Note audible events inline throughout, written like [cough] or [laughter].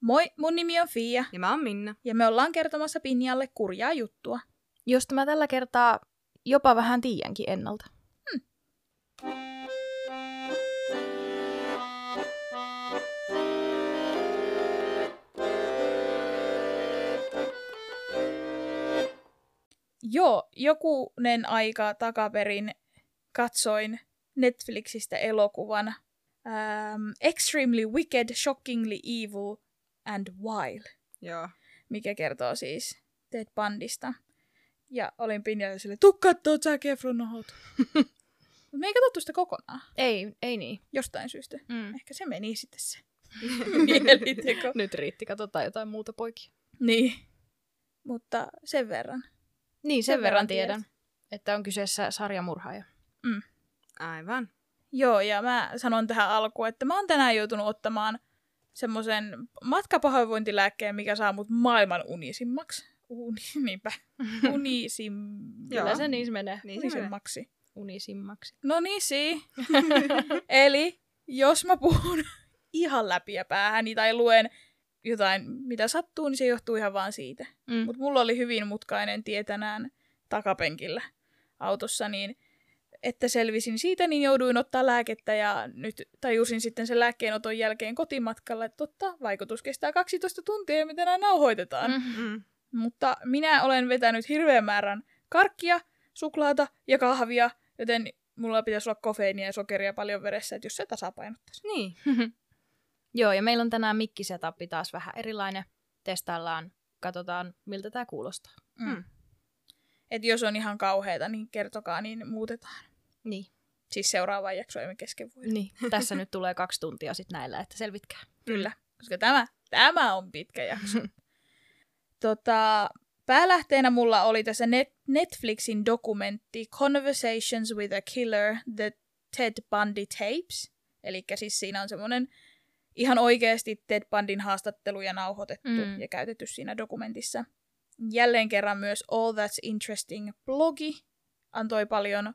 Moi, mun nimi on Fia Ja mä oon Minna. ja me ollaan kertomassa Pinjalle kurjaa juttua. Josta mä tällä kertaa jopa vähän tiedänkin ennalta. Joo, jokunen aika takaperin katsoin Netflixistä elokuvan um, Extremely Wicked, Shockingly Evil and Wild, Joo. mikä kertoo siis Ted Bundista. Ja olin Pinjalle sille, tuu kattoo Zac Efron. [laughs] Mutta me ei katsottu sitä kokonaan, Ei, ei niin. jostain syystä. Mm. Ehkä se meni sitten se [laughs] mieliteko. Nyt riitti, katsotaan jotain muuta poikia. Niin, mutta sen verran. Niin, sen, Sen verran verran tiedät. tiedän, että on kyseessä sarjamurhaaja. Aivan. Joo, ja mä sanon tähän alkuun, että mä oon tänään joutunut ottamaan semmoisen matkapahoinvointilääkkeen, mikä saa mut maailman unisimmaksi. Uni, [laughs] niinpä. [laughs] Unisim... Kyllä se niin menee. Niin menee. unisimmaksi. Unisimmaksi. No niin, si. [laughs] Eli jos mä puhun ihan läpi ja päähäni tai luen jotain, mitä sattuu, niin se johtuu ihan vaan siitä. Mm. Mutta mulla oli hyvin mutkainen tie tänään takapenkillä autossa, niin että selvisin siitä, niin jouduin ottaa lääkettä ja nyt tajusin sitten sen lääkkeenoton jälkeen kotimatkalla, että totta, vaikutus kestää 12 tuntia, mitä nämä nauhoitetaan. Mm. Mm. Mm. Mutta minä olen vetänyt hirveän määrän karkkia, suklaata ja kahvia, joten mulla pitäisi olla kofeiinia ja sokeria paljon veressä, että jos se tasapainottaisi. Niin. [laughs] Joo, ja meillä on tänään mikkisetappi taas vähän erilainen. Testaillaan, katsotaan miltä tämä kuulostaa. Mm. Että jos on ihan kauheita, niin kertokaa, niin muutetaan. Niin. Siis seuraavaan jaksoon emme kesken voi. niin. Tässä nyt tulee kaksi tuntia sitten näillä, että selvitkää. Kyllä, koska tämä, tämä on pitkä jakso. [laughs] tota, päälähteenä mulla oli tässä net, Netflixin dokumentti Conversations with a Killer, The Ted Bundy Tapes. Eli siis siinä on semmoinen ihan oikeasti Ted Bundyn haastatteluja nauhoitettu Mm. ja käytetty siinä dokumentissa. Jälleen kerran myös All That's Interesting blogi antoi paljon,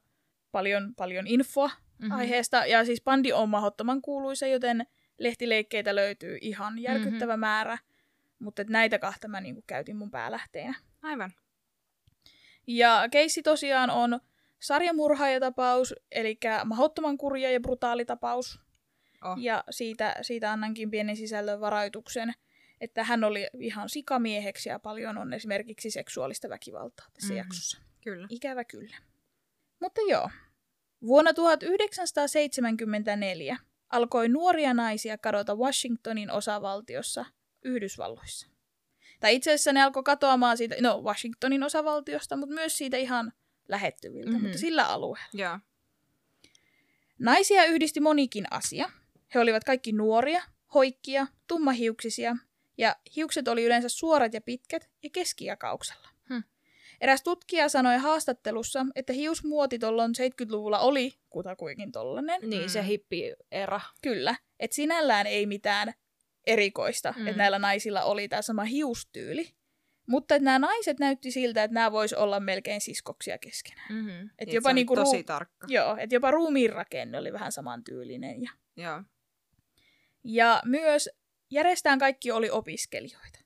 paljon, paljon infoa Mm-hmm. aiheesta. Ja siis bandi on mahdottoman kuuluisa, joten lehtileikkeitä löytyy ihan järkyttävä mm-hmm. määrä. Mutta näitä kahta mä niinku käytin mun päälähteenä. Aivan. Ja keissi tosiaan on sarjamurhaajatapaus, eli mahdottoman kurja ja brutaali tapaus. Oh. Ja siitä, siitä annankin pienen sisällön varoituksen, että hän oli ihan sikamieheksi ja paljon on esimerkiksi seksuaalista väkivaltaa tässä Mhm. mm-hmm. jaksossa. Kyllä. Ikävä kyllä. Mutta joo. Vuonna 1974 alkoi nuoria naisia kadota Washingtonin osavaltiossa Yhdysvalloissa. Tai itse asiassa ne alkoi katoamaan siitä, no Washingtonin osavaltiosta, mutta myös siitä ihan lähettyviltä, mm-hmm. Mhm. mutta sillä alueella. Joo. Naisia yhdisti monikin asia. He olivat kaikki nuoria, hoikkia, tummahiuksisia ja hiukset oli yleensä suorat ja pitkät ja keskijakauksella. Eräs tutkija sanoi haastattelussa, että hiusmuoti tuolloin 70-luvulla oli kutakuinkin tollanen. Niin, Mm. se hippi-era. Kyllä, että sinällään ei mitään erikoista, Mm. että näillä naisilla oli tämä sama hiustyyli. Mutta että nämä naiset näytti siltä, että nämä vois olla melkein siskoksia keskenään. Mm-hmm. Et Niin, jopa, se on niinku tosi ruu- tarkka. joo, et jopa ruumiin rakenne oli vähän samantyylinen. Ja, Joo. ja myös järjestään kaikki oli opiskelijoita.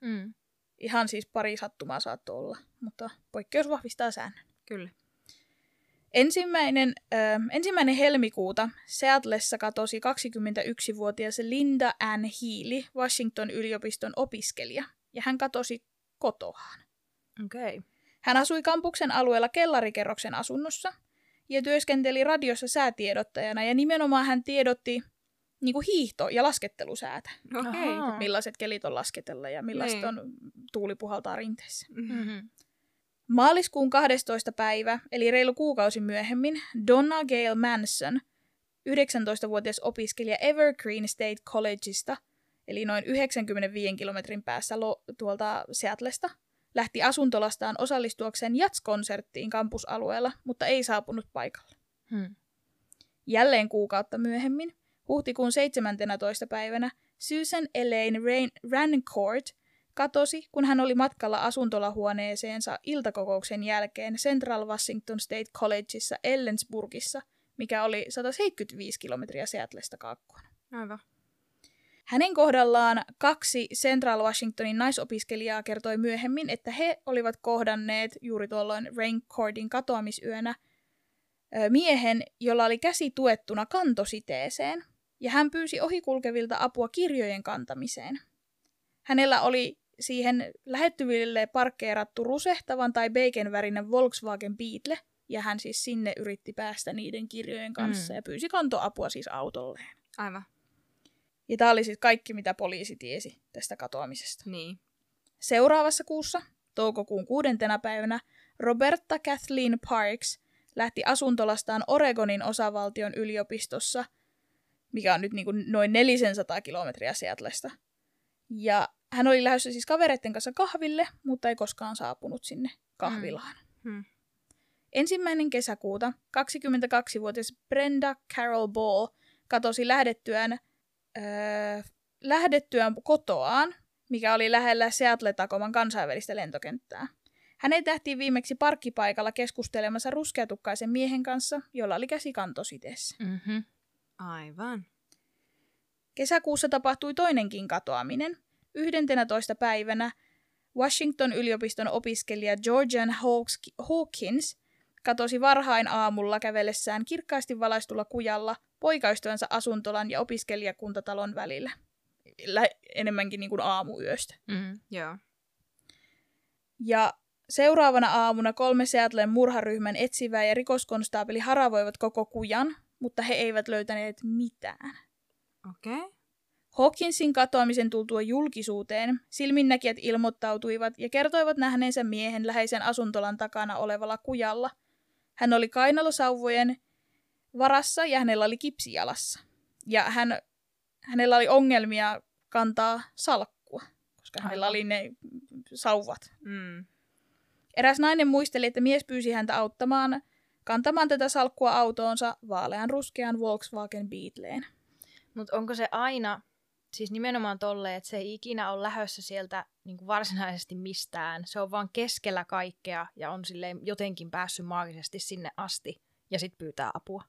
Mm. Ihan siis pari sattumaa saattoi olla, mutta poikkeus vahvistaa säännön. Kyllä. Ensimmäinen, ö, ensimmäinen helmikuuta Seatlessa katosi 21-vuotias Linda Ann Healy, Washington yliopiston opiskelija, ja hän katosi kotoaan. Okay. Hän asui kampuksen alueella kellarikerroksen asunnossa ja työskenteli radiossa säätiedottajana, ja nimenomaan hän tiedotti niin kuin hiihto- ja laskettelusäätä. Okei. Ahaa. Millaiset kelit on lasketella ja millaista Niin. on tuuli puhaltaa rinteessä. Mm-hmm. Maaliskuun 12. päivä, eli reilu kuukausi myöhemmin, Donna Gale Manson, 19-vuotias opiskelija Evergreen State Collegeista, eli noin 95 kilometrin päässä lo- tuolta Seatlesta, lähti asuntolastaan osallistuakseen jatskonserttiin kampusalueella, mutta ei saapunut paikalle. Hmm. Jälleen kuukautta myöhemmin, huhtikuun 17. päivänä, Susan Elaine Rain- Rancourt katosi, kun hän oli matkalla asuntolahuoneeseensa iltakokouksen jälkeen Central Washington State Collegeissa Ellensburgissa, mikä oli 175 kilometriä Seatlesta kaakkoon. Aivan. Hänen kohdallaan kaksi Central Washingtonin naisopiskelijaa kertoi myöhemmin, että he olivat kohdanneet juuri tuolloin Raincordin katoamisyönä miehen, jolla oli käsi tuettuna kantositeeseen, ja hän pyysi ohikulkevilta apua kirjojen kantamiseen. Hänellä oli siihen lähettyville parkkeerattu rusehtavan tai beigenvärinen Volkswagen Beetle, ja hän siis sinne yritti päästä niiden kirjojen kanssa Mm. ja pyysi kantoapua siis autolleen. Aivan. Ja tämä oli siis kaikki, mitä poliisi tiesi tästä katoamisesta. Niin. Seuraavassa kuussa, toukokuun kuudentena päivänä, Roberta Kathleen Parks lähti asuntolastaan Oregonin osavaltion yliopistossa, mikä on nyt niin kuin noin 400 kilometriä Seatlesta. Ja hän oli lähdössä siis kavereiden kanssa kahville, mutta ei koskaan saapunut sinne kahvilaan. Hmm. Ensimmäinen kesäkuuta 22-vuotias Brenda Carol Ball katosi lähdettyään, öö, lähdettyään kotoaan, mikä oli lähellä Seattle-Takoman kansainvälistä lentokenttää. Hänet nähtiin viimeksi parkkipaikalla keskustelemassa ruskeatukkaisen miehen kanssa, jolla oli käsi. Mm-hmm. Aivan. Kesäkuussa tapahtui toinenkin katoaminen. 11. päivänä Washington yliopiston opiskelija Georgian Hawkins katosi varhain aamulla kävellessään kirkkaasti valaistulla kujalla poikaystävänsä asuntolan ja opiskelijakuntatalon välillä. Lä- enemmänkin niin kuin aamuyöstä. Mm-hmm. Joo. Ja seuraavana aamuna kolme Seattlen murharyhmän etsivää ja rikoskonstaapeli haravoivat koko kujan, mutta he eivät löytäneet mitään. Okei. Okay. Hawkinsin katoamisen tultua julkisuuteen silminnäkijät ilmoittautuivat ja kertoivat nähneensä miehen läheisen asuntolan takana olevalla kujalla. Hän oli kainalosauvojen varassa ja hänellä oli kipsi jalassa. Ja hän, hänellä oli ongelmia kantaa salkkua, koska hänellä Aivan. oli ne sauvat. Mm. Eräs nainen muisteli, että mies pyysi häntä auttamaan kantamaan tätä salkkua autoonsa vaalean ruskean Volkswagen Beetleen. Mutta onko se aina, siis nimenomaan tolle, että se ei ikinä ole lähössä sieltä niin kuin varsinaisesti mistään. Se on vaan keskellä kaikkea ja on silleen jotenkin päässyt maagisesti sinne asti ja sitten pyytää apua.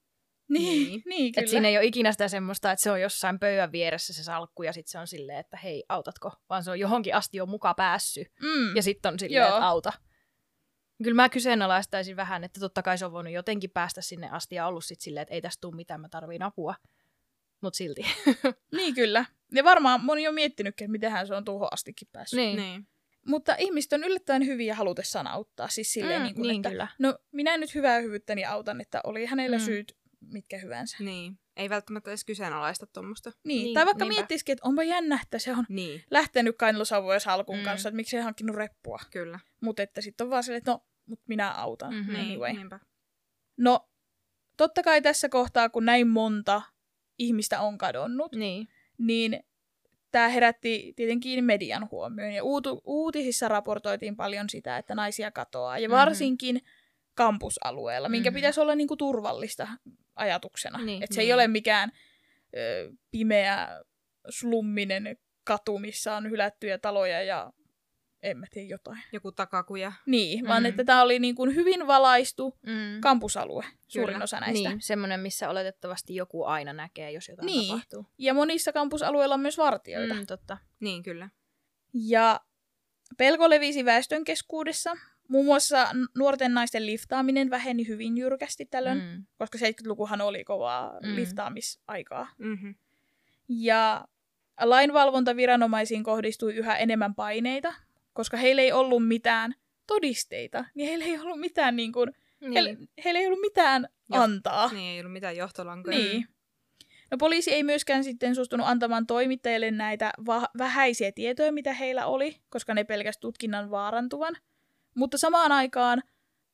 Niin, Niin. [laughs] niin kyllä. Et siinä ei ole ikinä sitä semmoista, että se on jossain pöydän vieressä se salkku ja sitten se on silleen, että hei, autatko? Vaan se on johonkin asti jo muka päässyt mm. ja sitten on silleen, Joo. että auta. Kyllä mä kyseenalaistaisin vähän, että totta kai se on voinut jotenkin päästä sinne asti ja ollut sitten silleen, että ei tästä tule mitään, mä tarviin apua. Mutta silti. [laughs] Niin kyllä. Ja varmaan moni on miettinytkin, että mitenhän se on tuohon astikin päässyt. niin. Niin. Mutta ihmiset on yllättäen hyviä halutessaan auttaa. Siis silleen, Mm, niin kuin, niin että kyllä. no minä nyt hyvää hyvyyttäni autan, että oli hänellä Mm. syyt mitkä hyvänsä. Niin. Ei välttämättä edes kyseenalaista tuommoista. Niin. Niin, Tai vaikka niinpä. miettisikin, että onpa jännä, että se on Niin. lähtenyt kainalosauvojen salkun Mm. kanssa, että miksi se ei hankkinut reppua. Kyllä. Mutta että sitten on vaan silleen, että no, mut minä autan. Mhm. Niin. Anyway. Niinpä. No, totta kai tässä kohtaa, kun näin monta ihmistä on kadonnut, Niin. niin tämä herätti tietenkin median huomioon. Ja uutu- uutisissa raportoitiin paljon sitä, että naisia katoaa. Ja Mhm. varsinkin kampusalueella, minkä Mhm. pitäisi olla niinku turvallista ajatuksena. Niin, että se ei niin. ole mikään ö, pimeä, slumminen katu, missä on hylättyjä taloja ja en mä tiedä jotain. Joku takakuja. Niin, vaan Mhm. että tämä oli niinku hyvin valaistu Mm. kampusalue, suurin Kyllä. osa näistä. Niin, semmoinen, missä oletettavasti joku aina näkee, jos jotain Niin. tapahtuu. Ja monissa kampusalueilla on myös vartioita. Mm, totta. Niin, kyllä. Ja pelko levisi väestön keskuudessa. Muun muassa nuorten naisten liftaaminen väheni hyvin jyrkästi tällöin, mm. Mm. koska 70-lukuhan oli kovaa mm. Mm. liftaamisaikaa. Mm-hmm. Ja lainvalvontaviranomaisiin kohdistui yhä enemmän paineita, koska heillä ei ollut mitään todisteita, niin heillä ei ollut mitään, niin kuin, Niin. heillä, heillä ei ollut mitään Joo. antaa. Niin, ei ollut mitään johtolankoja. Niin. No poliisi ei myöskään sitten suostunut antamaan toimittajille näitä va- vähäisiä tietoja, mitä heillä oli, koska ne pelkäs tutkinnan vaarantuvan. Mutta samaan aikaan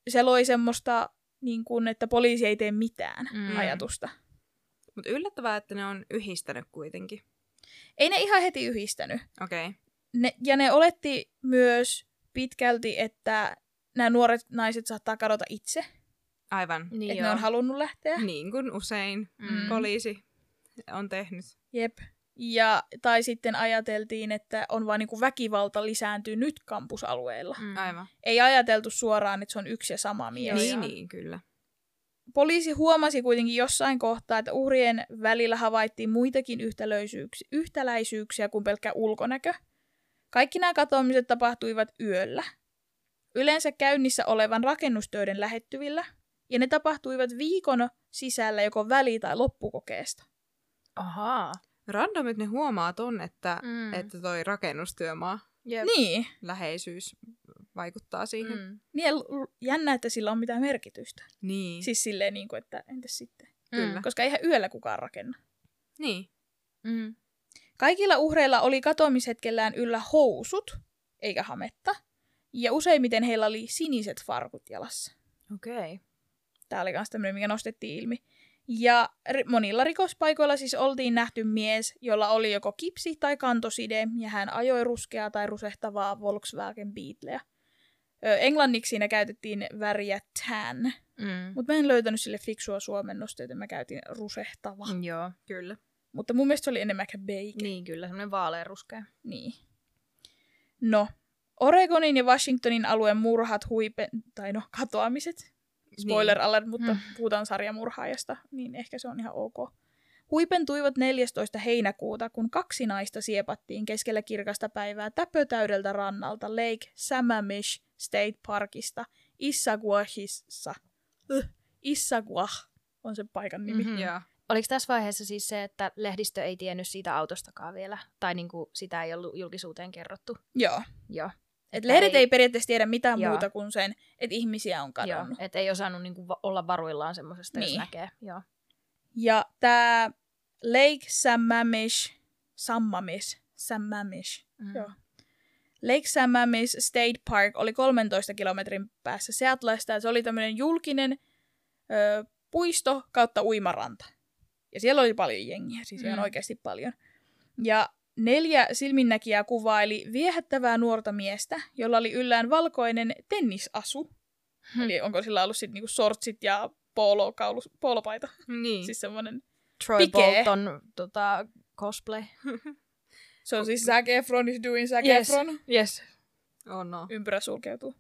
se loi semmoista, niin kuin, että poliisi ei tee mitään Mm. ajatusta. Mutta yllättävää, että ne on yhdistänyt kuitenkin. Ei ne ihan heti yhdistänyt. Okei. Okay. Ne, ja ne oletti myös pitkälti, että nämä nuoret naiset saattaa kadota itse, Aivan. Niin että joo. ne on halunnut lähteä. Niin kuin usein Mm. poliisi on tehnyt. Jep. Ja, tai sitten ajateltiin, että on vain niin väkivalta lisääntynyt kampusalueilla. Mm. Aivan. Ei ajateltu suoraan, että se on yksi ja sama mies. Niin, niin, kyllä. poliisi huomasi kuitenkin jossain kohtaa, että uhrien välillä havaittiin muitakin yhtäläisyyksiä kuin pelkkä ulkonäkö. Kaikki nämä katoamiset tapahtuivat yöllä. Yleensä käynnissä olevan rakennustöiden lähettyvillä, ja ne tapahtuivat viikon sisällä joko väli- tai loppukokeesta. Ahaa. Random, että ne huomaa ton, että, Mm. että toi rakennustyömaa Jep. Niin, läheisyys vaikuttaa siihen. Mm. Niin jännä, että sillä on mitään merkitystä. Niin. Siis silleen, niin kuin, että entäs sitten? Kyllä. Koska eihän yöllä kukaan rakenna. Niin. Mm. Kaikilla uhreilla oli katoamishetkellään yllä housut, eikä hametta. Ja useimmiten heillä oli siniset farkut jalassa. Okei. Okay. Tämä oli myös tämmöinen, mikä nostettiin ilmi. Ja monilla rikospaikoilla siis oltiin nähty mies, jolla oli joko kipsi tai kantoside, ja hän ajoi ruskeaa tai rusehtavaa Volkswagen Beetleä. Englanniksi siinä käytettiin väriä tan, Mm. mutta mä en löytänyt sille fiksua suomennosta, joten mä käytin rusehtava. Joo. Kyllä. Mutta mun mielestä se oli enemmän ehkä beike. Niin, kyllä, semmoinen vaaleanruskea. Niin. No, Oregonin ja Washingtonin alueen murhat, huipen, tai no katoamiset, spoiler alert, mutta Mm. puhutaan sarjamurhaajasta, niin ehkä se on ihan ok. Huipentuivat 14. heinäkuuta, kun kaksi naista siepattiin keskellä kirkasta päivää täpötäydeltä rannalta Lake Sammamish State Parkista Issaquahissa. Yh, Issaquah on se paikan nimi. Mhm. Mm-hmm. Joo. Oliko tässä vaiheessa siis se, että lehdistö ei tiennyt siitä autostakaan vielä? Tai niinku sitä ei ollut julkisuuteen kerrottu? Joo. Joo. Et Että lehdet ei, ei- periaatteessa tiedä mitään Joo. muuta kuin sen, että ihmisiä on Joo. kadonnut. Et ei osannut niinku olla varuillaan semmoisesta, niin. jos näkee. Joo. Ja tämä Lake Sammamish, Sammamish, Sammamish, Mm. joo. Lake Sammamish State Park oli 13 kilometrin päässä Seattlesta ja se oli tämmöinen julkinen ö, puisto kautta uimaranta. Ja siellä oli paljon jengiä, siis ihan Mm. oikeasti paljon. Ja neljä silminnäkijää kuvaili viehättävää nuorta miestä, jolla oli yllään valkoinen tennisasu. Hmm. Eli onko sillä ollut sitten niinku sortsit ja poolokaulus, poolopaita? Niin. Siis semmoinen Troy Pikee. Bolton tota, cosplay. [laughs] Se on siis Zac Efron is doing Zac Yes. Efron. Yes. Oh no. Ympyrä sulkeutuu.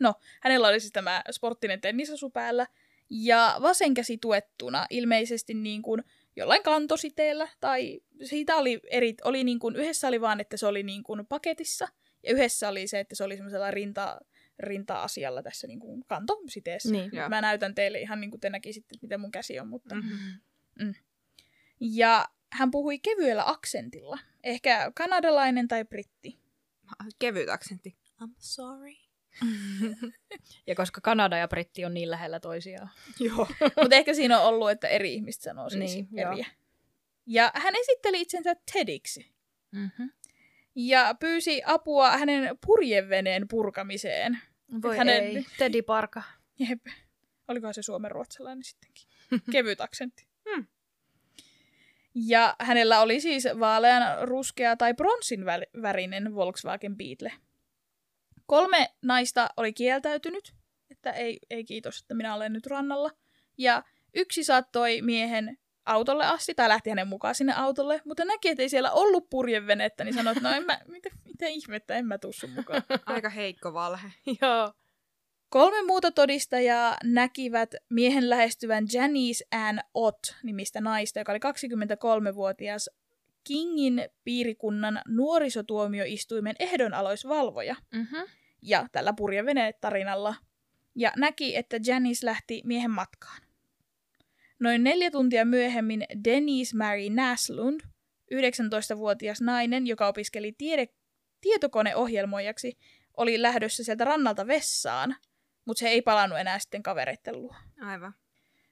No, hänellä oli siis tämä sporttinen tennisasu päällä. Ja vasen käsi tuettuna, ilmeisesti niin kuin jollain kantositeellä. Tai siitä oli, eri, oli niin kuin, yhdessä oli vaan, että se oli niin kuin paketissa. Ja yhdessä oli se, että se oli semmoisella rinta, rinta-asialla tässä niin kuin kantositeessä. Niin. Joo. Mä näytän teille ihan niin kuin te näkisitte, että miten mun käsi on. Mutta... Mm-hmm. Ja hän puhui kevyellä aksentilla. Ehkä kanadalainen tai britti. Kevyt aksentti. I'm sorry. [laughs] Ja koska Kanada ja Britti on niin lähellä toisiaan. Joo. [laughs] Mutta ehkä siinä on ollut, että eri ihmiset sanoo siis Niin, joo. eriä. Ja hän esitteli itsensä Tediksi. Mm-hmm. Ja pyysi apua hänen purjeveneen purkamiseen. Voi hänen- ei. Teddy Parka. [laughs] Jep. Olikohan se suomen ruotsalainen sittenkin? Kevyt aksentti. Hmm. Ja hänellä oli siis vaalean ruskea tai bronssin värinen Volkswagen Beetle. Kolme naista oli kieltäytynyt, että ei, ei kiitos, että minä olen nyt rannalla. Ja yksi saattoi miehen autolle asti, tai lähti hänen mukaan sinne autolle, mutta näki, että ei siellä ollut purjevenettä, niin sanoi, että no en mä, mitä, mitä ihmettä, en mä tuu sun mukaan. [laughs] Aika heikko valhe. [laughs] Joo. Kolme muuta todistajaa näkivät miehen lähestyvän Janice Ann Ott nimistä naista, joka oli 23-vuotias Kingin piirikunnan nuorisotuomioistuimen ehdonaloisvalvoja. Mm-hmm. Ja tällä purjevene-tarinalla. Ja näki, että Janice lähti miehen matkaan. Noin neljä tuntia myöhemmin Denise Mary Naslund, 19-vuotias nainen, joka opiskeli tiede- tietokoneohjelmoijaksi, oli lähdössä sieltä rannalta vessaan, mutta se ei palannut enää sitten kavereitten luo. Aivan.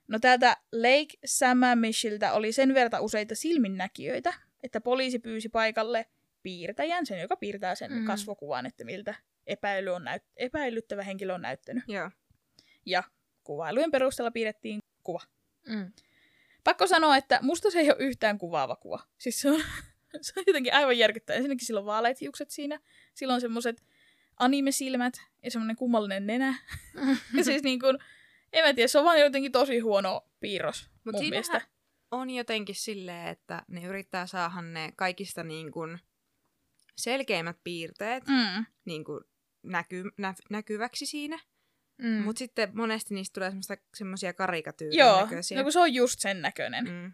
No täältä Lake Sammamishiltä oli sen verta useita silminnäkijöitä, että poliisi pyysi paikalle piirtäjän, sen joka piirtää sen Mm. kasvokuvan, että miltä epäily on näyt- epäilyttävä henkilö on näyttänyt. Joo. Ja kuvailujen perusteella piirrettiin kuva. Mm. Pakko sanoa, että musta se ei ole yhtään kuvaava kuva. Siis se on, [laughs] se on jotenkin aivan järkyttävää. Ensinnäkin sillä on vaaleat hiukset siinä. Sillä on semmoiset anime-silmät ja semmoinen kummallinen nenä. [laughs] ja siis niin kuin, en mä tiedä, se on vaan jotenkin tosi huono piirros Mut mun mielestä. on jotenkin silleen, että ne yrittää saada ne kaikista niin kuin selkeimmät piirteet Mm. niin kuin näky, nä, näkyväksi siinä. Mm. Mutta sitten monesti niistä tulee semmoisia karikatyyrin Joo, näköisiä. no kun se on just sen näköinen. Mm.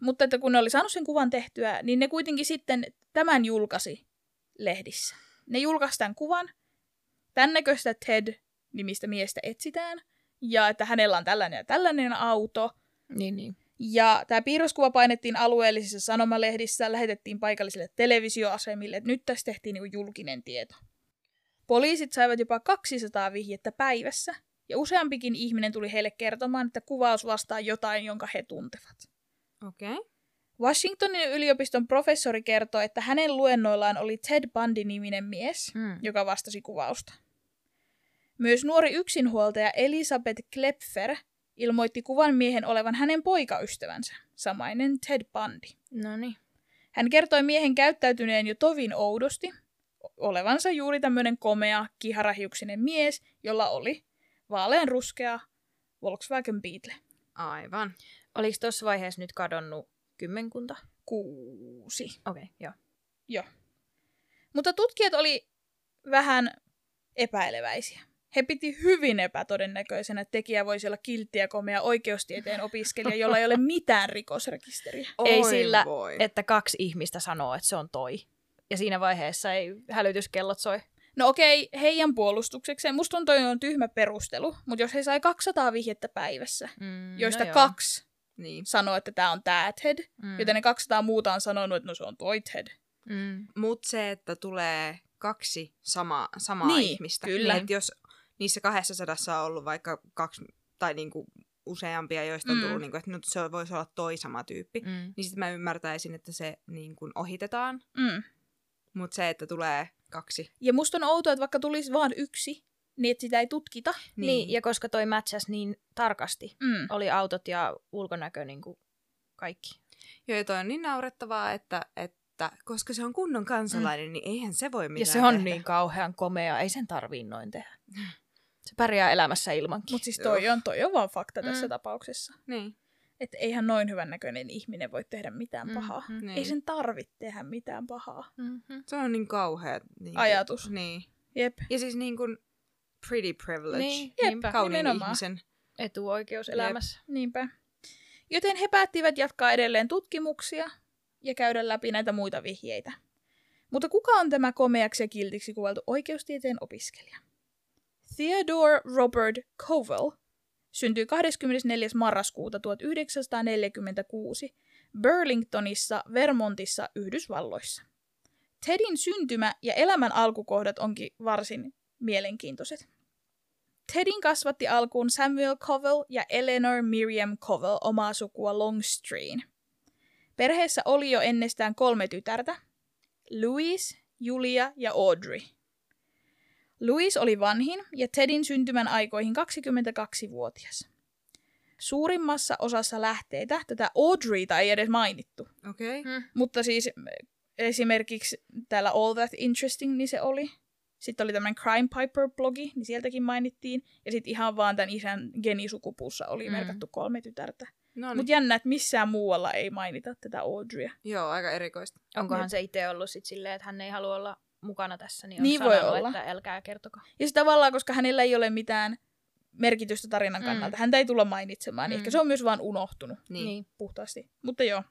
Mutta että kun ne oli saanut sen kuvan tehtyä, niin ne kuitenkin sitten tämän julkaisi lehdissä. Ne julkaisi tämän kuvan. Tämän näköistä Ted-nimistä miestä etsitään. Ja että hänellä on tällainen ja tällainen auto. Niin, niin. Ja tämä piirroskuva painettiin alueellisissa sanomalehdissä, lähetettiin paikallisille televisioasemille, että nyt tästä tehtiin niin julkinen tieto. Poliisit saivat jopa 200 vihjettä päivässä, ja useampikin ihminen tuli heille kertomaan, että kuvaus vastaa jotain, jonka he tuntevat. Okei. Okay. Washingtonin yliopiston professori kertoi, että hänen luennoillaan oli Ted Bundy-niminen mies, Mm. joka vastasi kuvausta. Myös nuori yksinhuoltaja Elisabeth Klepfer ilmoitti kuvan miehen olevan hänen poikaystävänsä, samainen Ted Bundy. No niin. Hän kertoi miehen käyttäytyneen jo tovin oudosti, olevansa juuri tämmöinen komea, kiharahiuksinen mies, jolla oli vaalean ruskea Volkswagen Beetle. Aivan. Oliko tuossa vaiheessa nyt kadonnut kymmenkunta? Kuusi. Okei, okay, joo. Joo. Mutta tutkijat oli vähän epäileväisiä. He piti hyvin epätodennäköisenä, että tekijä voisi olla kiltti ja komea oikeustieteen opiskelija, jolla ei ole mitään rikosrekisteriä. Ei Oi sillä, voi. että kaksi ihmistä sanoo, että se on toi. Ja siinä vaiheessa ei hälytyskellot soi. No okei, heidän puolustuksekseen. Musta on toi on tyhmä perustelu, mutta jos he sai 200 vihjettä päivässä, Mm, joista joo. kaksi Niin. sanoo, että tämä on tää Ted, Mm. joten ne 200 muuta on sanonut, että no se on toi Ted. Mm. Mutta se, että tulee kaksi sama, samaa Niin, ihmistä. kyllä. Niin, että jos niissä kahdessa sadassa on ollut vaikka kaksi tai niinku useampia, joista on Mm. tullut, niinku, että no, se voisi olla toi sama tyyppi, Mm. niin sitten mä ymmärtäisin, että se niinku ohitetaan. Mm. Mutta se, että tulee kaksi. Ja musta on outoa, että vaikka tulisi vaan yksi, niin että sitä ei tutkita. Niin. niin, ja koska toi matchasi niin tarkasti, Mm. oli autot ja ulkonäkö niin kuin kaikki. Joo, ja toi on niin naurettavaa, että, että koska se on kunnon kansalainen, mm. niin eihän se voi mitään ja se on tehdä. niin kauhean komea, ei sen tarvii noin tehdä. Se pärjää elämässä ilmankin. Mutta siis toi on, toi on vaan fakta tässä Mm. tapauksessa. Niin. Että eihän noin hyvännäköinen ihminen voi tehdä mitään Mm, pahaa. mm. Niin. Ei sen tarvitse tehdä mitään pahaa. Mm-hmm. Se on niin kauhea. Niin kuin- Ajatus. Niin. Jep. Ja siis niin kuin pretty privilege. Niin, Jep. Kauniin nimenomaan. ihmisen. Etuoikeus elämässä. Niinpä. Joten he päättivät jatkaa edelleen tutkimuksia ja käydä läpi näitä muita vihjeitä. Mutta kuka on tämä komeaksi ja kiltiksi kuvailtu oikeustieteen opiskelija? Theodore Robert Covell syntyi 24. marraskuuta 1946 Burlingtonissa, Vermontissa, Yhdysvalloissa. Tedin syntymä ja elämän alkukohdat onkin varsin mielenkiintoiset. Tedin kasvatti alkuun Samuel Covell ja Eleanor Miriam Covell omaa sukua Longstreet. Perheessä oli jo ennestään kolme tytärtä, Louise, Julia ja Audrey. Louise oli vanhin ja Tedin syntymän aikoihin 22-vuotias. Suurimmassa osassa lähteitä tätä Audreyta ei edes mainittu, Okei. Okay. Mm. mutta siis esimerkiksi täällä All That Interesting, niin se oli. Sitten oli tämmöinen Crime Piper-blogi, niin sieltäkin mainittiin. Ja sitten ihan vaan tämän isän genisukupuussa oli Mm. merkattu kolme tytärtä. No niin. Mutta jännä, että missään muualla ei mainita tätä Audreya. Joo, aika erikoista. Onkohan Jep. se itse ollut sit silleen, että hän ei halua olla mukana tässä, niin on Niin voi sanonut, olla. että älkää kertoko. Ja sitten tavallaan, koska hänellä ei ole mitään merkitystä tarinan Mm. kannalta, häntä ei tulla mainitsemaan, niin Mm. ehkä se on myös vaan unohtunut Niin. Niin. puhtaasti. Mutta joo.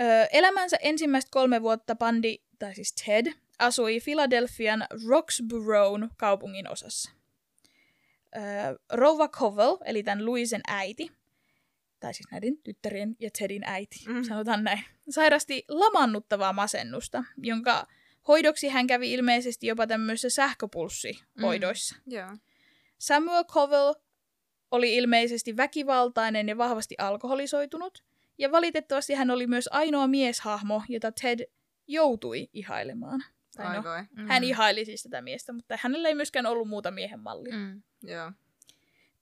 Öö, elämänsä ensimmäistä kolme vuotta Pandi, tai siis Ted, asui Philadelphian Roxborough kaupungin osassa. Öö, Rova Covell, eli tämän Louisen äiti, tai siis näiden tyttärien ja Tedin äiti, Mm. mm. sanotaan näin, sairasti lamannuttavaa masennusta, jonka hoidoksi hän kävi ilmeisesti jopa tämmöisissä sähköpulssihoidoissa. Joo. Samuel Covell oli ilmeisesti väkivaltainen ja vahvasti alkoholisoitunut, ja valitettavasti hän oli myös ainoa mieshahmo, jota Ted joutui ihailemaan. Tai Ai no, voi. Mm. hän ihaili siis tätä miestä, mutta hänellä ei myöskään ollut muuta miehen mallia. Mm. Mm. Joo.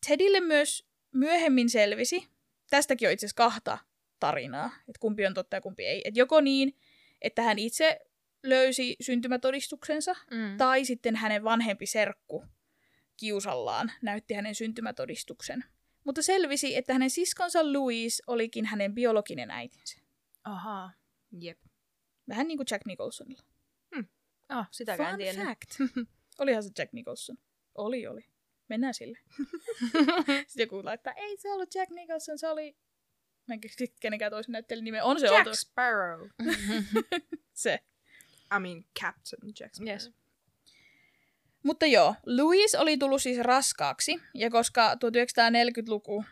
Tedille myös myöhemmin selvisi, tästäkin on itse asiassa kahta tarinaa, että kumpi on totta ja kumpi ei. Että joko niin, että hän itse löysi syntymätodistuksensa, Mm. tai sitten hänen vanhempi serkku kiusallaan näytti hänen syntymätodistuksen. Mutta selvisi, että hänen siskonsa Louise olikin hänen biologinen äitinsä. Ahaa. Jep. Vähän niin kuin Jack Nicholsonilla. Ah, sitäkään en Fun tiennyt. fact. [laughs] Olihan se Jack Nicholson. Oli, oli. Mennään sille. [laughs] Sitten joku laittaa, ei se ollut Jack Nicholson, se oli... Mä en keksi kenenkään toisen näyttelijän nimen. On se Jack oltu. Sparrow. [laughs] Se. I mean Captain Jack Sparrow. Yes. Mutta joo, Louise oli tullut siis raskaaksi, ja koska 1940-luku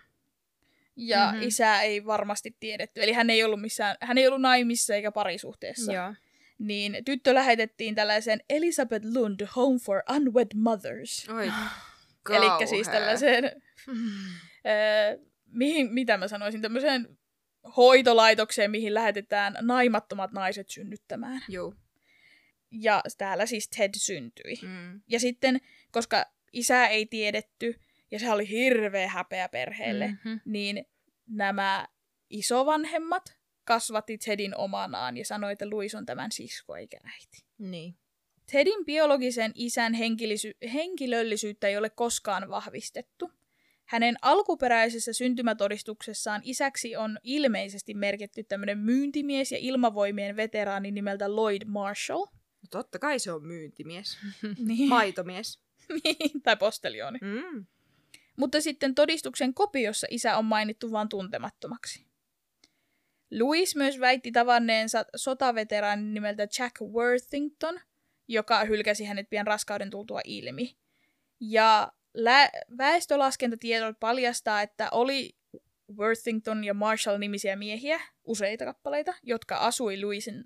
ja Mhm. mm-hmm. isä ei varmasti tiedetty, eli hän ei ollut missään, hän ei ollut naimissa eikä parisuhteessa, Joo. niin tyttö lähetettiin tällaiseen Elizabeth Lund Home for Unwed Mothers. Oi, [gasps] [gasps] Eli siis tällaiseen, [laughs] öö, mihin, mitä mä sanoisin, tämmöiseen hoitolaitokseen, mihin lähetetään naimattomat naiset synnyttämään. Juu. Ja täällä siis Ted syntyi. Mm. Ja sitten, koska isää ei tiedetty, ja se oli hirveä häpeä perheelle, mm. Mhm. niin nämä isovanhemmat kasvatti Tedin omanaan ja sanoi, että Louis on tämän sisko eikä äiti. Niin. Tedin biologisen isän henkilisy- henkilöllisyyttä ei ole koskaan vahvistettu. Hänen alkuperäisessä syntymätodistuksessaan isäksi on ilmeisesti merkitty tämmöinen myyntimies ja ilmavoimien veteraani nimeltä Lloyd Marshall. No totta kai se on myyntimies. [laughs] Niin. Maitomies. [laughs] Niin, tai postelioni. Mm. Mutta sitten todistuksen kopiossa isä on mainittu vain tuntemattomaksi. Louis myös väitti tavanneensa sotaveteraanin nimeltä Jack Worthington, joka hylkäsi hänet pian raskauden tultua ilmi. Ja lä- väestölaskentatiedot paljastaa, että oli Worthington ja Marshall-nimisiä miehiä, useita kappaleita, jotka asui Louisin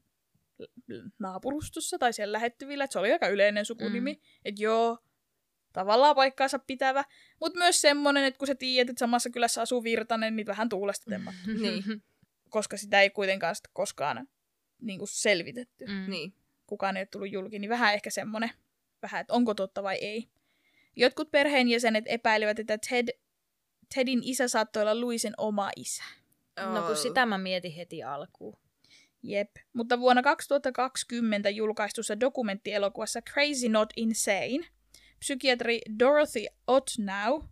naapurustossa tai siellä lähettyvillä. Et se oli aika yleinen sukunimi. Mm. Että joo, tavallaan paikkaansa pitävä, mutta myös semmoinen, että kun sä tiedät, että samassa kylässä asuu Virtanen, niin vähän tuulesta temmattu, [laughs] Niin. koska sitä ei kuitenkaan sit koskaan niin kuin selvitetty. Mm. Niin. Kukaan ei ole tullut julki, niin vähän ehkä semmoinen, vähän, että onko totta vai ei. Jotkut perheenjäsenet epäilivät, että Ted, Tedin isä saattoi olla Louisen oma isä. No kun sitä mä mietin heti alkuun. Jep. Mutta vuonna 2020 julkaistussa dokumenttielokuvassa Crazy Not Insane psykiatri Dorothy Otnow,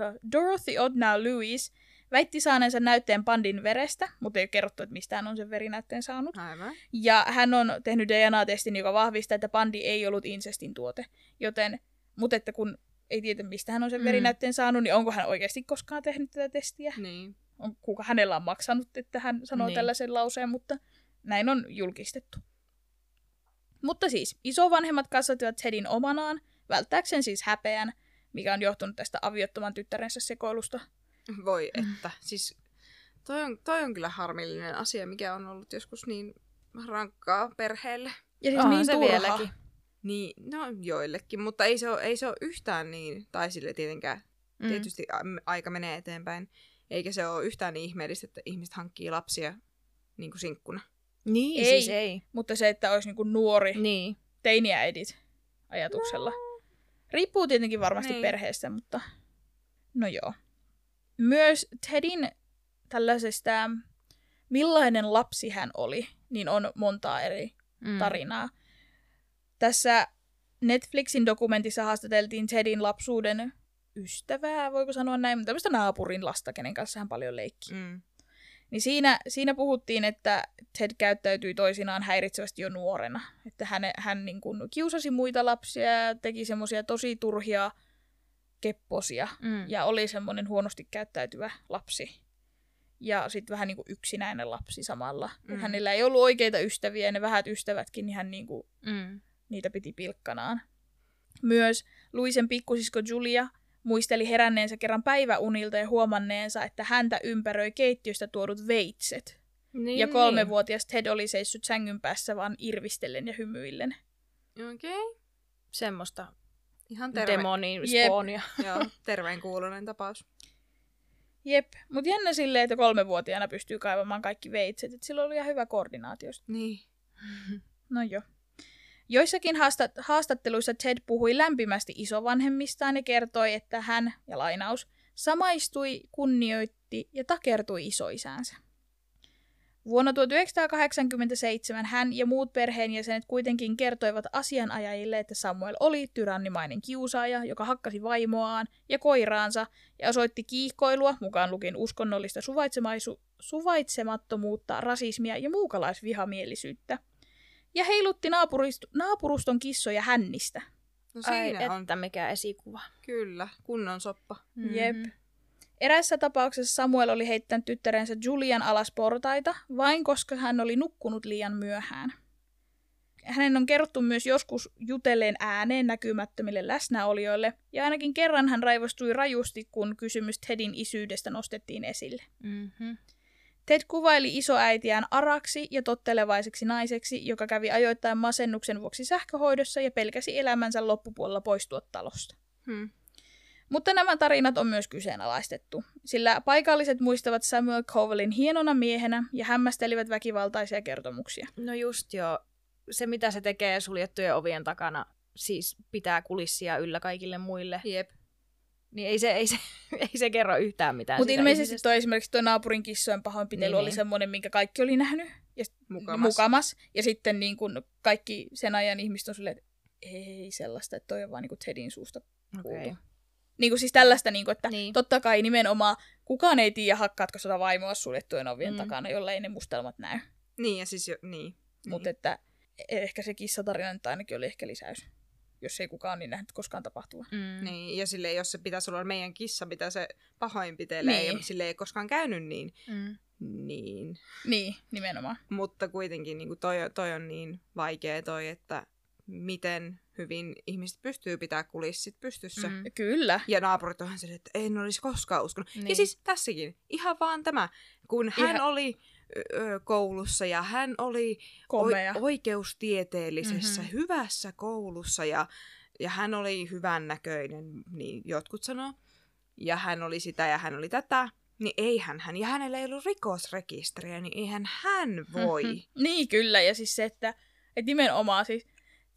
äh, Dorothy Otnow Lewis väitti saaneensa näytteen pandin verestä, mutta ei ole kerrottu, että mistä hän on sen verinäytteen saanut. Aivan. Ja hän on tehnyt DNA-testin, joka vahvistaa, että pandi ei ollut insestin tuote. Joten, mutta että kun ei tiedä, mistä hän on sen Mm. verinäytteen saanut, niin onko hän oikeasti koskaan tehnyt tätä testiä? Niin. on, kuka hänellä on maksanut, että hän sanoo Niin. tällaisen lauseen, mutta näin on julkistettu. Mutta siis, isovanhemmat kasvattivat Tedin omanaan, välttääkseen siis häpeän, mikä on johtunut tästä aviottoman tyttärensä sekoilusta. Voi että. Siis toi on, toi on kyllä harmillinen asia, mikä on ollut joskus niin rankkaa perheelle. Ja siis niin se turha. vieläkin. Niin, no joillekin, mutta ei se ole, ei se ole yhtään niin, tai sille tietenkään. Mm. Tietysti aika menee eteenpäin. Eikä se ole yhtään niin ihmeellistä, että ihmiset hankkii lapsia niin kuin sinkkuna. Niin, Ei. siis ei. Mutta se, että olisi niinku nuori Niin. teiniäidit ajatuksella. Riippuu tietenkin varmasti Niin. perheestä, mutta no joo. Myös Tedin tällaisesta, millainen lapsi hän oli, niin on montaa eri Mm. tarinaa. Tässä Netflixin dokumentissa haastateltiin Tedin lapsuuden ystävää, voiko sanoa näin, mutta tämmöistä naapurin lasta, kenen kanssa hän paljon leikki. Mm. Niin siinä, siinä puhuttiin, että Ted käyttäytyi toisinaan häiritsevästi jo nuorena. Että hän, hän niin kuin kiusasi muita lapsia ja teki semmoisia tosi turhia kepposia. Mm. Ja oli semmoinen huonosti käyttäytyvä lapsi. Ja sitten vähän niin kuin yksinäinen lapsi samalla. Mm. Hänellä ei ollut oikeita ystäviä ja ne vähät ystävätkin, niin hän niin kuin Mm. niitä piti pilkkanaan. Myös Luisen pikkusisko Julia muisteli heränneensä kerran päiväunilta ja huomanneensa, että häntä ympäröi keittiöstä tuodut veitset. Niin, ja kolme niin. Ted oli seissut sängyn päässä vaan irvistellen ja hymyillen. Okei. Okay. Semmoista Ihan terve, demonin Jep. spawnia. [laughs] joo, terveen kuulonen tapaus. Jep, mutta jännä silleen, että kolmevuotiaana pystyy kaivamaan kaikki veitset, että sillä oli ihan hyvä koordinaatio. Niin. [laughs] No joo. Joissakin haastat- haastatteluissa Ted puhui lämpimästi isovanhemmistaan ja kertoi, että hän, ja lainaus, samaistui, kunnioitti ja takertui isoisäänsä. Vuonna 1987 hän ja muut perheenjäsenet kuitenkin kertoivat asianajajille, että Samuel oli tyrannimainen kiusaaja, joka hakkasi vaimoaan ja koiraansa ja osoitti kiihkoilua, mukaan lukien uskonnollista suvaitsemaisu- suvaitsemattomuutta, rasismia ja muukalaisvihamielisyyttä. Ja heilutti naapurist- naapuruston kissoja hännistä. No Ai siinä on että mikä esikuva. kyllä kunnon soppa. Jep. Erässä tapauksessa Samuel oli heittänyt tyttärensä Julian alas portaita, vain koska hän oli nukkunut liian myöhään. Hänen on kerrottu myös joskus jutelleen ääneen näkymättömille läsnäolijoille, ja ainakin kerran hän raivostui rajusti, kun kysymys Tedin isyydestä nostettiin esille. Mhm. Ted kuvaili isoäitiään araksi ja tottelevaiseksi naiseksi, joka kävi ajoittain masennuksen vuoksi sähköhoidossa ja pelkäsi elämänsä loppupuolella poistua talosta. Hmm. Mutta nämä tarinat on myös kyseenalaistettu, sillä paikalliset muistavat Samuel Covellin hienona miehenä ja hämmästelivät väkivaltaisia kertomuksia. No just joo. Se, mitä se tekee suljettujen ovien takana, siis pitää kulissia yllä kaikille muille, Jep. niin ei se, ei se, [laughs] ei se kerro yhtään mitään Mutta ilmeisesti ihmisestä. toi esimerkiksi tuo naapurin kissojen pahoinpitely Niin, oli niin. semmoinen, minkä kaikki oli nähnyt. Ja Mukamas. mukamas. Ja sitten niin kun kaikki sen ajan ihmiset on silleen, että ei sellaista, että toi on vaan niin Tedin suusta kuultu. Okei. Niin kuin siis tällaista, niin kuin, että Niin. totta kai nimenomaan kukaan ei tiedä, hakkaatko sota vaimoa suljettujen ovien Mm. takana, jolla ei ne mustelmat näy. Niin, ja siis jo, niin. Niin. niin. Mutta että ehkä se kissatarina nyt ainakin oli ehkä lisäys. Jos ei kukaan niin nähnyt koskaan tapahtua. Mm. Niin, ja sille jos se pitäisi olla meidän kissa, mitä se pahoinpitelee, Niin. ja sille ei koskaan käynyt niin, Mm. niin. Niin, nimenomaan. Mutta kuitenkin niin kuin toi, toi on niin vaikea toi, että miten hyvin ihmiset pystyy pitää kulissit pystyssä. Mm. Kyllä. Ja naapurit onhan se, että en olisi koskaan uskonut. Niin. Ja siis tässäkin, ihan vaan tämä, kun hän Ihan- oli ö, koulussa ja hän oli Komea. oi- oikeustieteellisessä Mhm. hyvässä koulussa ja, ja hän oli hyvännäköinen, niin jotkut sanoo. Ja hän oli sitä ja hän oli tätä. Niin eihän hän, ja hänellä ei ollut rikosrekisteriä, niin eihän hän voi. Mhm. [laughs] Niin, kyllä. Ja siis se, että, että nimenomaan siis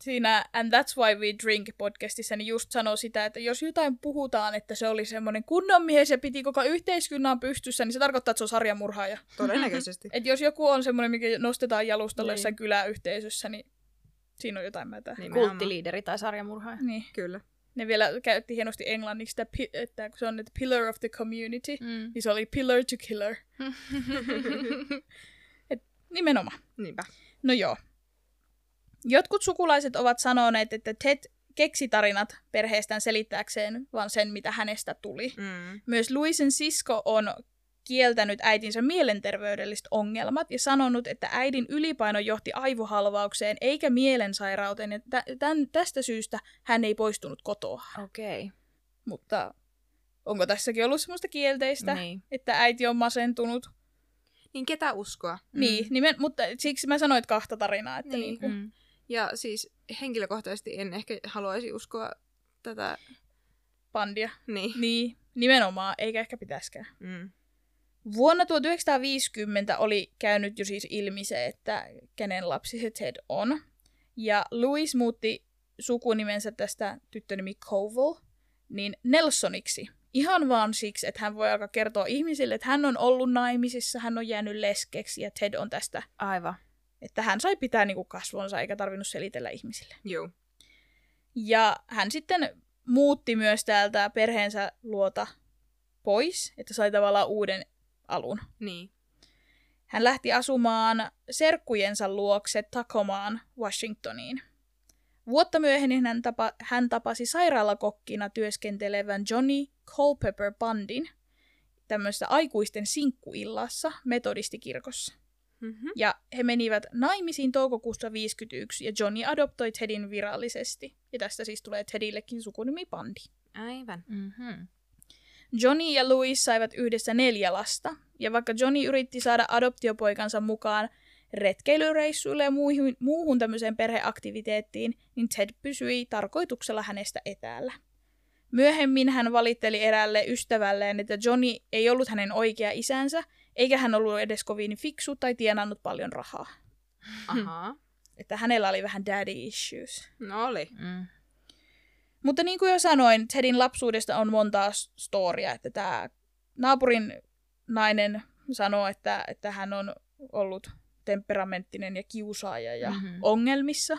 siinä And That's Why We Drink podcastissa niin just sanoo sitä, että jos jotain puhutaan, että se oli semmoinen kunnon mies ja piti koko yhteiskunnan pystyssä, niin se tarkoittaa, että se on sarjamurhaaja. Todennäköisesti. [laughs] Et jos joku on semmoinen, mikä nostetaan jalustalle Niin. jossain kyläyhteisössä, niin siinä on jotain mätää. Niin. Nimenomaan. Kulttiliideri tai sarjamurhaaja. niin. Kyllä. Ne vielä käytti hienosti englanniksi, sitä, että kun se on että pillar of the community, Mm. niin se oli pillar to killer. [laughs] Et nimenomaan. Niinpä. No joo. Jotkut sukulaiset ovat sanoneet, että Ted keksi tarinat perheestään selittääkseen vaan sen, mitä hänestä tuli. Mm. Myös Louisen sisko on kieltänyt äitinsä mielenterveydelliset ongelmat ja sanonut, että äidin ylipaino johti aivohalvaukseen eikä mielensairauteen. Ja tä- tän, tästä syystä hän ei poistunut kotoa. Okei. Okay. Mutta onko tässäkin ollut semmoista kielteistä, Niin. että äiti on masentunut? Niin ketä uskoa? Mm. Niin, nimen, mutta siksi mä sanoin, että kahta tarinaa. Että Niin. niin. Niin Mm. Ja siis henkilökohtaisesti en ehkä haluaisi uskoa tätä. pandia. Niin. Niin, nimenomaan, eikä ehkä pitäisikään. Mm. Vuonna 1950 oli käynyt jo siis ilmi se, että kenen lapsi se Ted on. Ja Louis muutti sukunimensä tästä tyttönimi Covell, niin Nelsoniksi. Ihan vaan siksi, että hän voi alkaa kertoa ihmisille, että hän on ollut naimisissa, hän on jäänyt leskeksi ja Ted on tästä. Aivan. Että hän sai pitää niinku kasvonsa eikä tarvinnut selitellä ihmisille. Joo. Ja hän sitten muutti myös täältä perheensä luota pois, että sai tavallaan uuden alun. Niin. Hän lähti asumaan serkkujensa luokse Tacomaan Washingtoniin. Vuotta myöhemmin hän, tapa, hän tapasi sairaalakokkina työskentelevän Johnny Culpepper Bandin tämmöisessä aikuisten sinkkuillassa metodistikirkossa. Mm-hmm. Ja he menivät naimisiin toukokuussa 51 ja Johnny adoptoi Tedin virallisesti. Ja tästä siis tulee Tedillekin sukunimi Bandi. Aivan. Mm-hmm. Johnny ja Louis saivat yhdessä neljä lasta, ja vaikka Johnny yritti saada adoptiopoikansa mukaan retkeilyreissuille ja muuhun, muuhun tämmöiseen perheaktiviteettiin, niin Ted pysyi tarkoituksella hänestä etäällä. Myöhemmin hän valitteli eräälle ystävälleen, että Johnny ei ollut hänen oikea isänsä, eikä hän ollut edes kovin fiksu tai tienannut paljon rahaa. Ahaa. Että hänellä oli vähän daddy issues. No oli. Mm. Mutta niin kuin jo sanoin, Tedin lapsuudesta on montaa s- storia, että tämä naapurin nainen sanoo, että, että hän on ollut temperamenttinen ja kiusaaja ja Mhm. mm-hmm. ongelmissa.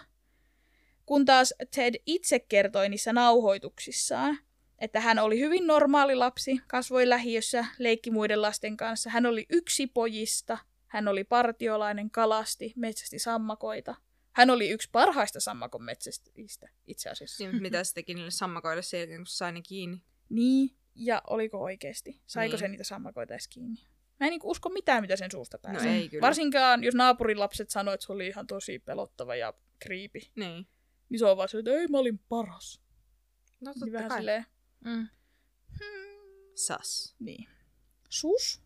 Kun taas Ted itse kertoi niissä nauhoituksissaan, että hän oli hyvin normaali lapsi, kasvoi lähiössä, leikki muiden lasten kanssa. Hän oli yksi pojista, hän oli partiolainen, kalasti, metsästi sammakoita. Hän oli yksi parhaista sammakon metsästäjistä itse asiassa. Niin, mitä se teki niille sammakoille sen jälkeen, kun sai ne kiinni? Niin, ja oliko oikeasti? Saiko Niin. se niitä sammakoita edes kiinni? Mä en niinku usko mitään, mitä sen suusta No pääsee. ei kyllä. Varsinkaan, jos naapurin lapset sanoi, että se oli ihan tosi pelottava ja kriipi. Niin. Niin se on vaan se, että ei, mä olin paras. No Niin totta vähän kai. silleen, Mm. Sas. niin. Sus?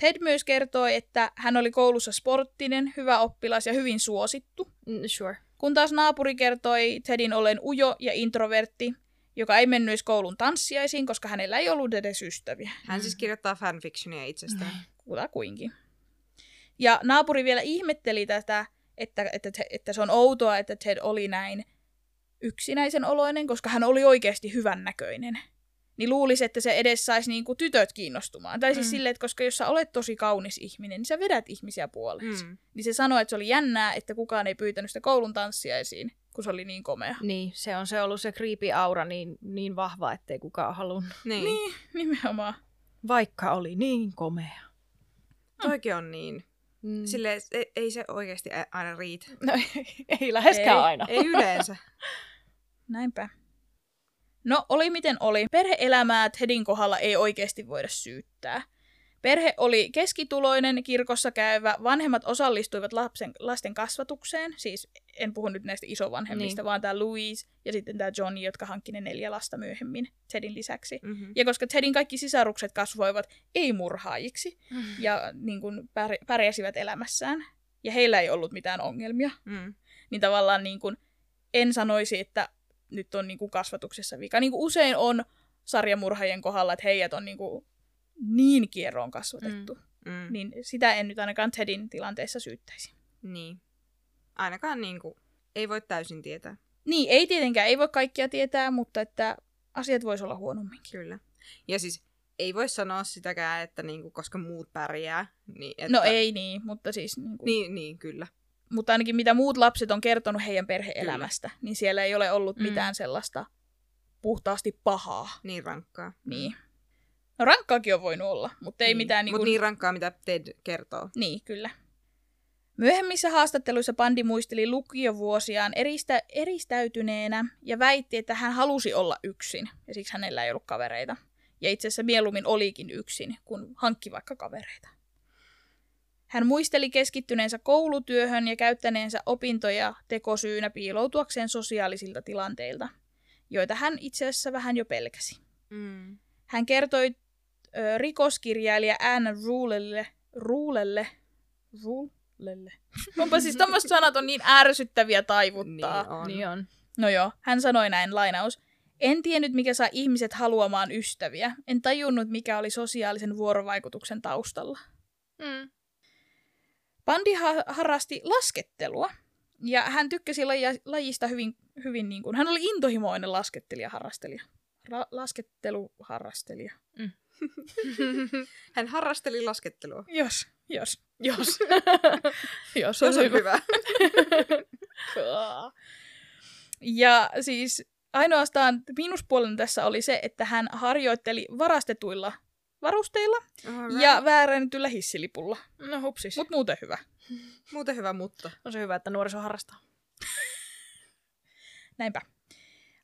Ted myös kertoi, että hän oli koulussa sporttinen, hyvä oppilas ja hyvin suosittu. Mm, Sure. Kun taas naapuri kertoi Tedin ollen ujo ja introvertti, joka ei mennyt koulun tanssiaisiin, koska hänellä ei ollut edes ystäviä. Hän siis kirjoittaa fanfictionia itsestään. Kutakuinkin. Ja naapuri vielä ihmetteli tätä, että, että, että se on outoa, että Ted oli näin yksinäisen oloinen, koska hän oli oikeasti hyvännäköinen. Niin luulisi, että se edes saisi niinku tytöt kiinnostumaan. Tai siis Mm. silleen, että koska jos sä olet tosi kaunis ihminen, niin sä vedät ihmisiä puoleensa. Mm. Mm. Niin se sanoi, että se oli jännää, että kukaan ei pyytänyt sitä koulun tanssiaisiin, kun se oli niin komea. Niin, se on se ollut se creepy aura niin, niin vahva, ettei kukaan halunnut. Niin. Niin, nimenomaan. Vaikka oli niin komea. Toikin on niin. Mm. Silleen, ei, ei se oikeasti aina riitä. No, ei läheskään Ei. aina. Ei yleensä. [laughs] Näinpä. No, oli miten oli. Perheelämää Tedin kohdalla ei oikeasti voida syyttää. Perhe oli keskituloinen, kirkossa käyvä, vanhemmat osallistuivat lapsen, lasten kasvatukseen, siis en puhu nyt näistä isovanhemmista, Niin. vaan tämä Louise ja sitten tämä Johnny, jotka hankki ne neljä lasta myöhemmin Tedin lisäksi. Mm-hmm. Ja koska Tedin kaikki sisarukset kasvoivat ei-murhaajiksi ja niin kuin pär- pärjäsivät elämässään, ja heillä ei ollut mitään ongelmia, Mm. niin tavallaan niin kuin, en sanoisi, että nyt on niin kuin kasvatuksessa vika. Niin kuin usein on sarjamurhaajien kohdalla, että heidät on niin, kuin niin kierroon kasvatettu. Mm. Mm. Niin sitä en nyt ainakaan Tedin tilanteessa syyttäisi. Niin. Ainakaan niinku, ei voi täysin tietää. Niin, ei tietenkään, ei voi kaikkia tietää, mutta että asiat voisi olla huonomminkin. Kyllä. Ja siis ei voi sanoa sitäkään, että niinku, koska muut pärjää. Niin, että... No ei niin, mutta siis... Niin kuin, Niin, niin, kyllä. Mutta ainakin mitä muut lapset on kertonut heidän perheelämästä, niin siellä ei ole ollut Mm. mitään sellaista puhtaasti pahaa. Niin rankkaa. Niin. No rankkaakin on voinut olla, mutta ei niin. mitään niin Mut kuin... niin rankkaa, mitä Ted kertoo. Niin, kyllä. Myöhemmissä haastatteluissa Bandi muisteli lukiovuosiaan eristä, eristäytyneenä ja väitti, että hän halusi olla yksin ja siksi hänellä ei ollut kavereita. Ja itse asiassa mieluummin olikin yksin, kun hankki vaikka kavereita. Hän muisteli keskittyneensä koulutyöhön ja käyttäneensä opintoja tekosyynä piiloutuakseen sosiaalisilta tilanteilta, joita hän itse asiassa vähän jo pelkäsi. Mm. Hän kertoi ö, rikoskirjailija Anne Rulelle, Rulelle, Rulelle. [laughs] Onpa siis tämmöiset sanat on niin ärsyttäviä taivuttaa. Niin on. Niin on. No joo, hän sanoi näin, lainaus. En tiennyt, mikä saa ihmiset haluamaan ystäviä. En tajunnut, mikä oli sosiaalisen vuorovaikutuksen taustalla. Mm. Bandi ha- harrasti laskettelua. Ja hän tykkäsi laji- lajista hyvin, hyvin niin kuin, hän oli intohimoinen laskettelija-harrastelija. Ra- lasketteluharrastelija. [laughs] Hän harrasteli laskettelua. Jos, jos. Jos. [laughs] jos Se on hyvä. [laughs] Ja siis ainoastaan miinuspuolena tässä oli se, että hän harjoitteli varastetuilla varusteilla Alright. ja väärännetyllä hissilipulla. No hupsis. Mutta muuten hyvä. [laughs] Muuten hyvä, mutta. On se hyvä, että nuoriso harrastaa. [laughs] Näinpä.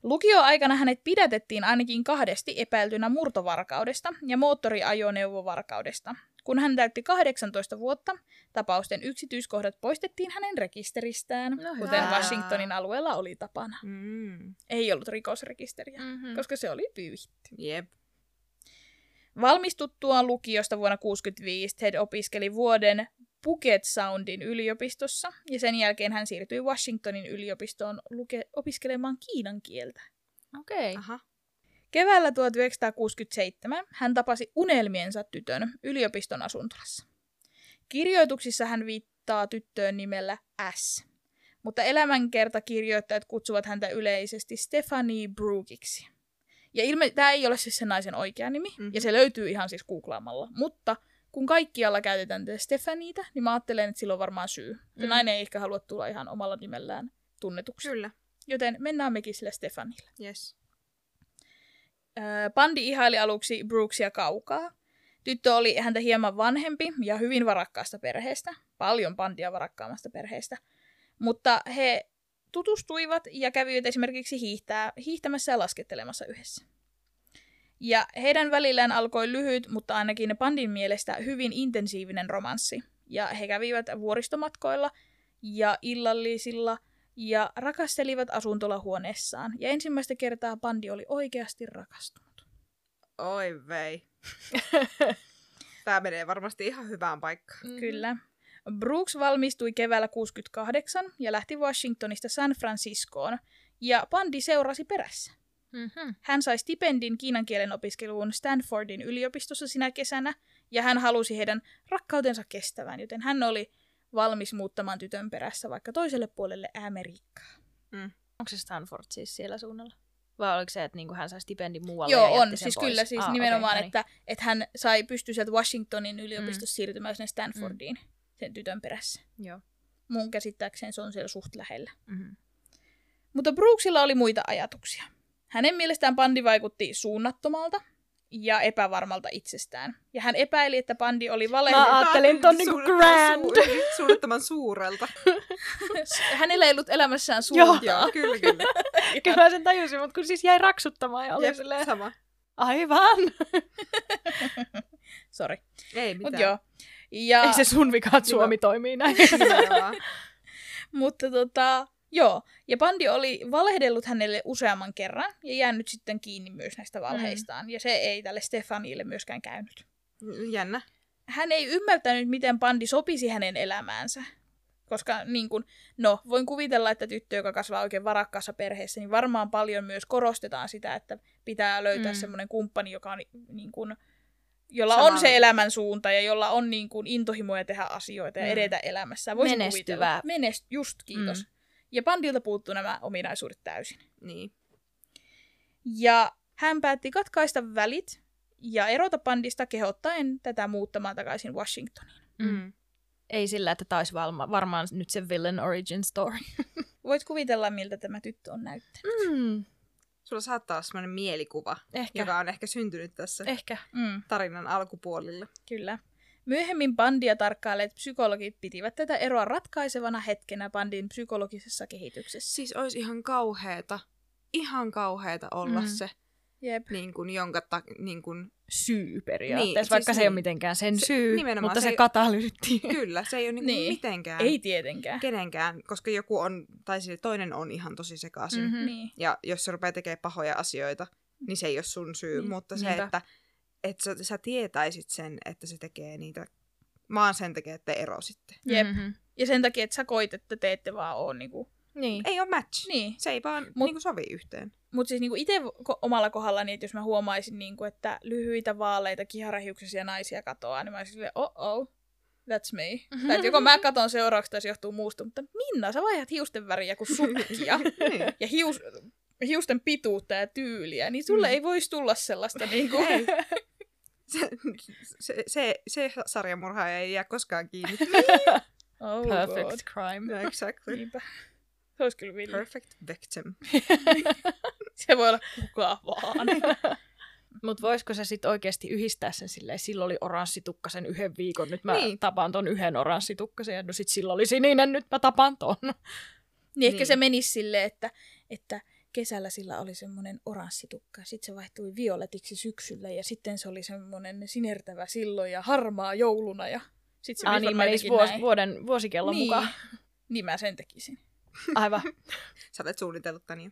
Lukioaikana hänet pidätettiin ainakin kahdesti epäiltynä murtovarkaudesta ja moottoriajoneuvovarkaudesta. Kun hän täytti 18 vuotta, tapausten yksityiskohdat poistettiin hänen rekisteristään, No kuten hyvä. Washingtonin alueella oli tapana. Mm. Ei ollut rikosrekisteriä, Mm-hmm. koska se oli pyyhitty. Jep. Valmistuttuaan lukiosta vuonna 1965 Ted opiskeli vuoden Puget Soundin yliopistossa ja sen jälkeen hän siirtyi Washingtonin yliopistoon luke- opiskelemaan kiinan kieltä. Okei. Okay. Aha. Keväällä 1967 hän tapasi unelmiensa tytön yliopiston asuntolassa. Kirjoituksissa hän viittaa tyttöön nimellä S, mutta elämänkertakirjoittajat kutsuvat häntä yleisesti Stephanie Brookiksi. Ja ilme- tämä ei ole siis sen naisen oikea nimi, mm-hmm. Mhm. ja se löytyy ihan siis googlaamalla. Mutta kun kaikkialla käytetään tätä Stephanieta, niin mä ajattelen, että sillä on varmaan syy. Se Mm. nainen ei ehkä halua tulla ihan omalla nimellään tunnetuksi. Kyllä. Joten mennään mekin sillä Stefanilla. Yes. Bandi ihaili aluksi Brooksia kaukaa. Tyttö oli häntä hieman vanhempi ja hyvin varakkaasta perheestä, paljon Bandia varakkaammasta perheestä. Mutta he tutustuivat ja kävivät esimerkiksi hiihtää, hiihtämässä ja laskettelemassa yhdessä. Ja heidän välillään alkoi lyhyt, mutta ainakin Pandin mielestä hyvin intensiivinen romanssi. Ja he kävivät vuoristomatkoilla ja illallisilla ja rakastelivat asuntolahuoneessaan. Ja ensimmäistä kertaa Pandi oli oikeasti rakastunut. Oi vei. [laughs] Tämä menee varmasti ihan hyvään paikkaan. Mm-hmm. Kyllä. Brooks valmistui keväällä 68 ja lähti Washingtonista San Franciscoon, ja Pandi seurasi perässä. Mm-hmm. Hän sai stipendin kiinan kielen opiskeluun Stanfordin yliopistossa sinä kesänä, ja hän halusi heidän rakkautensa kestävän, joten hän oli valmis muuttamaan tytön perässä vaikka toiselle puolelle Amerikkaa. Onko se Stanford siis siellä suunnalla? Vai oliko se, että niinku hän sai stipendin muualle Joo, ja on. Siis pois? kyllä, siis Aa, nimenomaan, okei, no että, että hän sai pystyi sieltä Washingtonin yliopistossa mm. siirtymään sinne Stanfordiin sen tytön perässä. Joo. Mun käsittääkseen se on siellä suht lähellä. Mm-hmm. Mutta Brooksilla oli muita ajatuksia. Hänen mielestään Pandi vaikutti suunnattomalta ja epävarmalta itsestään. Ja hän epäili, että Pandi oli Mä valehdellut. ajattelin ton niinku Suunnattoman grand. Su- suunnattoman suurelta. [laughs] Hänellä ei ollut elämässään suuntaa. Joo, kyllä, kyllä. [laughs] Kyllä mä sen tajusin, mutta kun siis jäi raksuttamaan ja oli Jep, silleen, sama. aivan. [laughs] Sori. Ei mitään. Mutta joo. Ja, Ei se sun vika, että Suomi toimii näin. [laughs] Mutta tota, joo. Ja Pandi oli valehdellut hänelle useamman kerran ja jäänyt sitten kiinni myös näistä valheistaan. Mm. Ja se ei tälle Stefanille myöskään käynyt. Jännä. hän ei ymmärtänyt, miten Pandi sopisi hänen elämäänsä. Koska niin kun, no, voin kuvitella, että tyttö, joka kasvaa oikein varakkaassa perheessä, niin varmaan paljon myös korostetaan sitä, että pitää löytää mm. semmoinen kumppani, joka on niin kun, jolla Samalla- on se elämän suunta ja jolla on niin kun, intohimoja tehdä asioita ja Mm. edetä elämässä. Voisin Menestyvää. kuvitella. Menest, just, kiitos. Mm. Mm. Ja Pandilta puuttuu nämä ominaisuudet täysin. Niin. Ja hän päätti katkaista välit ja erota Pandista kehottaen tätä muuttamaan takaisin Washingtoniin. Mm. Ei sillä, että taisi valma, varmaan nyt se villain origin story. [laughs] Voit kuvitella, miltä tämä tyttö on näyttänyt. Mm. Sulla saattaa olla sellainen mielikuva, Ehkä. joka on ehkä syntynyt tässä Ehkä. Mm, tarinan alkupuolilla. kyllä. Myöhemmin bandia tarkkailleet psykologit pitivät tätä eroa ratkaisevana hetkenä bandin psykologisessa kehityksessä. Siis olisi ihan kauheeta, ihan kauheeta olla Mm. se, Jep. niin kuin, jonka ta, niin kuin, Syy periaatteessa, Niin, vaikka siis se ei ole niin. mitenkään sen Se- syy, nimenomaan, mutta se se, katalytti. [laughs] kyllä, se ei ole niin kuin Niin. mitenkään Ei tietenkään. kenenkään, koska joku on, tai sille toinen on ihan tosi sekaisin. Mhm. Mm-hmm. Niin. Ja jos se rupeaa tekemään pahoja asioita, niin se ei ole sun syy. Niin, Mutta se, niinpä. että, että sä, sä tietäisit sen, että se tekee niitä, vaan sen takia, että te erositte. Jep. Mhm. Ja sen takia, että sä koit, että te ette vaan ole niinku... Niin. Ei ole match. Niin. Se ei vaan Mut- niin kuin sovi yhteen. Mutta siis niinku itse omalla kohdallani, että jos mä huomaisin, niinku, että lyhyitä vaaleita kiharahiuksisia naisia katoaa, niin mä olisin silleen, oh oh, that's me. Mhm. Tai että joko mä katon seuraavaksi tai se johtuu muusta, mutta Minna, sä vaihdat hiusten väriä kuin sukkia. [laughs] niin. ja hius, hiusten pituutta ja tyyliä, niin sulle Mm. ei voisi tulla sellaista niinku... [laughs] Se, se, se, se sarjamurhaaja ei jää koskaan kiinni. [laughs] oh Perfect God. crime. no, exactly. Niinpä. Se olisi kyllä villi. Perfect victim. [laughs] Se voi olla kuka vaan. [laughs] Mutta voisiko se sitten oikeasti yhdistää sen silleen, silloin oli oranssitukkasen yhden viikon, nyt mä niin. Tapaan ton yhden oranssitukkasen, ja no sit silloin oli sininen, nyt mä tapaan ton. niin ehkä Niin. se menisi silleen, että, että kesällä sillä oli semmoinen oranssitukka, sitten se vaihtui violetiksi syksyllä ja sitten se oli semmoinen sinertävä silloin ja harmaa jouluna ja sitten se Ah, niin menisi vuos, vuoden, vuosikellon niin. mukaan. Niin mä sen tekisin. Aivan. [laughs] Sä olet suunnitellut tän. [laughs]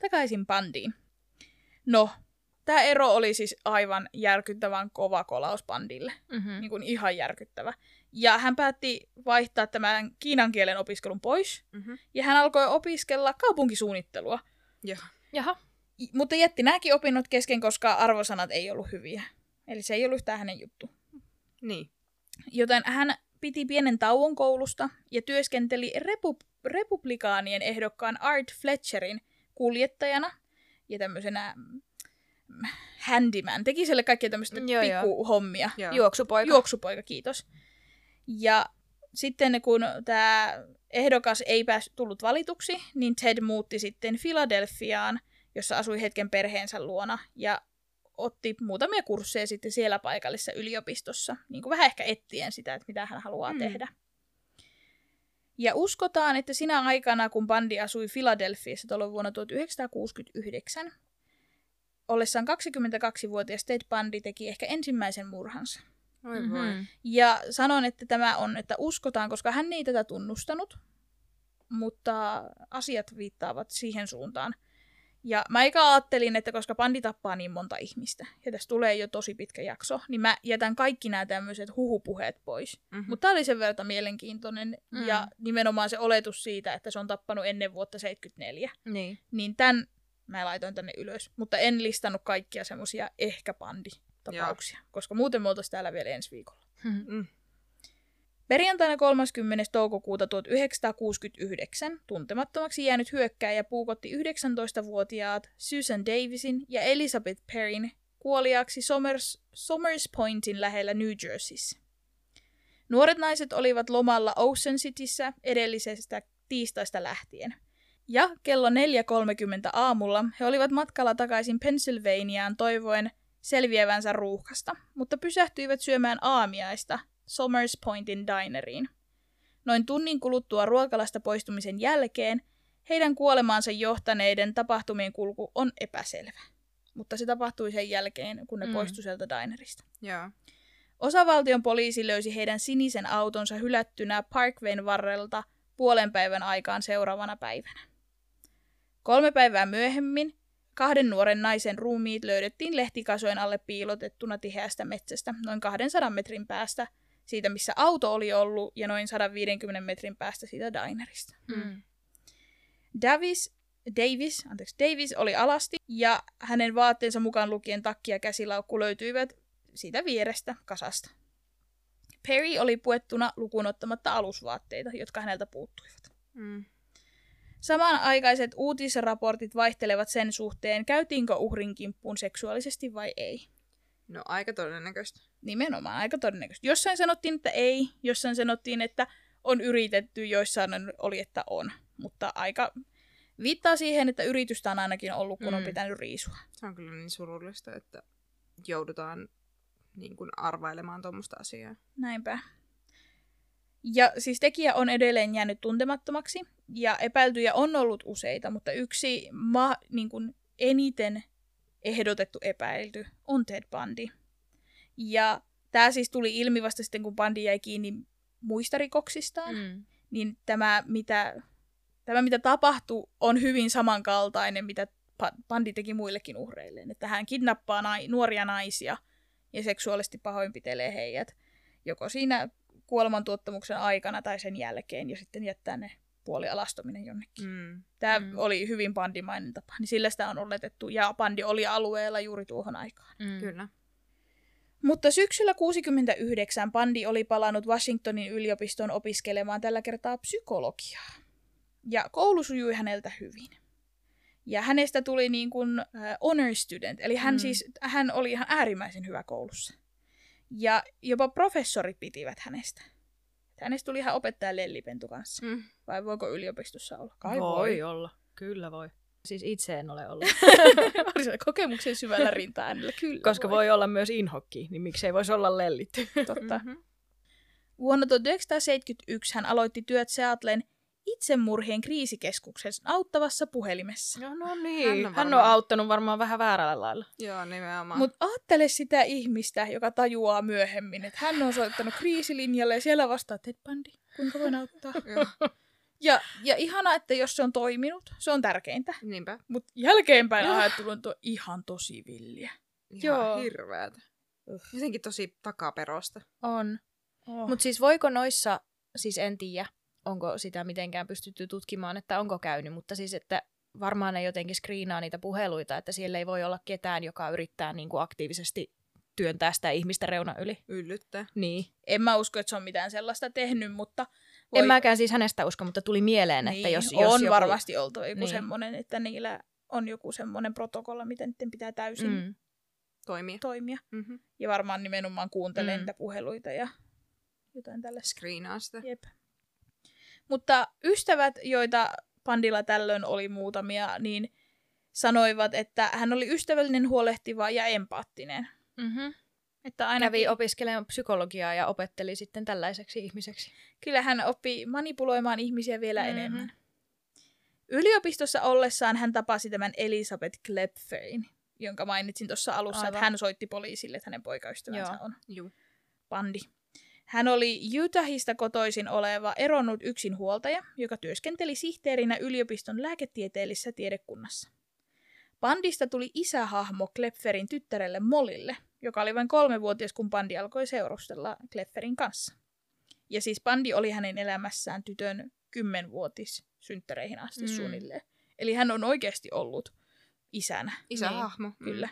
Takaisin bandiin. No, tämä ero oli siis aivan järkyttävän kova kolaus bandille. Mm-hmm. Niin kuin ihan järkyttävä. Ja hän päätti vaihtaa tämän kiinan kielen opiskelun pois. Mm-hmm. Ja hän alkoi opiskella kaupunkisuunnittelua. Joo. Jaha. I- Mutta jätti nämäkin opinnot kesken, koska arvosanat ei ollut hyviä. Eli se ei ollut yhtään hänen juttu. Niin. Joten hän piti pienen tauon koulusta ja työskenteli repu- republikaanien ehdokkaan Art Fletcherin kuljettajana ja tämmöisenä mm, handyman. Teki sille kaikkia tämmöistä pikkuhommia. Joo. Juoksupoika. Juoksupoika, kiitos. Ja sitten kun tämä ehdokas ei pääs tullut valituksi, niin Ted muutti sitten Filadelfiaan, jossa asui hetken perheensä luona, ja otti muutamia kursseja sitten siellä paikallisessa yliopistossa, niin kuin vähän ehkä etsien sitä, että mitä hän haluaa Mm. tehdä. Ja uskotaan, että sinä aikana, kun bandi asui Filadelfiassa tuolla vuonna 1969, ollessaan 22-vuotias Ted Bundy teki ehkä ensimmäisen murhansa. Oi Mhm. voi. Ja sanon, että tämä on, että uskotaan, koska hän ei tätä tunnustanut, mutta asiat viittaavat siihen suuntaan. Ja mä eikä ajattelin, että koska bandi tappaa niin monta ihmistä, ja tässä tulee jo tosi pitkä jakso, niin mä jätän kaikki nämä tämmöiset huhupuheet pois. Mhm. Mutta tämä oli sen verran mielenkiintoinen, Mm. ja nimenomaan se oletus siitä, että se on tappanut ennen vuotta 74. Niin. Niin tämän mä laitoin tänne ylös, mutta en listannut kaikkia semmosia ehkä bandi-tapauksia, koska muuten me oltaisiin täällä vielä ensi viikolla. [laughs] Mm. Perjantaina 30. toukokuuta 1969 tuntemattomaksi jäänyt hyökkääjä puukotti 19-vuotiaat Susan Davisin ja Elizabeth Perrin kuoliaaksi Somers, Somers Pointin lähellä New Jerseyssä. Nuoret naiset olivat lomalla Ocean Cityssä edellisestä tiistaista lähtien. Ja kello 4.30 aamulla he olivat matkalla takaisin Pennsylvaniaan toivoen selviävänsä ruuhkasta, mutta pysähtyivät syömään aamiaista Somers Pointin dineriin. Noin tunnin kuluttua ruokalasta poistumisen jälkeen heidän kuolemaansa johtaneiden tapahtumien kulku on epäselvä. Mutta se tapahtui sen jälkeen, kun ne Mm. poistuivat sieltä dinerista. Joo. Osavaltion poliisi löysi heidän sinisen autonsa hylättynä Parkwayn varrelta puolen päivän aikaan seuraavana päivänä. Kolme päivää myöhemmin kahden nuoren naisen ruumiit löydettiin lehtikasojen alle piilotettuna tiheästä metsästä noin 200 metrin päästä siitä, missä auto oli ollut, ja noin 150 metrin päästä siitä dinerista. Mm. Davis, Davis, anteeksi, Davis oli alasti ja hänen vaatteensa mukaan lukien takki ja käsilaukku löytyivät siitä vierestä kasasta. Perry oli puettuna lukuun ottamatta alusvaatteita, jotka häneltä puuttuivat. Mm. Samanaikaiset uutisraportit vaihtelevat sen suhteen, käytiinkö uhrin kimppuun seksuaalisesti vai ei. No aika todennäköistä. Nimenomaan, aika todennäköisesti. Jossain sanottiin, että ei, jossain sanottiin, että on yritetty, joissain oli, että on. Mutta aika viittaa siihen, että yritystä on ainakin ollut, kun on Mm. pitänyt riisua. Se on kyllä niin surullista, että joudutaan niin kuin arvailemaan tuommoista asiaa. Näinpä. Ja siis tekijä on edelleen jäänyt tuntemattomaksi, ja epäiltyjä on ollut useita, mutta yksi ma- niin kuin eniten ehdotettu epäilty on Ted Bundy. Ja tämä siis tuli ilmi vasta sitten, kun Bundy jäi kiinni muista rikoksistaan, mm. Niin tämä mitä, tämä, mitä tapahtui, on hyvin samankaltainen, mitä Bundy teki muillekin uhreilleen. Että hän kidnappaa nai- nuoria naisia ja seksuaalisesti pahoinpitelee heidät joko siinä kuolemantuottamuksen aikana tai sen jälkeen ja sitten jättää ne puolialastominen jonnekin. Mm. Tämä Mm. oli hyvin bandimainen tapa, niin sillä sitä on oletettu ja bandi oli alueella juuri tuohon aikaan. Mm. Kyllä. Mutta syksyllä 69 bandi oli palannut Washingtonin yliopistoon opiskelemaan tällä kertaa psykologiaa. Ja koulu sujui häneltä hyvin. Ja hänestä tuli niin kuin äh, honor student, eli hän Mm. siis hän oli ihan äärimmäisen hyvä koulussa. Ja jopa professorit pitivät hänestä. Hänestä tuli ihan opettaja Lellipentu kanssa. Mm. Vai voiko yliopistossa olla? Kai voi olla, kyllä voi. Siis itse en ole ollut. [laughs] Kokemuksen syvällä rinta-äänellä, [laughs] kyllä Koska voi olla myös inhokki, niin miksei voisi olla lellitty. Totta. Mhm. Vuonna 1971 hän aloitti työt Seattlen itsemurhien kriisikeskuksen auttavassa puhelimessa. No, no Hän niin, on hän on, varmaan- auttanut varmaan vähän väärällä lailla. Joo, nimenomaan. Mutta ajattele sitä ihmistä, joka tajuaa myöhemmin, että hän on soittanut kriisilinjalle ja siellä vastaa Ted Bundy, kuinka voin auttaa. [laughs] Joo. Ja, ja ihana, että jos se on toiminut, se on tärkeintä. Niinpä. Mutta jälkeenpäin ajattelu on tuo ihan tosi villiä. Ihan Joo. hirveätä. Jotenkin tosi takaperosta. On. Oh. Mutta siis voiko noissa, siis en tiedä, onko sitä mitenkään pystytty tutkimaan, että onko käynyt, mutta siis, että varmaan ne jotenkin screenaa niitä puheluita, että siellä ei voi olla ketään, joka yrittää niin kuin aktiivisesti työntää sitä ihmistä reuna yli. Yllyttää. Niin. En mä usko, että se on mitään sellaista tehnyt, mutta Voi. En mäkään siis hänestä usko, mutta tuli mieleen, niin, että jos, on jos joku... varmasti oltava joku Niin. semmoinen, että niillä on joku semmoinen protokolla, miten niiden pitää täysin. Mm. Toimia. toimia. Mm-hmm. Ja varmaan nimenomaan kuuntelee Mm. niitä puheluita ja jotain tällaista. Screenaa sitä. Jep. Mutta ystävät, joita Pandilla tällöin oli muutamia, niin sanoivat, että hän oli ystävällinen, huolehtiva ja empaattinen. Mm-hmm. Että ainakin, Kävi opiskelemaan psykologiaa ja opetteli sitten tällaiseksi ihmiseksi. kyllä hän oppi manipuloimaan ihmisiä vielä Mhm. mm-hmm. enemmän. Yliopistossa ollessaan hän tapasi tämän Elisabeth Klepferin, jonka mainitsin tuossa alussa, Aivan. että hän soitti poliisille, että hänen poikaystävänsä Joo. on Juu. Pandi. Hän oli Utahista kotoisin oleva eronnut yksinhuoltaja, joka työskenteli sihteerinä yliopiston lääketieteellisessä tiedekunnassa. Pandista tuli isähahmo Klepferin tyttärelle Molille, joka oli vain kolmevuotias, kun Pandi alkoi seurustella Klepferin kanssa. Ja siis Pandi oli hänen elämässään tytön kymmenvuotis synttäreihin asti Mm. mm. suunnilleen. Eli hän on oikeasti ollut isänä. Isähahmo. Niin, kyllä.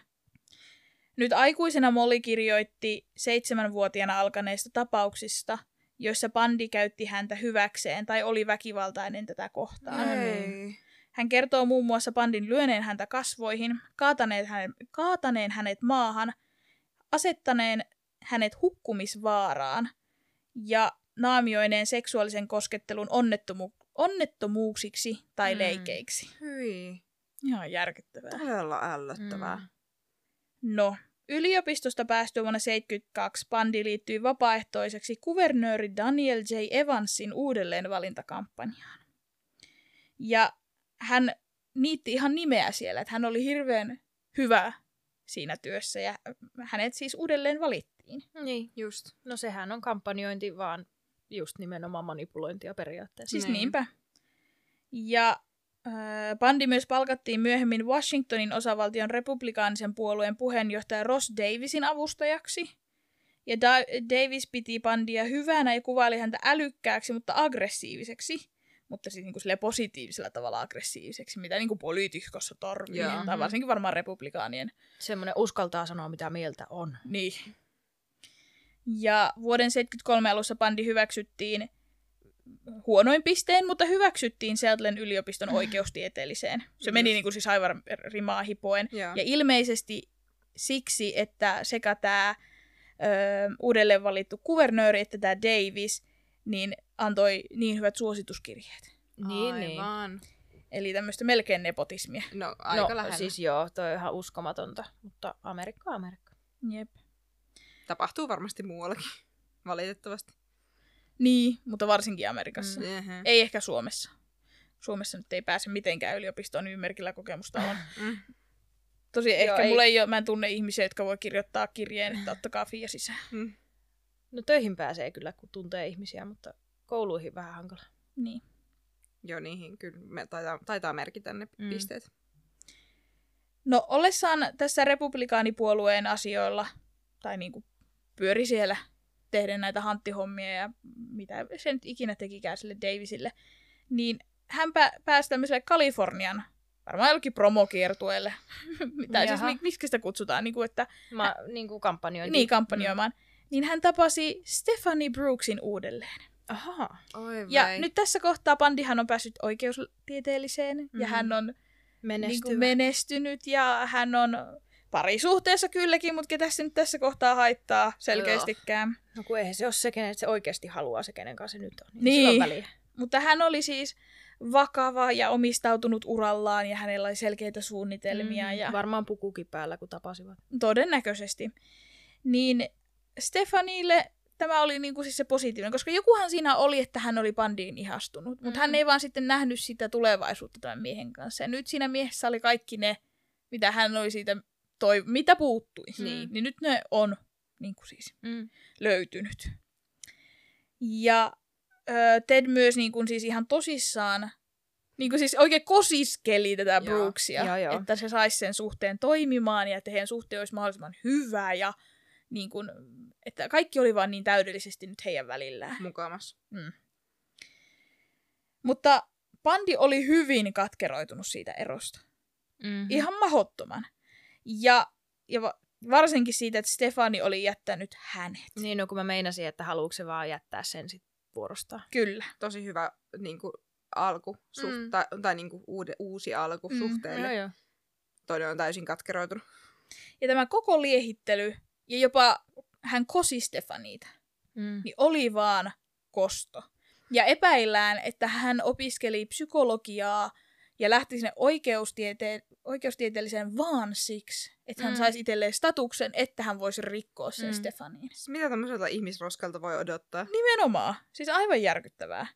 Nyt aikuisena Molly kirjoitti seitsemänvuotiaana alkaneista tapauksista, joissa Pandi käytti häntä hyväkseen tai oli väkivaltainen tätä kohtaan. Mm. Ei. Hän kertoo muun muassa Pandin lyöneen häntä kasvoihin, kaataneen hänet, kaataneen hänet maahan, asettaneen hänet hukkumisvaaraan ja naamioineen seksuaalisen koskettelun onnettomu- onnettomuuksiksi tai Mm. leikeiksi. Hyi. Ihan järkyttävää. Todella ällöttävää. Mm. No, yliopistosta päästyä vuonna 1972 Pandi liittyi vapaaehtoiseksi kuvernööri Daniel J. Evansin uudelleenvalintakampanjaan. Ja hän niitti ihan nimeä siellä, että hän oli hirveän hyvä siinä työssä ja hänet siis uudelleen valittiin. Niin. Just. No sehän on kampanjointi, vaan just nimenomaan manipulointia periaatteessa. Siis Niin. niinpä. Ja Bandi myös palkattiin myöhemmin Washingtonin osavaltion republikaanisen puolueen puheenjohtaja Ross Davisin avustajaksi. Ja da- Davis piti Bandia hyvänä ja kuvaili häntä älykkääksi, mutta aggressiiviseksi. Mutta siis niin silleen positiivisella tavalla aggressiiviseksi, mitä niin kuin poliitikossa tarvii. Joo. Tai varsinkin varmaan republikaanien Semmoinen uskaltaa sanoa, mitä mieltä on. niin. Ja vuoden 73 alussa bandi hyväksyttiin huonoin pisteen, mutta hyväksyttiin Seattlen yliopiston oikeustieteelliseen. Se meni niin kuin siis aivan rimaa hipoen. Joo. Ja ilmeisesti siksi, että sekä tämä ö, uudelleen valittu kuvernööri että tämä Davis niin antoi niin hyvät suosituskirjeet. Niin, niin. Eli tämmöistä melkein nepotismia. No, aika no, lähellä. siis joo, toi on ihan uskomatonta, mutta Amerikka on Amerikka. Jep. Tapahtuu varmasti muuallakin. [laughs] Valitettavasti. Niin, mutta varsinkin Amerikassa. Mm. Mm. Ei ehkä Suomessa. Suomessa nyt ei pääse mitenkään yliopistoon nimimerkillä kokemusta on. Mm. Tosi Joo, ehkä ei- mulla ei ole, mä en tunne ihmisiä, jotka voi kirjoittaa kirjeen, että ottakaa Fia sisään. Mm. No töihin pääsee kyllä, kun tuntee ihmisiä, mutta kouluihin vähän hankala. Niin. Joo, niihin kyllä me taitaa, taitaa merkitä ne Mm. mm. pisteet. No ollessaan tässä republikaanipuolueen asioilla, tai niinku pyöri siellä tehden näitä hanttihommia ja mitä se nyt ikinä tekikään sille Davisille, niin hän pä- pääsi tämmöiselle Kalifornian, varmaan jollekin promokiertueelle, [laughs] tai siis Jaha. mi- miksi sitä kutsutaan, niin kuin, että Mä niin kuin kampanjointi. niin kampanjoimaan, niin hän tapasi Stephanie Brooksin uudelleen. Aha. Oi Ja vai. nyt tässä kohtaa Pandihan on päässyt oikeustieteelliseen mm. ja Mhm. hän on niin kuin menestynyt ja hän on parisuhteessa kylläkin, mutta ketä se nyt tässä kohtaa haittaa selkeästikään. No kun eihän se ole se, kenen se oikeasti haluaa, se kenen kanssa se nyt on. Niin. Niin. Sillä on väliä. Mutta hän oli siis vakava ja omistautunut urallaan ja hänellä oli selkeitä suunnitelmia Mm, ja Varmaan pukukin päällä, kun tapasivat. todennäköisesti. Niin Stefanille tämä oli niinku siis se positiivinen, koska jokuhan siinä oli, että hän oli Pandiin ihastunut, mutta Mm. hän ei vaan sitten nähnyt sitä tulevaisuutta tämän miehen kanssa. Ja nyt siinä miehessä oli kaikki ne, mitä hän oli siitä, toi, mitä puuttui. Niin. niin nyt ne on niin kuin siis Mm. löytynyt. Ja ö, Ted myös niin kuin siis ihan tosissaan niin kuin siis oikein kosiskeli tätä Joo, Brooksia, joo, joo. että se saisi sen suhteen toimimaan ja että heidän suhteen olisi mahdollisimman hyvä ja niin kuin, että kaikki oli vaan niin täydellisesti nyt heidän välillään. Mukamas. Mutta Pandi oli hyvin katkeroitunut siitä erosta. Mm-hmm. Ihan mahottoman. Ja, ja va- varsinkin siitä, että Stefani oli jättänyt hänet. Niin, no kun mä meinasin, että haluuko se vaan jättää sen sit vuorostaan. Kyllä. Tosi hyvä niin kuin, alku, suht, Mm. tai, tai niin kuin, uude, uusi alku Mm, suhteelle. joo. Toinen on täysin katkeroitunut. Ja tämä koko liehittely, ja jopa hän kosi Stefaniita, Mm. niin oli vaan kosto. Ja epäillään, että hän opiskeli psykologiaa ja lähti sinne oikeustiete- oikeustieteelliseen vaan siksi, että hän Mm. saisi itselleen statuksen, että hän voisi rikkoa sen Mm. mm. Stefaniin. Siis mitä tämmöiseltä ihmisroskalta voi odottaa? Nimenomaan. Siis aivan järkyttävää.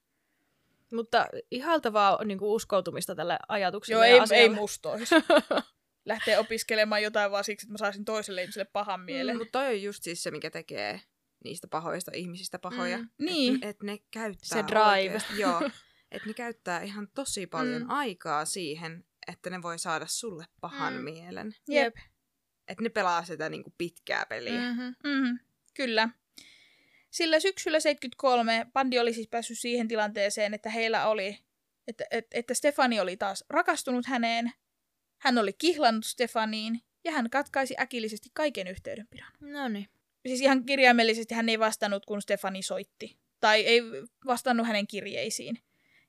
Mutta ihaltavaa niin kuin uskoutumista tälle Joo, ajatukselle ei, ja asialle. ei mustoisi. [laughs] Lähtee opiskelemaan jotain vaan siksi, että mä saisin toiselle ihmiselle pahan mielen. Mm, mutta toi on just siis se, mikä tekee niistä pahoista ihmisistä pahoja. Mm, niin. Et, ne käyttää Se drive. Oikeasti, joo. [laughs] Että ne käyttää ihan tosi paljon Mm. aikaa siihen, että ne voi saada sulle pahan Mm. mielen. Jep. Että ne pelaa sitä niinku pitkää peliä. Mm. Mm-hmm. Mm, kyllä. Sillä syksyllä 73 bandi oli siis päässyt siihen tilanteeseen, että heillä oli, että, että, että Stefani oli taas rakastunut häneen, hän oli kihlannut Stefaniin ja hän katkaisi äkillisesti kaiken yhteydenpidon. No niin. Siis ihan kirjaimellisesti hän ei vastannut, kun Stefani soitti. Tai ei vastannut hänen kirjeisiin.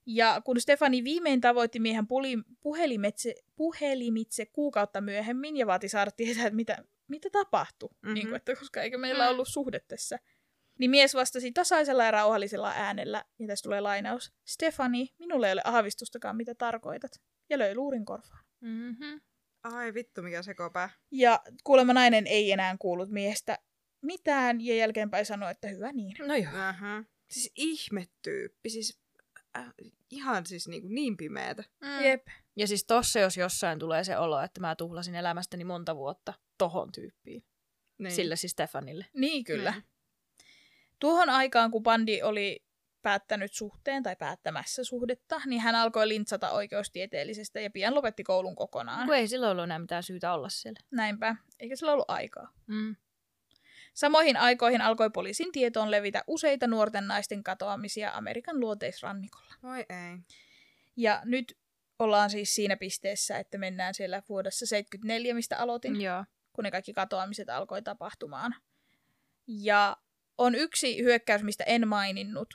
Ja kun Stefani viimein tavoitti miehen puli, puhelimitse, puhelimitse kuukautta myöhemmin ja vaati saada tietää, että mitä, mitä tapahtui, Mhm. mm-hmm. niin kuin, että koska eikä meillä Mm. ollut suhde tässä, niin mies vastasi tasaisella ja rauhallisella äänellä, ja tässä tulee lainaus, Stefani, minulle ei ole aavistustakaan, mitä tarkoitat, ja löi luurin korvaan. Mm-hmm. Ai vittu, mikä sekopää. Ja kuulemma nainen ei enää kuullut miestä mitään, ja jälkeenpäin sanoi, että hyvä niin. No joo. Aha. Siis ihmetyyppi. Siis ihan siis niinku niin pimeätä. Mm. Jep. Ja siis tossa jos jossain tulee se olo, että mä tuhlasin elämästäni monta vuotta tohon tyyppiin. Niin. Sille siis Stefanille. Niin kyllä. Niin. Tuohon aikaan, kun bandi oli päättänyt suhteen tai päättämässä suhdetta, niin hän alkoi lintsata oikeustieteellisestä ja pian lopetti koulun kokonaan. Kun ei silloin ollut enää mitään syytä olla siellä. Näinpä, eikä sillä ollut aikaa. Mm. Samoihin aikoihin alkoi poliisin tietoon levitä useita nuorten naisten katoamisia Amerikan luoteisrannikolla. Voi ei. Ja nyt ollaan siis siinä pisteessä, että mennään siellä vuodessa 74, mistä aloitin. Joo. kun ne kaikki katoamiset alkoi tapahtumaan. Ja on yksi hyökkäys, mistä en maininnut,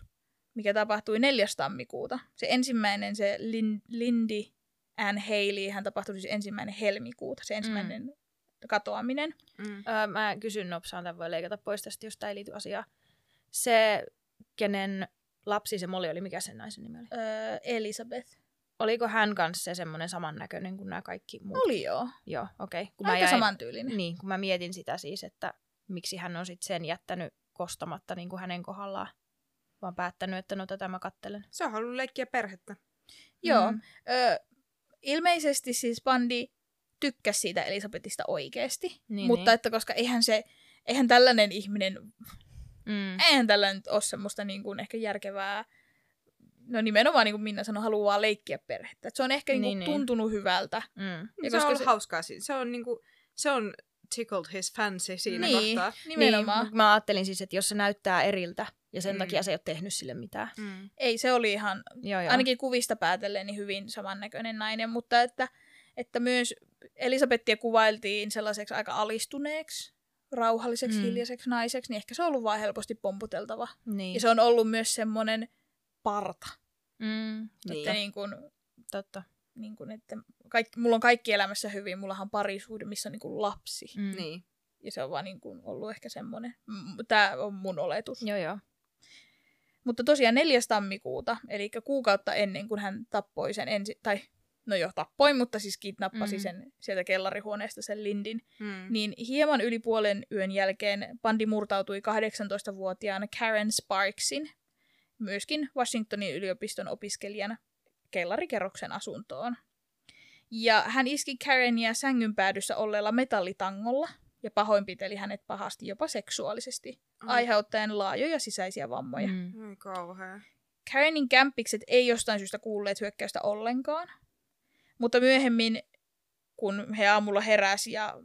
mikä tapahtui 4. tammikuuta. Se ensimmäinen, se Lin- Lindy Ann Haley, hän tapahtui siis ensimmäinen helmikuuta, se ensimmäinen mm. Katoaminen. Mm. Öö, mä kysyn nopsaan, tämän voi leikata pois tästä, jos tämä ei liity asiaan. Se, kenen lapsi se Molly oli, mikä sen naisen nimi oli? Öö, Elisabeth. Oliko hän kanssa se semmoinen samannäköinen kuin nämä kaikki muut? Oli joo. Joo, okei. Okay. Kun Aika jäin- samantyylinen. Niin, kun mä mietin sitä siis, että miksi hän on sitten sen jättänyt kostamatta niin kuin hänen kohdallaan, vaan päättänyt, että no tätä mä kattelen. Se on halunnut leikkiä perhettä. Joo. Mm. Öö, ilmeisesti siis bandi tykkäsi siitä Elisabetista oikeasti, Niin, mutta niin. että koska eihän se, eihän tällainen ihminen Mm. eihän tällä nyt ole semmoista niin kuin ehkä järkevää, no nimenomaan niin kuin Minna sanoi, haluaa leikkiä perhettä. Et se on ehkä niin Niin, kuin niin. tuntunut hyvältä. Mm. Ja se on koska ollut se- hauskaa. siinä. Se on, niinku, se on tickled his fancy siinä niin, kohtaa. [laughs] nimenomaan. Niin, mä ajattelin siis, että jos se näyttää eriltä ja sen mm. takia se ei ole tehnyt sille mitään. Mm. Ei, se oli ihan, Joo, joo. ainakin kuvista päätellen, niin hyvin samannäköinen nainen, mutta että, että myös Elisabettia kuvailtiin sellaiseksi aika alistuneeksi, rauhalliseksi, Mm. hiljaiseksi naiseksi, niin ehkä se on ollut vaan helposti pomputeltava. Niin. Ja se on ollut myös semmoinen parta. Mm, Niin. Että, niin kuin, totta. niin kuin, että kaikki, mulla on kaikki elämässä hyvin, mullahan on parisuhde, missä on niin kuin lapsi. Mm. Niin. Ja se on vaan niin kuin ollut ehkä semmoinen. Tämä on mun oletus. Joo, joo. Mutta tosiaan 4. tammikuuta, eli kuukautta ennen kuin hän tappoi sen ensi, tai no jo tappoi, mutta siis kidnappasi Mm. sen sieltä kellarihuoneesta sen Lindin, Mm. niin hieman yli puolen yön jälkeen bandi murtautui 18-vuotiaan Karen Sparksin, myöskin Washingtonin yliopiston opiskelijan kellarikerroksen asuntoon. Ja hän iski Karenia sängyn päädyssä olleella metallitangolla ja pahoinpiteli hänet pahasti jopa seksuaalisesti, Ai. aiheuttaen laajoja sisäisiä vammoja. Mm. Mm. Kauhea. Karenin kämppikset ei jostain syystä kuulleet hyökkäystä ollenkaan, mutta myöhemmin, kun he aamulla heräsi ja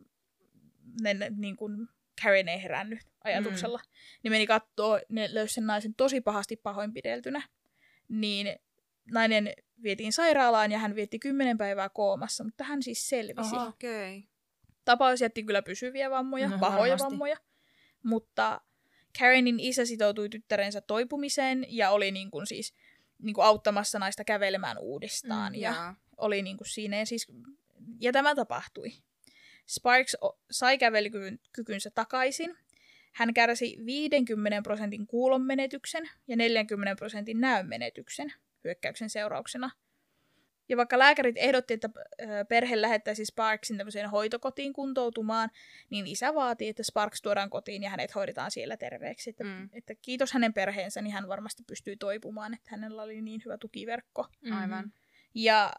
ne, ne, niin kuin Karen ei herännyt ajatuksella, mm. niin meni kattoo, ne löysi sen naisen tosi pahasti pahoinpideltynä, niin nainen vietiin sairaalaan ja hän vietti kymmenen päivää koomassa, mutta hän siis selvisi. Oho. Okei. Okay. Tapaus jätti kyllä pysyviä vammoja, No, pahoja varmasti. vammoja, mutta Karenin isä sitoutui tyttärensä toipumiseen ja oli niin kuin siis niin kuin auttamassa naista kävelemään uudestaan. Mm, ja Jaa. Oli niin kuin siinä ja, siis, ja tämä tapahtui. Sparks sai kävelykykynsä takaisin. Hän kärsi 50 prosentin kuulonmenetyksen ja 40 prosentin näönmenetyksen hyökkäyksen seurauksena. Ja vaikka lääkärit ehdotti, että perhe lähettäisi Sparksin tämmöiseen hoitokotiin kuntoutumaan, niin isä vaati, että Sparks tuodaan kotiin ja hänet hoidetaan siellä terveeksi. Että, Mm. että kiitos hänen perheensä, niin hän varmasti pystyy toipumaan, että hänellä oli niin hyvä tukiverkko. Aivan. Ja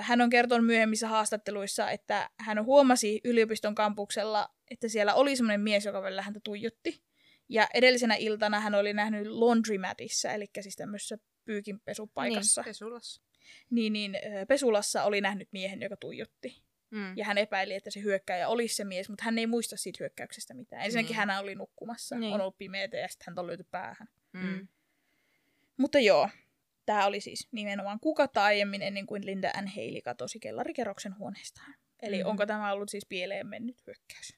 hän on kertonut myöhemmissä haastatteluissa, että hän huomasi yliopiston kampuksella, että siellä oli semmoinen mies, joka välillä häntä tuijotti. Ja edellisenä iltana hän oli nähnyt laundromatissa, eli siis tämmöisessä pyykinpesupaikassa. Pesulassa. Niin, niin pesulassa oli nähnyt miehen, joka tuijotti. Mm. Ja hän epäili, että se hyökkääjä olisi se mies, mutta hän ei muista siitä hyökkäyksestä mitään. Ensinnäkin Niin. hän oli nukkumassa, Niin. on ollut pimeätä ja sitten hän on löyty päähän. Mm. Mutta joo, tämä oli siis nimenomaan kukata aiemmin ennen kuin Linda Ann Haley katosi kellarikerroksen huoneestaan. Eli Mhm. mm-hmm. onko tämä ollut siis pieleen mennyt hyökkäys?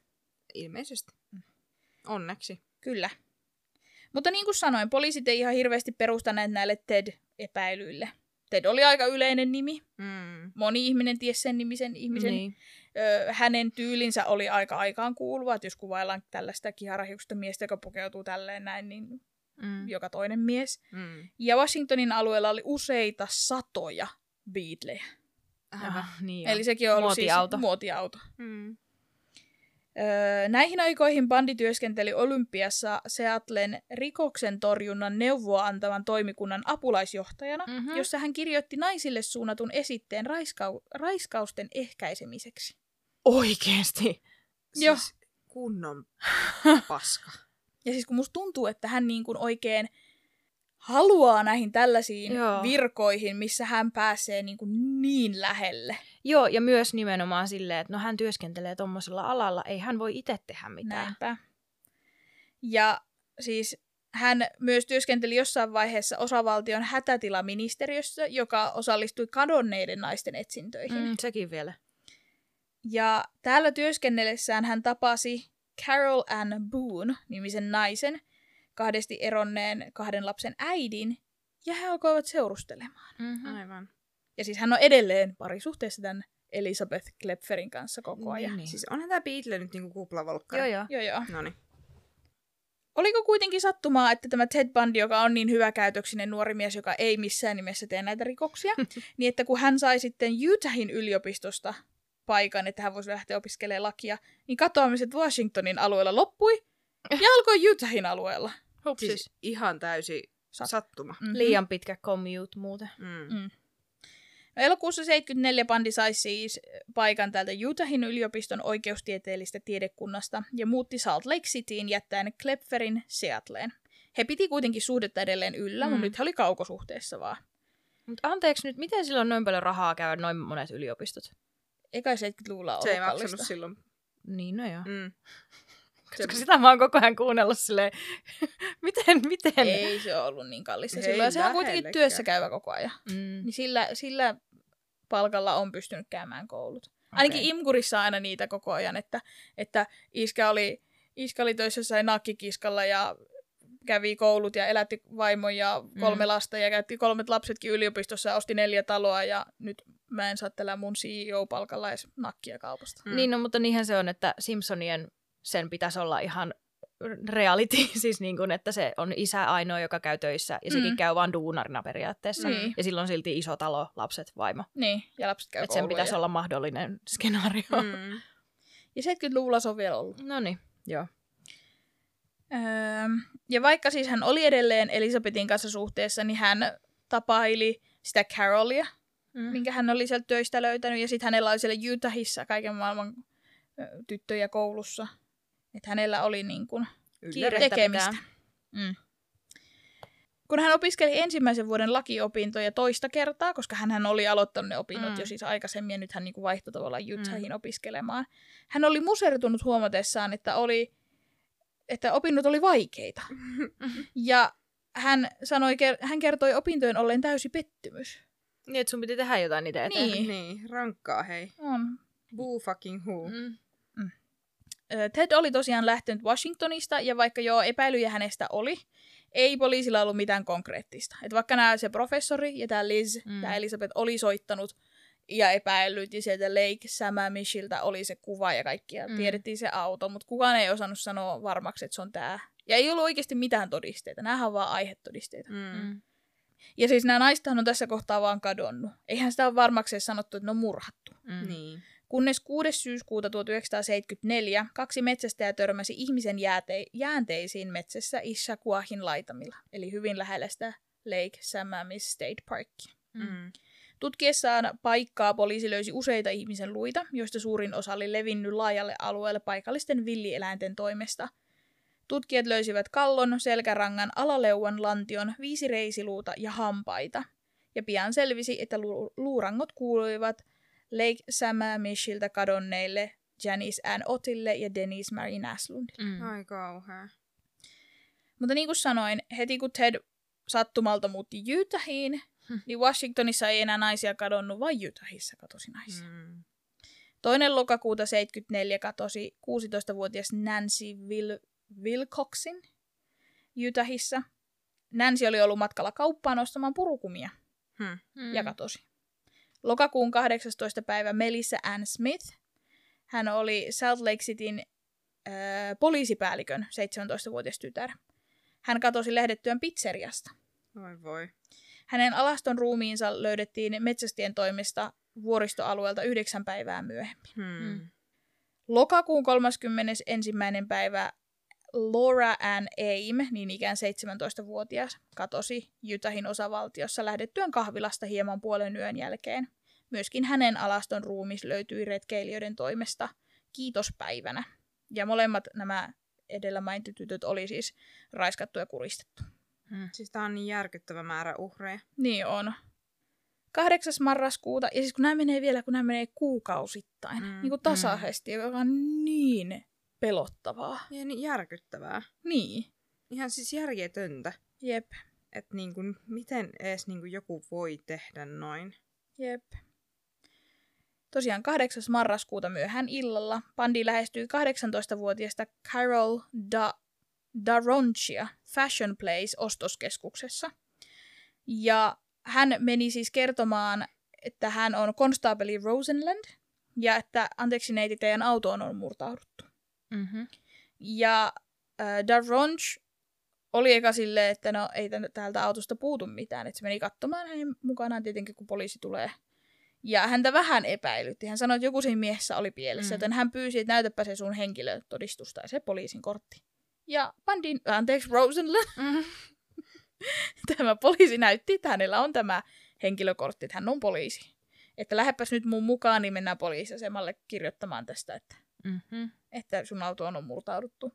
Ilmeisesti. Mm. Onneksi. Kyllä. Mutta niin kuin sanoin, poliisit ei ihan hirveästi perustaneet näille Ted-epäilyille. Ted oli aika yleinen nimi. Mm. Moni ihminen tiesi sen nimisen ihmisen. Niin. Ö, hänen tyylinsä oli aika aikaan kuuluva, että jos kuvaillaan tällaista kiharahiusta miestä, joka pukeutuu tälleen näin, niin Mm. joka toinen mies. Mm. Ja Washingtonin alueella oli useita satoja Beatlejä. Aivan. Ah, niin Eli sekin on ollut Muotiauto. siis muotiauto. Mm. Öö, näihin aikoihin bandi työskenteli Olympiassa Seattlen rikoksen torjunnan neuvoa antavan toimikunnan apulaisjohtajana, Mhm. mm-hmm. jossa hän kirjoitti naisille suunnatun esitteen raiskau- raiskausten ehkäisemiseksi. Oikeesti. Joo. Siis kunnon [laughs] paska. Ja siis kun musta tuntuu, että hän niin kuin oikein haluaa näihin tällaisiin Joo. virkoihin, missä hän pääsee niin, kuin niin lähelle. Joo, ja myös nimenomaan silleen, että no hän työskentelee tuommoisella alalla, ei hän voi itse tehdä mitään. Näinpä. Ja siis hän myös työskenteli jossain vaiheessa osavaltion hätätilaministeriössä, joka osallistui kadonneiden naisten etsintöihin. Mm. Sekin vielä. Ja täällä työskennellessään hän tapasi Carol Ann Boone nimisen naisen, kahdesti eronneen kahden lapsen äidin, ja he alkoivat seurustelemaan. Mm-hmm. Aivan. Ja siis hän on edelleen parisuhteessa tämän Elisabeth Klepferin kanssa koko ajan. Niin. Siis onhan tää Beatle nyt niinku kuplavolkkari. Joo, joo. Joo, joo. Noniin. Oliko kuitenkin sattumaa, että tämä Ted Bundy, joka on niin hyväkäytöksinen nuori mies, joka ei missään nimessä tee näitä rikoksia, [laughs] niin että kun hän sai sitten Utahin yliopistosta paikan, että hän voisi lähteä opiskelemaan lakia, niin katoamiset Washingtonin alueella loppui ja alkoi Utahin alueella. Hupsis. Siis ihan täysi Sat- sattuma. Mhm. Liian pitkä commute muuten. Mm. Mm. No, elokuussa 74 Bandi sai siis paikan täältä Utahin yliopiston oikeustieteellistä tiedekunnasta ja muutti Salt Lake Cityin jättäen Klepferin Seattleen. He piti kuitenkin suhdetta edelleen yllä, mm. Mm. mutta nyt he oli kaukosuhteessa vaan. Mutta anteeksi nyt, miten sillä on noin paljon rahaa käydä noin monet yliopistot? Eikä 70-luvulla ollut Se ei kallista. maksanut silloin. Niin, no joo. Mm. Koska sitä mä oon koko ajan kuunnellut silleen, [laughs] miten, miten? Ei se ole ollut niin kallista silloin. Ja sehän on kuitenkin työssä käyvä koko ajan. Mm. Niin sillä, sillä palkalla on pystynyt käymään koulut. Ainakin Okei. Imkurissa aina niitä koko ajan, että, että iskä, oli, iskä oli töissä jossain nakkikiskalla ja kävi koulut ja elätti vaimon ja kolme mm. lasta ja käytti kolmet lapsetkin yliopistossa ja osti neljä taloa ja nyt mä en saa tällä mun CEO-palkalla edes nakkia kaupasta. Mm. Niin, no, mutta niinhän se on, että Simpsonien sen pitäisi olla ihan reality, [laughs] siis niin kuin, että se on isä ainoa, joka käy töissä, ja sekin Mm. käy vaan duunarina periaatteessa. Niin. Ja silloin silti iso talo, lapset, vaimo. Niin, ja lapset käy Että sen pitäisi ja... olla mahdollinen skenaario. Mm. Mm. Ja 70-luvulla se on vielä ollut. No niin, joo. Öö, ja vaikka siis hän oli edelleen Elisabetin kanssa suhteessa, niin hän tapaili sitä Carolia, Mm. minkä hän oli sieltä töistä löytänyt. Ja sitten hänellä oli siellä Utahissa kaiken maailman tyttöjä koulussa. Että hänellä oli niin kuin Kiirettä tekemistä. pitää. Mm. Kun hän opiskeli ensimmäisen vuoden lakiopintoja toista kertaa, koska hän oli aloittanut ne opinnot Mm. jo siis aikaisemmin ja nyt hän niin kuin vaihtoi tavallaan Utahin opiskelemaan. Hän oli musertunut huomatessaan, että, oli, että opinnot oli vaikeita. [laughs] ja hän, sanoi, hän kertoi opintojen olleen täysi pettymys. Niin, että sun piti tehdä jotain niitä eteen. Niin. [laughs] Niin, rankkaa hei. On. Boo fucking who. Mm. Ö, Ted oli tosiaan lähtenyt Washingtonista, ja vaikka joo epäilyjä hänestä oli, ei poliisilla ollut mitään konkreettista. Et vaikka nämä se professori ja tämä Liz, mm. Mm. tämä Elisabeth, oli soittanut ja epäillyt, ja sieltä Lake Sammamishiltä oli se kuva ja kaikki, ja mm. Mm. tiedettiin se auto, mutta kukaan ei osannut sanoa varmaksi, että se on tämä. Ja ei ollut oikeasti mitään todisteita, nämähän on vaan aihetodisteita. Mm. Mm. Ja siis nämä naistahan on tässä kohtaa vaan kadonnut. Eihän sitä ole varmaksi sanottu, että ne on murhattu. Mm. Niin. Kunnes 6. syyskuuta 1974 kaksi metsästäjää törmäsi ihmisen jääte- jäänteisiin metsässä Issaquahin laitamilla, eli hyvin lähellä sitä Lake Samamis State Parkia. Mm. Tutkiessaan paikkaa poliisi löysi useita ihmisen luita, joista suurin osa oli levinnyt laajalle alueelle paikallisten villieläinten toimesta. Tutkijat löysivät kallon, selkärangan, alaleuan, lantion, viisi reisiluuta ja hampaita. Ja pian selvisi, että lu- luurangot kuuluivat Lake Samamishilta kadonneille Janice Ann Otille ja Denise Mary Naslundille. Mm. Ai kauhea. Mutta niin kuin sanoin, heti kun Ted sattumalta muutti Utahiin, Hmm. niin Washingtonissa ei enää naisia kadonnut, vaan Utahissa katosi naisia. Mm. Toinen lokakuuta 74 katosi 16-vuotias Nancy Will- Wilcoxin Utahissa. Nancy oli ollut matkalla kauppaan ostamaan purukumia Hmm. Mm. ja katosi. Lokakuun 18. päivä Melissa Ann Smith. Hän oli Salt Lake Cityn äh, poliisipäällikön 17-vuotias tytär. Hän katosi lähdettyään pizzeriasta. Oi voi. Hänen alaston ruumiinsa löydettiin metsästien toimesta vuoristoalueelta yhdeksän päivää myöhemmin. Hmm. Mm. Lokakuun 31. päivä Laura Ann Aim, niin ikään 17-vuotias, katosi Utahin osavaltiossa lähdettyään kahvilasta hieman puolen yön jälkeen. Myöskin hänen alaston ruumis löytyi retkeilijöiden toimesta kiitospäivänä. Ja molemmat nämä edellä mainitut tytöt oli siis raiskattu ja kuristettu. Mm. Siis tää on niin järkyttävä määrä uhreja. Niin on. 8. marraskuuta, ja siis kun nämä menee vielä, kun nämä menee kuukausittain, Mm, mm, niin kuin tasaisesti, joka on niin pelottavaa. Ja niin järkyttävää. Niin, Ihan siis järjetöntä. jep, Että niin kuin, miten edes niin kuin joku voi tehdä noin. jep. Tosiaan 8. marraskuuta myöhään illalla bandi lähestyi 18-vuotiaista Carol da Daronchia Fashion Place ostoskeskuksessa. Ja hän meni siis kertomaan, että hän on konstaapeli Rosenland ja että anteeksi neiti, teidän autoon on murtauduttu. Mm-hmm. Ja äh, Daronch oli eka silleen, että no ei täältä autosta puutu mitään. Että se meni katsomaan hänen mukanaan tietenkin, kun poliisi tulee. Ja häntä vähän epäilytti. Hän sanoi, että joku siinä miehessä oli pielessä, Mm. mm. joten hän pyysi, että näytäpä se sun henkilötodistus tai se poliisin kortti. Ja bandin, anteeksi, Rosenland, Mm-hmm. [laughs] tämä poliisi näytti, että hänellä on tämä henkilökortti, että hän on poliisi. Että lähdepäs nyt mun mukaan, niin mennään poliisiasemalle kirjoittamaan tästä, että Mm-hmm. Että sun autoon on murtauduttu.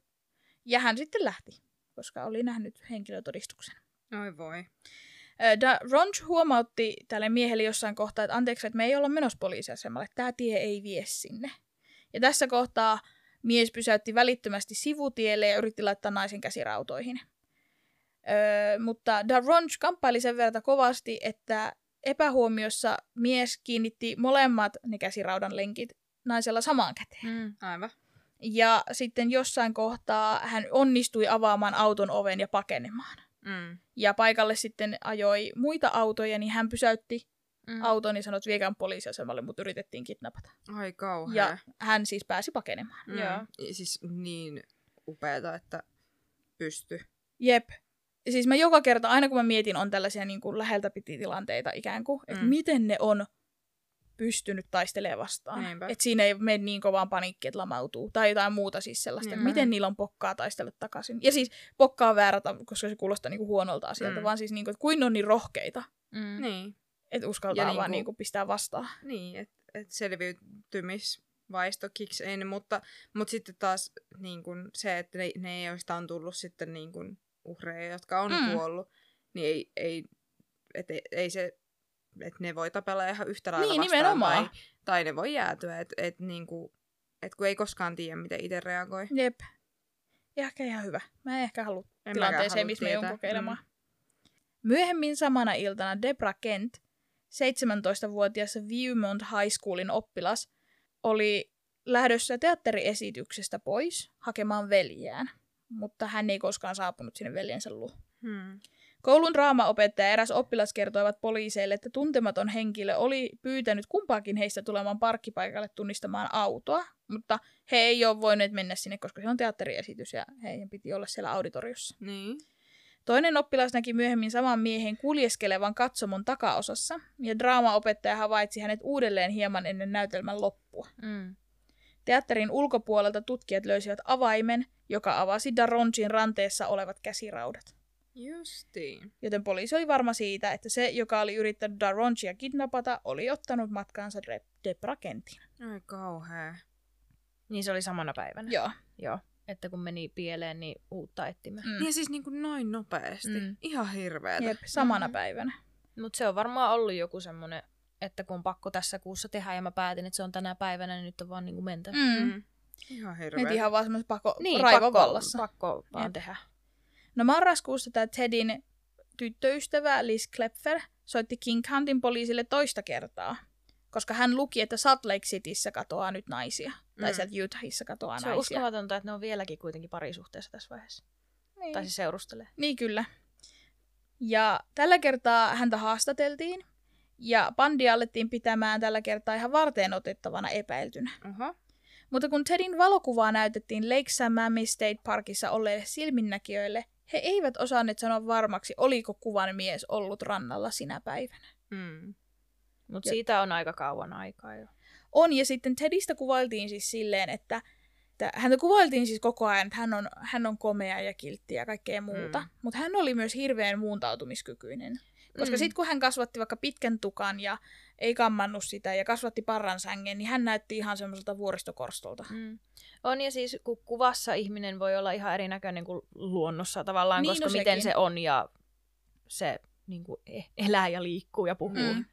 Ja hän sitten lähti, koska oli nähnyt henkilötodistuksen. Oi voi. Da Ronch huomautti tälle miehelle jossain kohtaa, että anteeksi, että me ei olla menossa poliisiasemalle, tämä tie ei vie sinne. Ja tässä kohtaa mies pysäytti välittömästi sivutielle ja yritti laittaa naisen käsirautoihin. Öö, mutta Da Ronch kamppaili sen verran kovasti, että epähuomiossa mies kiinnitti molemmat ne käsiraudan lenkit naisella samaan käteen. Mm. Aivan. Ja sitten jossain kohtaa hän onnistui avaamaan auton oven ja pakenemaan. Mm. Ja paikalle sitten ajoi muita autoja, niin hän pysäytti Mm. auton ja sanoi, että viekään poliisiasemalle, mutta yritettiin kidnapata. Ai kauhea. Ja hän siis pääsi pakenemaan. mm. Joo. Ja Siis niin upeeta, että pysty. Jep. Ja Siis mä joka kerta, aina kun mä mietin, on tällaisia niin kuin läheltä piti tilanteita ikään kuin, että Mm. miten ne on pystynyt taistelemaan vastaan. Että siinä ei mene niin kovaan paniikki, että lamautuu. Tai jotain muuta siis sellaista. Niinpä. Miten niillä on pokkaa taistella takaisin. Ja siis pokkaa on väärä, ta- koska se kuulostaa niin kuin huonolta asialta, Mm. vaan siis niin kuin, että kuin on niin rohkeita, Mm. Niin. että uskaltaa Ja vaan niinku- niin kuin pistää vastaan. Niin, että et selviytymisvaisto kicks in, mutta, mutta sitten taas niin kun se, että ne, ne, joista on tullut sitten niin kun uhreja, jotka on Mm. mm. kuollut, niin ei, ei, et, ei, ei se, että ne voi tapella ihan yhtä lailla Niin, vastaan, nimenomaan. Tai, tai ne voi jäätyä, että et, niin kun, et kun ei koskaan tiedä, miten itse reagoi. Jep. Ja ehkä ihan hyvä. Mä en ehkä halua En tilanteeseen, missä me joudun kokeilemaan. Myöhemmin samana iltana Debra Kent, 17-vuotias Viewmont High Schoolin oppilas, oli lähdössä teatteriesityksestä pois hakemaan veljään, mutta hän ei koskaan saapunut sinne veljensä luo. Hmm. Koulun draamaopettaja ja eräs oppilas kertoivat poliiseille, että tuntematon henkilö oli pyytänyt kumpaakin heistä tulemaan parkkipaikalle tunnistamaan autoa, mutta he ei ole voineet mennä sinne, koska se on teatteriesitys ja heidän piti olla siellä auditoriossa. Niin. Toinen oppilas näki myöhemmin saman miehen kuljeskelevan katsomon takaosassa, ja draamaopettaja havaitsi hänet uudelleen hieman ennen näytelmän loppua. Mm. Teatterin ulkopuolelta tutkijat löysivät avaimen, joka avasi Daronchin ranteessa olevat käsiraudat. Justiin. Joten poliisi oli varma siitä, että se, joka oli yrittänyt Daronchia kidnapata, oli ottanut matkaansa Debra-kentiin. Ai kauhea. Niin se oli samana päivänä. Joo. Joo. Että kun meni pieleen, niin uutta etsimään. Mm. Niin ja siis niin kuin noin nopeasti. Mm. Ihan hirveetä. Jep, samana Mhm. päivänä. Mutta se on varmaan ollut joku semmoinen, että kun on pakko tässä kuussa tehdä ja mä päätin, että se on tänä päivänä, niin nyt on vaan niinku mentävä. Mm. Mm. Ihan hirveetä. Nyt ihan vaan semmoisen pako, Niin, raivon pakko, pakko vaan Jep. tehdä. No marraskuussa tämä Tedin tyttöystävä Liz Klepfer soitti King Countin poliisille toista kertaa, koska hän luki, että Salt Lake Cityssä katoaa nyt naisia. Mm. Tai sieltä Utahissa katoaa Se on naisia. uskomatonta, että ne on vieläkin kuitenkin parisuhteessa tässä vaiheessa. Niin. Tai siis seurustelee. niin kyllä. Ja tällä kertaa häntä haastateltiin, ja bandia alettiin pitämään tällä kertaa ihan varteen otettavana epäiltynä. Oho. Mutta kun Tedin valokuvaa näytettiin Lake Samami State Parkissa olleille silminnäkijöille, he eivät osanneet sanoa varmaksi, oliko kuvan mies ollut rannalla sinä päivänä. Mm. Mutta siitä on aika kauan aikaa jo. On, ja sitten Tedistä kuvailtiin siis silleen, että, että häntä kuvailtiin siis koko ajan, että hän on, hän on komea ja kiltti ja kaikkea muuta. Mm. Mutta hän oli myös hirveän muuntautumiskykyinen. Koska mm. sitten kun hän kasvatti vaikka pitkän tukan ja ei kammannut sitä ja kasvatti parran sängen, niin hän näytti ihan semmoiselta vuoristokorstolta. Mm. On ja siis kun kuvassa ihminen voi olla ihan erinäköinen kuin luonnossa tavallaan, Niin, koska no miten sekin. se on ja se niin kuin elää ja liikkuu ja puhuu. Mm.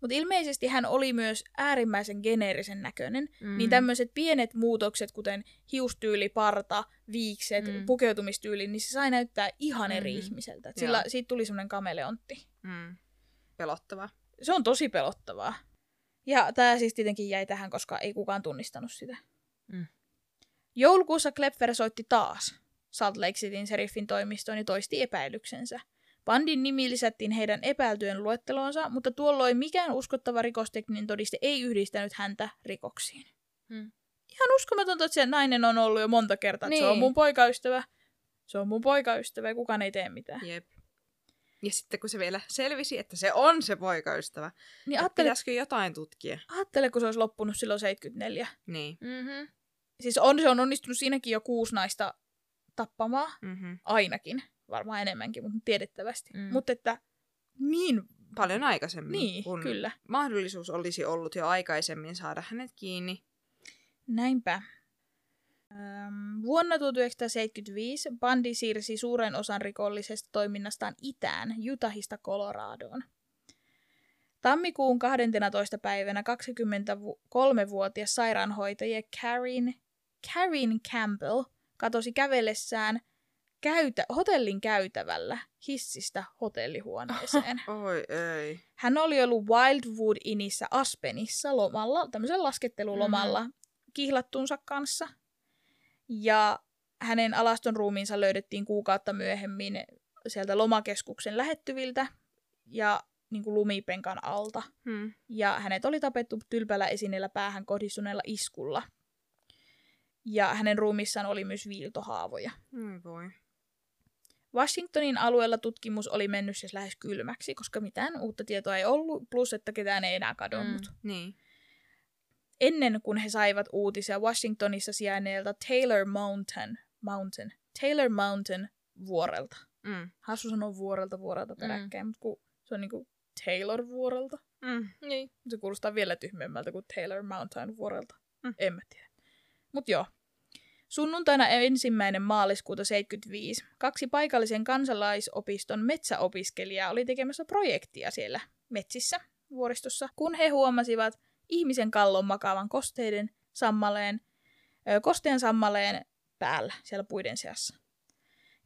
Mutta ilmeisesti hän oli myös äärimmäisen geneerisen näköinen. Mm. Niin tämmöiset pienet muutokset, kuten hiustyyli, parta, viikset, Mm. pukeutumistyyli, niin se sai näyttää ihan eri Mm. ihmiseltä. Et Joo. sillä, siitä tuli semmoinen kameleontti. Mm. Pelottavaa. Se on tosi pelottavaa. Ja tämä siis tietenkin jäi tähän, koska ei kukaan tunnistanut sitä. Mm. Joulukuussa Klepfer soitti taas Salt Lake Cityn seriffin toimistoon ja toisti epäilyksensä. Bandin nimi lisättiin heidän epäiltyjen luetteloonsa, mutta tuolloin mikään uskottava rikostekninen todiste ei yhdistänyt häntä rikoksiin. Mm. Ihan uskomatonta, että se nainen on ollut jo monta kertaa. Niin. Se on Niin. mun poikaystävä. Se on mun poikaystävä ja kukaan ei tee mitään. Jep. Ja sitten kun se vielä selvisi, että se on se poikaystävä, Niin että ajattele, pitäisikö jotain tutkia? ajattele, kun se olisi loppunut silloin 74. Niin. Mm-hmm. Siis on, se on onnistunut siinäkin jo kuusi naista tappamaan, Mm-hmm. ainakin. Varmaan enemmänkin, mutta tiedettävästi. Mm. Mutta että niin, Paljon aikaisemmin, niin, kun kyllä. mahdollisuus olisi ollut jo aikaisemmin saada hänet kiinni. Näinpä. Vuonna 1975 bandi siirsi suuren osan rikollisesta toiminnastaan itään, Utahista Coloradoon. Tammikuun 12. päivänä 23-vuotias sairaanhoitaja Karin, Karin Campbell katosi kävellessään käytä, hotellin käytävällä hissistä hotellihuoneeseen. [laughs] Oi ei. Hän oli ollut Wildwood Innissä Aspenissa lomalla, tämmöisellä laskettelulomalla mm-hmm. kihlattunsa kanssa. Ja hänen alaston ruumiinsa löydettiin kuukautta myöhemmin sieltä lomakeskuksen lähettyviltä ja niin kuin lumipenkan alta. Hmm. Ja hänet oli tapettu tylpällä esineellä päähän kohdistuneella iskulla. Ja hänen ruumissaan oli myös viiltohaavoja. Oi voi. Washingtonin alueella tutkimus oli mennyt siis lähes kylmäksi, koska mitään uutta tietoa ei ollut, plus että ketään ei enää kadonnut. Mm. Niin. Ennen kuin he saivat uutisia Washingtonissa sijainneelta Taylor Mountain, Mountain, Taylor Mountain vuorelta. Mm. Hassu sanoa vuorelta vuorelta peräkkäin, mm. mutta kun se on niinku Taylor vuorelta. Mm. Niin. Se kuulostaa vielä tyhmemmältä kuin Taylor Mountain vuorelta. Mm. En mä tiedä. Mut joo. Sunnuntaina ensimmäinen maaliskuuta 75 kaksi paikallisen kansalaisopiston metsäopiskelijaa oli tekemässä projektia siellä metsissä vuoristossa, kun he huomasivat ihmisen kallon makaavan kosteiden sammaleen, kosteen sammaleen päällä siellä puiden seassa.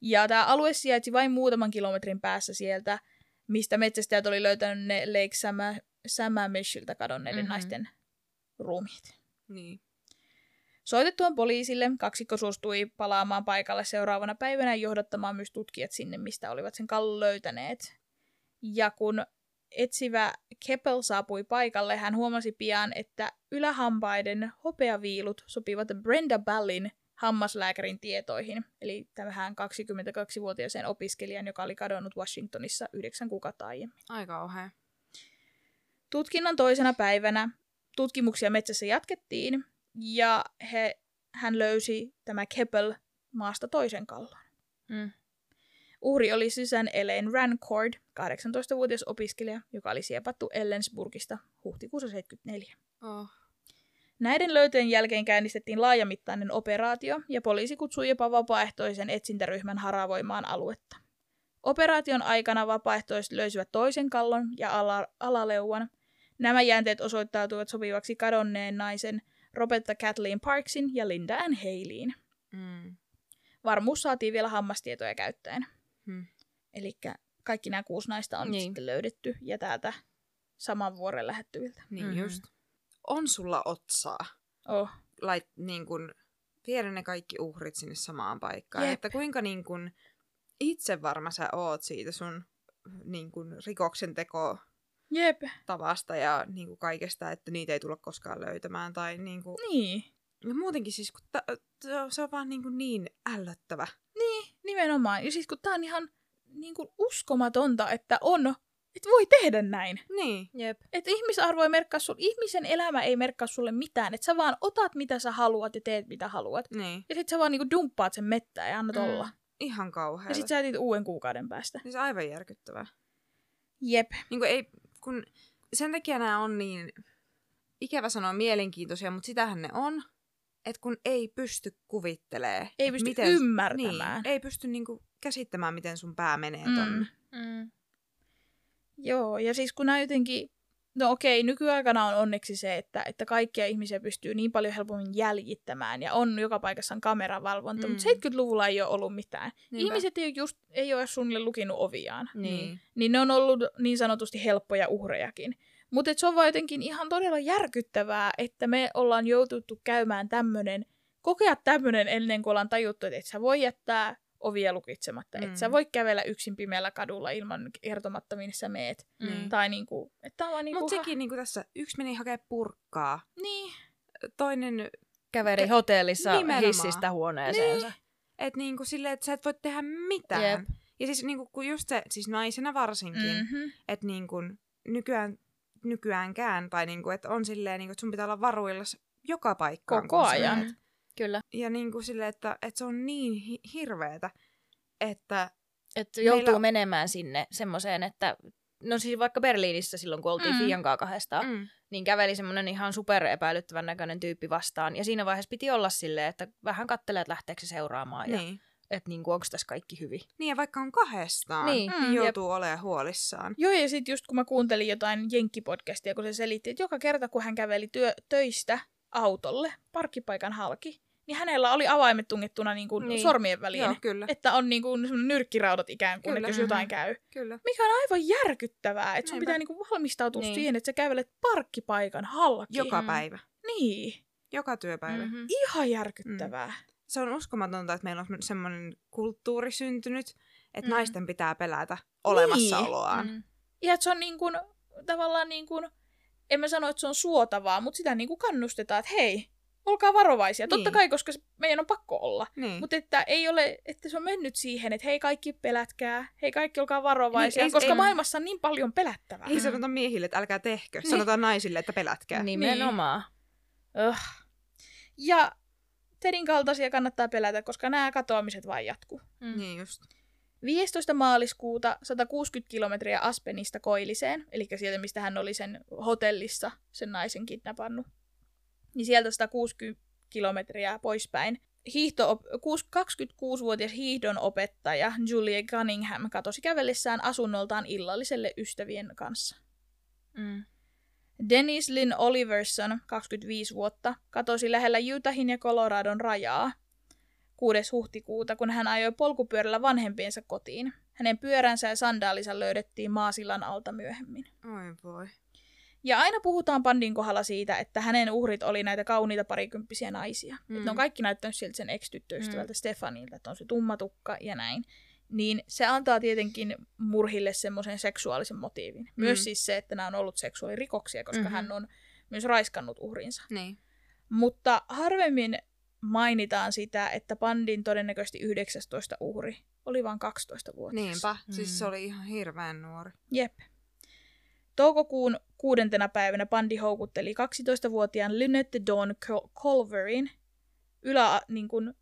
Ja tämä alue sijaitsi vain muutaman kilometrin päässä sieltä, mistä metsästäjät oli löytänyt ne Lake Sama, Sammamishiltä kadonneiden Mhm. mm-hmm. naisten ruumiit. Niin. Soitettuaan poliisille kaksikko suostui palaamaan paikalle seuraavana päivänä ja johdattamaan myös tutkijat sinne, mistä olivat sen kallon löytäneet. Ja kun etsivä Keppel saapui paikalle, hän huomasi pian, että ylähampaiden hopeaviilut sopivat Brenda Ballin hammaslääkärin tietoihin, eli tähän 22-vuotiaaseen opiskelijan, joka oli kadonnut Washingtonissa yhdeksän kuukautta aiemmin. Aika kauhea. Tutkinnan toisena päivänä tutkimuksia metsässä jatkettiin, ja he, hän löysi tämä Keppel maasta toisen kallon. Mm. Uhri oli Susan Elaine Rancord, 18-vuotias opiskelija, joka oli siepattu Ellensburgista huhtikuussa 74. Oh. Näiden löytöjen jälkeen käynnistettiin laajamittainen operaatio ja poliisi kutsui jopa vapaaehtoisen etsintäryhmän haravoimaan aluetta. Operaation aikana vapaaehtoiset löysivät toisen kallon ja ala- alaleuvan. Nämä jäänteet osoittautuivat sopivaksi kadonneen naisen Roberta Kathleen Parksin ja Linda Ann Haleyin. Mm. Varmuus saatiin vielä hammastietoja käyttäen. Hmm. Eli kaikki nämä kuusi naista on Niin. sitten löydetty ja täältä saman vuoren lähettyviltä. Niin Mhm. just. On sulla otsaa Oh. lait, niin kun, viedä ne kaikki uhrit sinne samaan paikkaan. Jep. Että kuinka niin kun, itse varma sä oot siitä sun niin kun, rikoksen teko Jep, tavasta ja niin kuin kaikesta, että niitä ei tulla koskaan löytämään. Tai niin kuin, niin. ja muutenkin siis, kun ta, ta, se on vaan niin, kuin niin ällöttävä. Nimenomaan. Ja siis kun tää on ihan niin kuin uskomatonta, että on, että voi tehdä näin. Niin. Jep. Että ihmisarvo ei merkkaa sulle, ihmisen elämä ei merkkaa sulle mitään. Että sä vaan otat mitä sä haluat ja teet mitä haluat. Niin. Ja sit sä vaan niinku dumppaat sen mettään ja annat Mm. olla. Ihan kauheaa. Ja sit sä etit uuden kuukauden päästä. Siis aivan järkyttävää. Jep. Niin kuin ei, kun sen takia nämä on niin, ikävä sanoa mielenkiintoisia, mutta sitähän ne on, että kun ei pysty kuvittelee. Ei pysty miten, ymmärtämään. Niin, ei pysty niinku käsittämään, miten sun pää menee Mm. tonne. Mm. Joo, ja siis kun nämä jotenkin... No okei, nykyaikana on onneksi se, että, että kaikkia ihmisiä pystyy niin paljon helpommin jäljittämään ja on joka paikassa on kameravalvonta, Mm. mutta 70-luvulla ei ole ollut mitään. Niinpä. Ihmiset ei, just, ei ole suunnilleen lukinut oviaan. Niin. niin ne on ollut niin sanotusti helppoja uhrejakin. Mutta se on vaan jotenkin ihan todella järkyttävää, että me ollaan joututtu käymään tämmönen, kokea tämmönen ennen kuin ollaan tajuttu, että et sä voi jättää ovia lukitsematta, mm. Mm. et sä voi kävellä yksin pimeällä kadulla ilman kertomatta, minne sä meet. Mm. Tai niinku, että on niinku... Mutta sekin niinku tässä, yksi meni hakea purkkaa, Niin, toinen, Käveri hotellissa Nimenomaan. hissistä huoneeseensa. että niinku silleen, että sä et voi tehdä mitään. Jep. Ja siis niinku, kun just se, siis naisena varsinkin, mm. mm-hmm. että niinku, nykyään, nykyäänkään, tai niinku, että on silleen, niinku, että sun pitää olla varuilla joka paikkaan. Koko ajan. menet. Kyllä. Ja niinku silleen, että, että se on niin hi- hirveetä, että Että joutuu Meillä- menemään sinne semmoiseen, että no siis vaikka Berliinissä silloin, kun oltiin Mm. Fian kanssa kahdestaan, mm, niin käveli semmoinen ihan super epäilyttävän näköinen tyyppi vastaan. Ja siinä vaiheessa piti olla silleen, että vähän kattelee, että lähteekö se seuraamaan. Ja, niin. Että niin onko tässä kaikki hyvin. Niin, ja vaikka on kahdestaan, Niin, mm, joutuu olemaan huolissaan. Joo, ja sitten just kun mä kuuntelin jotain Jenkki-podcastia, kun se selitti, että joka kerta kun hän käveli työ, töistä autolle, parkkipaikan halki, niin hänellä oli avaimet tungettuna niin kuin Niin. sormien väliin. Joo, kyllä. Että on niin kuin nyrkkiraudat ikään kuin, Kyllä. että jos jotain käy. kyllä. Mikä on aivan järkyttävää, että sun pitää niin kuin valmistautua Niin. siihen, että sä kävelet parkkipaikan halki. Joka Mm. päivä. Niin, Joka työpäivä. Mm-hmm. ihan järkyttävää. Se on uskomatonta, että meillä on semmoinen kulttuuri syntynyt, että Mm. naisten pitää pelätä olemassaoloaan. Mm. Ja että se on niin kuin, tavallaan niin kuin, en mä sano, että se on suotavaa, mutta sitä niin kuin kannustetaan, että hei, olkaa varovaisia. Totta Niin. kai, koska meidän on pakko olla. Niin. Mutta että ei ole, että se on mennyt siihen, että hei kaikki pelätkää, hei kaikki olkaa varovaisia, Niin, ei- koska ei- maailmassa on niin paljon pelättävää. Ei sanota miehille, että älkää tehkö. Niin. Sanotaan naisille, että pelätkää. Nimenomaan. Öh. Ja Tedin kaltaisia kannattaa pelätä, koska nämä katoamiset vain jatkuu. Mm. Niin just. 15. maaliskuuta 160 kilometriä Aspenista Koilliseen, eli sieltä mistä hän oli sen hotellissa sen naisen kidnappannut. Niin sieltä 160 kilometriä poispäin. Hiihto, 26-vuotias hiihdon opettaja Julia Cunningham katosi kävellessään asunnoltaan illalliselle ystävien kanssa. Mm. Dennis Lynn Oliverson, 25 vuotta, katosi lähellä Utahin ja Coloradon rajaa 6. huhtikuuta, kun hän ajoi polkupyörällä vanhempiensa kotiin. Hänen pyöränsä ja sandaalinsa löydettiin maasillan alta myöhemmin. Oi voi. Ja aina puhutaan Pandin kohdalla siitä, että hänen uhrit oli näitä kauniita parikymppisiä naisia. Mm. Mm. Et ne on kaikki näyttänyt siltä sen ex-tyttöystävältä mm. Stefanilta, että on se tumma tukka ja näin. Niin se antaa tietenkin murhille semmoisen seksuaalisen motiivin. Mm. Myös siis se, että nämä on ollut seksuaalirikoksia, koska Mhm. mm-hmm. hän on myös raiskannut uhrinsa. Niin. Mutta harvemmin mainitaan sitä, että Bandin todennäköisesti 19 uhri oli vain 12 vuotta. Niinpä. Mm. Siis se Mm. oli ihan hirveän nuori. Jep. Toukokuun kuudentena päivänä Bandi houkutteli 12-vuotiaan Lynette Dawn Col- Culverin ylä, niin kuin,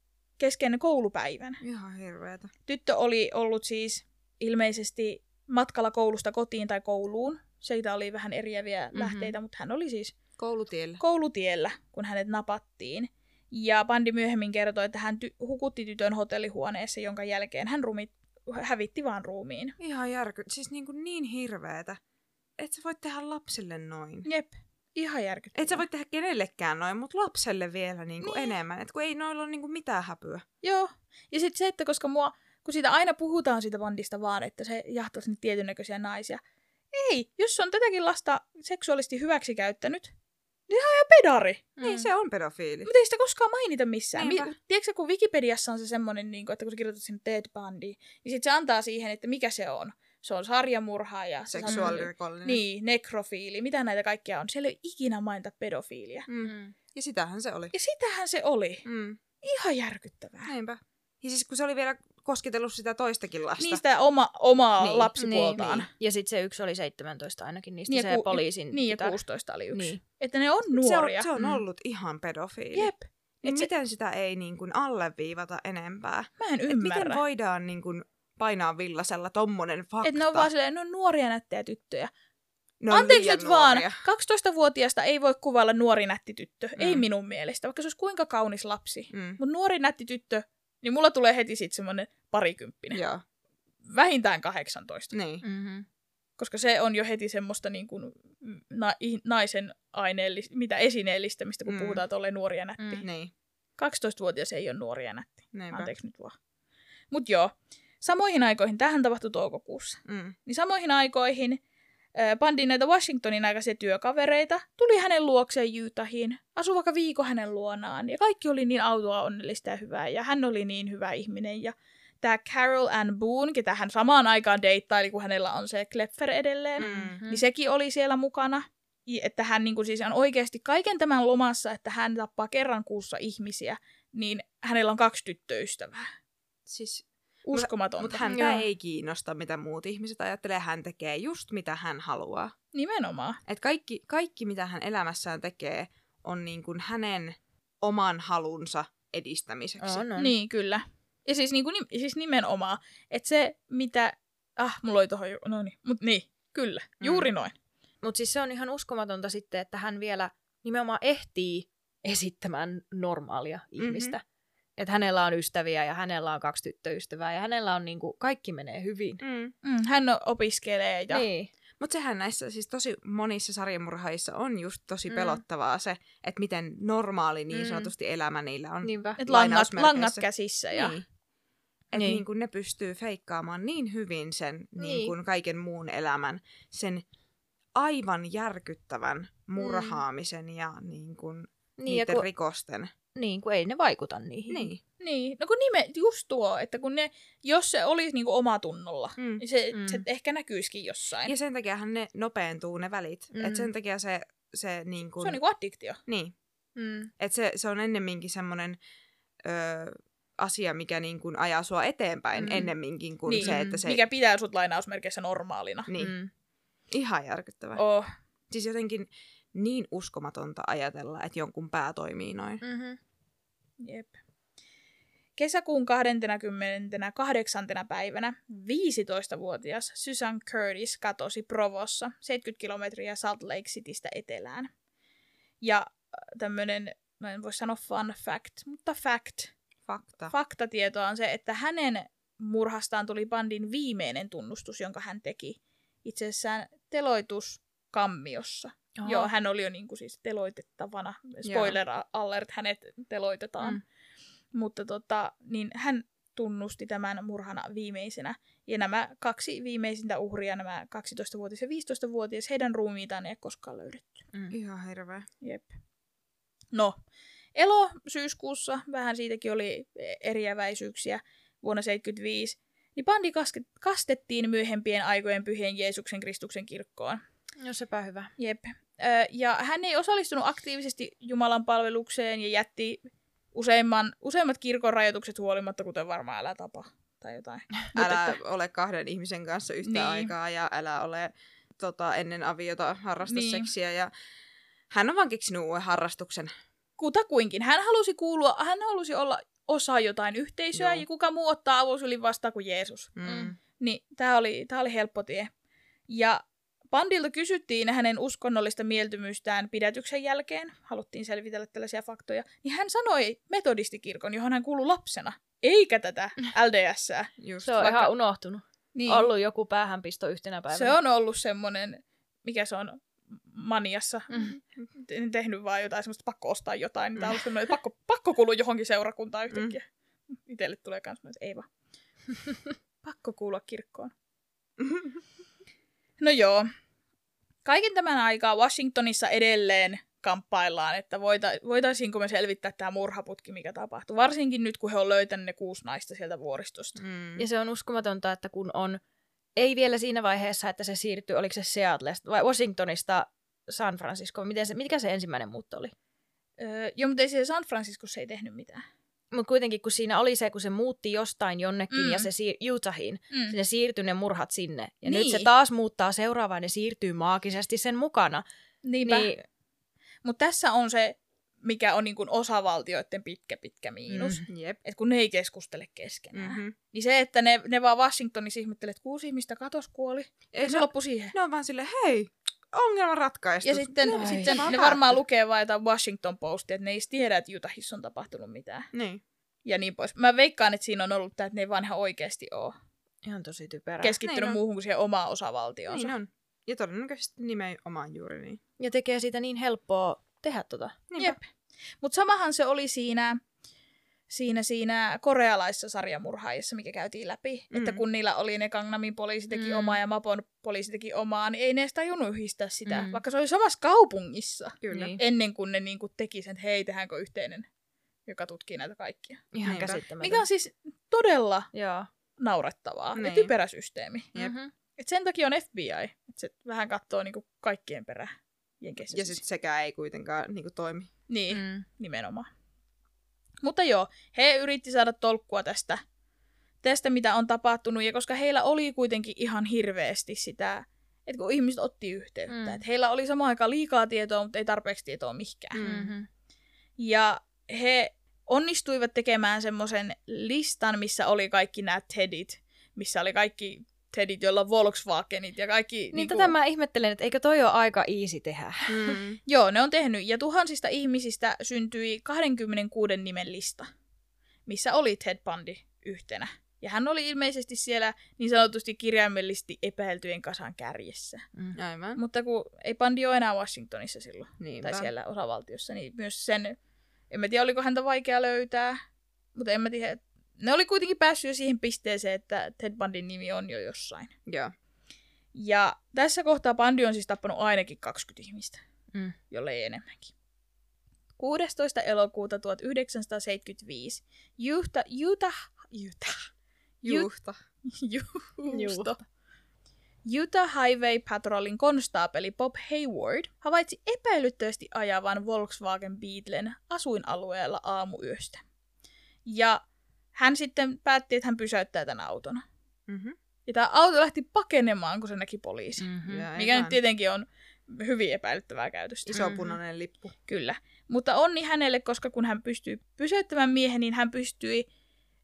kesken koulupäivän. Ihan hirveetä. Tyttö oli ollut siis ilmeisesti matkalla koulusta kotiin tai kouluun. Siitä oli vähän eriäviä Mhm. lähteitä, mutta hän oli siis Koulutiellä. koulutiellä, kun hänet napattiin. Ja Bandi myöhemmin kertoi, että hän ty- hukutti tytön hotellihuoneessa, jonka jälkeen hän rumit, hävitti vaan ruumiin. Ihan järky... Siis niin, kuin niin hirveetä. Et sä voit tehdä lapselle noin. Jep, ihan järkyttävää. Et sä voi tehdä kenellekään noin, mutta lapselle vielä niin kuin Niin. enemmän. Et kun ei noilla ole niin kuin mitään häpyä. Joo. Ja sitten se, että koska mua, kun siitä aina puhutaan siitä bandista vaan, että se jahtaisi niitä tietyn näköisiä naisia. Ei, jos on tätäkin lasta seksuaalisesti hyväksikäyttänyt, niin se on ihan pedari. Mm. Niin se on pedofiili. Mutta ei sitä koskaan mainita missään. Mi- tiedätkö, kun Wikipediassa on se semmoinen, niin että kun sä kirjoitat sinne Ted Bundy, niin sit se antaa siihen, että mikä se on. Se on sarjamurhaaja. se Seksuaalirikollinen. Niin, nekrofiili, mitä näitä kaikkea on. Siellä ei ikinä mainita pedofiilia. Mm. Mm. Ja sitähän se oli. Ja sitähän se oli. Mm. Ihan järkyttävää. Niinpä. Ja siis kun se oli vielä kosketellut sitä toistakin lasta. Niistä oma, omaa Niin, lapsipuoltaan. Niin. Ja sitten se yksi oli 17 ainakin, niistä Niin, se ku- poliisin Niin, ja tytär. 16 oli yksi. Niin. Että ne on se on, nuoria. se on Mm. ollut ihan pedofiili. Jep. Niin Et se- miten sitä ei niin kuin alleviivata enempää? Mä en Et ymmärrä. miten voidaan niin kuin painaa villasella tommonen fakta? Että ne on vaan silleen, ne on nuoria nättejä tyttöjä. Ne on Anteeksi nyt vaan, nuoria. 12-vuotiaasta ei voi kuvailla nuori nätti tyttö. Mm. Ei minun mielestä, vaikka se olisi kuinka kaunis lapsi. Mm. Mutta nuori nätti tyttö, niin mulla tulee heti sitten semmoinen parikymppinen. Joo, Vähintään 18. niin. Mm-hmm. Koska se on jo heti semmoista niin kuin, na- naisen aineellista, mitä esineellistämistä, kun Mm. mm. puhutaan tolle nuoria nätti. Mm. Niin, 12-vuotias ei ole nuoria nätti. niinpä. Anteeksi nyt vaan. Mut joo, samoihin aikoihin, tähän tapahtui toukokuussa, Mm. niin samoihin aikoihin ää, Bandin näitä Washingtonin aikaisia työkavereita tuli hänen luokseen Utahiin, asui vaikka viikon hänen luonaan, ja kaikki oli niin autoa onnellista ja hyvää, ja hän oli niin hyvä ihminen, ja tämä Carol Ann Boone, ketä hän samaan aikaan deittaili, kun hänellä on se Klepfer edelleen, Mm. niin sekin oli siellä mukana. Että hän niin kuin siis on oikeasti kaiken tämän lomassa, että hän tappaa kerran kuussa ihmisiä, niin hänellä on kaksi tyttöystävää. Siis, Uskomatonta. mutta häntä Joo. ei kiinnosta, mitä muut ihmiset ajattelee. Hän tekee just mitä hän haluaa. Nimenomaan. Et kaikki, kaikki, mitä hän elämässään tekee, on niin kuin hänen oman halunsa edistämiseksi. On, on. Niin, kyllä. Ja siis, niin kuin, siis nimenomaan, että se mitä... Ah, mulla oli tohon jo... No niin, mut niin, kyllä. Mm. Juuri noin. Mutta siis se on ihan uskomatonta sitten, että hän vielä nimenomaan ehtii esittämään normaalia Mhm. ihmistä. Että hänellä on ystäviä ja hänellä on kaksi tyttöystävää ja hänellä on niinku, kaikki menee hyvin. Mm. Mm, hän opiskelee ja... Niin. Mutta sehän näissä siis tosi monissa sarjamurhaissa on just tosi Mm. pelottavaa se, että miten normaali niin Mm. sanotusti elämä niillä on. Niinpä. Et langat, langat käsissä ja... Niin. Että Niin. niin. ne pystyy feikkaamaan niin hyvin sen niin. Niin. kaiken muun elämän, sen aivan järkyttävän murhaamisen ja niin kuin Niin, ja niiden kun, rikosten. Niin, kun ei ne vaikuta niihin. Niin. Niin, no kun nime, just tuo, että kun ne, jos se olisi niinku oma tunnolla, Mm. niin se, Mm. se ehkä näkyisikin jossain. Ja sen takiahan ne nopeentuu ne välit. Mm. Et sen takia se, se niin kuin... Se on niinku addiktio. Niin. Mm. Et se, se on ennemminkin semmoinen asia, mikä niin kuin ajaa sua eteenpäin Mm. mm. ennemminkin kuin Niin, se, että se... Mikä pitää sut lainausmerkeissä normaalina. Niin, mm. Mm. ihan järkyttävä. Oh. Siis jotenkin niin uskomatonta ajatella, että jonkun pää toimii noin. Mm-hmm. Jep. Kesäkuun 28. päivänä 15-vuotias Susan Curtis katosi Provossa 70 kilometriä Salt Lake Citystä etelään. Ja tämmöinen, no en voi sanoa fun fact, mutta fact, Fakta. faktatietoa on se, että hänen murhastaan tuli bandin viimeinen tunnustus, jonka hän teki itsessään teloituskammiossa. Oho. Joo, hän oli jo niin kuin siis teloitettavana. Spoiler alert, hänet teloitetaan. Mm. Mutta tota, niin hän tunnusti tämän murhana viimeisenä. Ja nämä kaksi viimeisintä uhria, nämä 12-vuotias ja 15-vuotias, heidän ruumiitaan ei ole koskaan löydetty. Mm. Ihan hirveä. Jep. No, elo syyskuussa, vähän siitäkin oli eriäväisyyksiä vuonna 75, niin bandi kastettiin myöhempien aikojen pyhien Jeesuksen Kristuksen kirkkoon. No sepä hyvä. Jep. Ja hän ei osallistunut aktiivisesti Jumalan palvelukseen ja jätti useimman, useimmat kirkon rajoitukset huolimatta, kuten varmaan älä tapa tai jotain. [laughs] Älä että, ole kahden ihmisen kanssa yhtä Niin. aikaa ja älä ole tota, ennen aviota harrasta Niin. seksiä. Ja hän on vaan keksinyt uuden harrastuksen. kutakuinkin. Hän halusi kuulua, hän halusi olla osa jotain yhteisöä Joo. ja kuka muu ottaa avosylin vastaan kuin Jeesus. Mm. Niin tämä oli, tää oli helppo tie. Ja Pandilta kysyttiin hänen uskonnollista mieltymystään pidätyksen jälkeen. Haluttiin selvitellä tällaisia faktoja. Niin hän sanoi metodistikirkon, johon hän kuului lapsena. Eikä tätä [laughs] LDSää. Just. Se on Vaikka- ihan unohtunut. Niin. Ollut joku päähänpisto yhtenä päivänä. Se on ollut semmoinen, mikä se on maniassa, Mm. te- [laughs] tehnyt vaan jotain semmoista pakko ostaa jotain. Niin tää on ollut semmoinen, että pakko, pakko kuulua johonkin seurakuntaan yhtäkkiä. Itelle tulee kans semmoinen, että ei vaan. [laughs] pakko kuulua kirkkoon. No joo. Kaiken tämän aikaa Washingtonissa edelleen kamppaillaan, että voita, voitaisiinko me selvittää tämä murhaputki, mikä tapahtui. Varsinkin nyt, kun he on löytänyt ne kuusi naista sieltä vuoristosta. Mm. Ja se on uskomatonta, että kun on, ei vielä siinä vaiheessa, että se siirtyi, oliko se Seattlesta vai Washingtonista San Francisco, miten se, mikä se ensimmäinen muutto oli? Öö, joo, mutta ei se San Franciscossa ei tehnyt mitään. Mutta kuitenkin, kun siinä oli se, kun se muutti jostain jonnekin Mm. ja se siir- Utahiin, Mm. sinne siirtyi ne murhat sinne. Ja Niin. nyt se taas muuttaa seuraavaan ja siirtyy maagisesti sen mukana. Niinpä. Niin. Niin, Mutta tässä on se, mikä on niin kuin osavaltioiden pitkä, pitkä miinus. Mm. Jep. Että kun ne ei keskustele keskenään. Mm-hmm. Niin se, että ne, ne vaan Washingtonissa ihmettelee, että kuusi ihmistä katos kuoli. Ei se se loppui siihen. Ne on vaan silleen, hei, ongelma ratkaistu. Ja sitten, Ai. sitten ne varmaan lukee vain jotain Washington Postia, että ne ei tiedä, että Utahissa on tapahtunut mitään. Niin. Ja niin pois. Mä veikkaan, että siinä on ollut tämä, että ne ei vaan ihan oikeasti ole ihan tosi typerää. keskittynyt Niin muuhun kuin siihen omaan osavaltioonsa. Niin on. Ja todennäköisesti nimenomaan juuri niin. Ja tekee siitä niin helppoa tehdä tota. Niinpä. Jep. Mutta samahan se oli siinä, siinä, siinä korealaisessa sarjamurhaajassa, mikä käytiin läpi. Mm. Että kun niillä oli ne Gangnamin poliisi teki Mm. omaa ja Mapon poliisi teki omaa, niin ei ne edes tajunnut yhdistää sitä. Mm. Vaikka se oli samassa kaupungissa. Kyllä. Niin. Ennen kuin ne niinku teki sen, että hei, tehdäänkö yhteinen, joka tutkii näitä kaikkia. Ihan käsittämätöntä. Mikä on siis todella Joo. naurettavaa ja Niin. typerä systeemi. Mm-hmm. Et sen takia on FBI, että se vähän katsoo niinku kaikkien perään. Jenkeissä Ja siis. sitten sekään ei kuitenkaan niinku toimi. Niin. Mm. Nimenomaan. Mutta joo, he yritti saada tolkkua tästä, tästä, mitä on tapahtunut, ja koska heillä oli kuitenkin ihan hirveästi sitä, että kun ihmiset otti yhteyttä, Mm. että heillä oli samaan aikaan liikaa tietoa, mutta ei tarpeeksi tietoa mihkään. Mm. Mm-hmm. Ja he onnistuivat tekemään semmoisen listan, missä oli kaikki nämä TEDit, missä oli kaikki TEDit, joilla on Volkswagenit ja kaikki... Niin niinku- tätä mä ihmettelen, että eikö toi ole aika easy tehdä. Mm. [laughs] Joo, ne on tehnyt. Ja tuhansista ihmisistä syntyi 26 nimen lista, missä oli Ted Bundy yhtenä. Ja hän oli ilmeisesti siellä niin sanotusti kirjaimellisesti epäiltyjen kasan kärjessä. Mm. Aivan. Mutta kun ei Bundy ole enää Washingtonissa silloin, Niinpä. tai siellä osavaltiossa, niin myös sen, en mä tiedä oliko häntä vaikea löytää, mutta en mä tiedä, ne oli kuitenkin päässyt jo siihen pisteeseen, että Ted Bundyn nimi on jo jossain. Joo. Ja tässä kohtaa Bundy on siis tappanut ainakin 20 ihmistä Mm. jollei enemmänkin. 16. elokuuta 1975 Utah, Utah, Utah, Juhta. Utah Highway Patrolin konstaapeli Bob Hayward havaitsi epäilyttävästi ajavan Volkswagen Beetlen asuinalueella aamuyöstä. Ja hän sitten päätti, että hän pysäyttää tämän auton. Mm-hmm. Ja tämä auto lähti pakenemaan, kun se näki poliisi. Mm. Mm-hmm. Ja Mikä aivan. nyt tietenkin on hyvin epäilyttävää käytöstä. Iso Mhm. punainen lippu. Kyllä. Mutta onni hänelle, koska kun hän pystyi pysäyttämään miehen, niin hän pystyi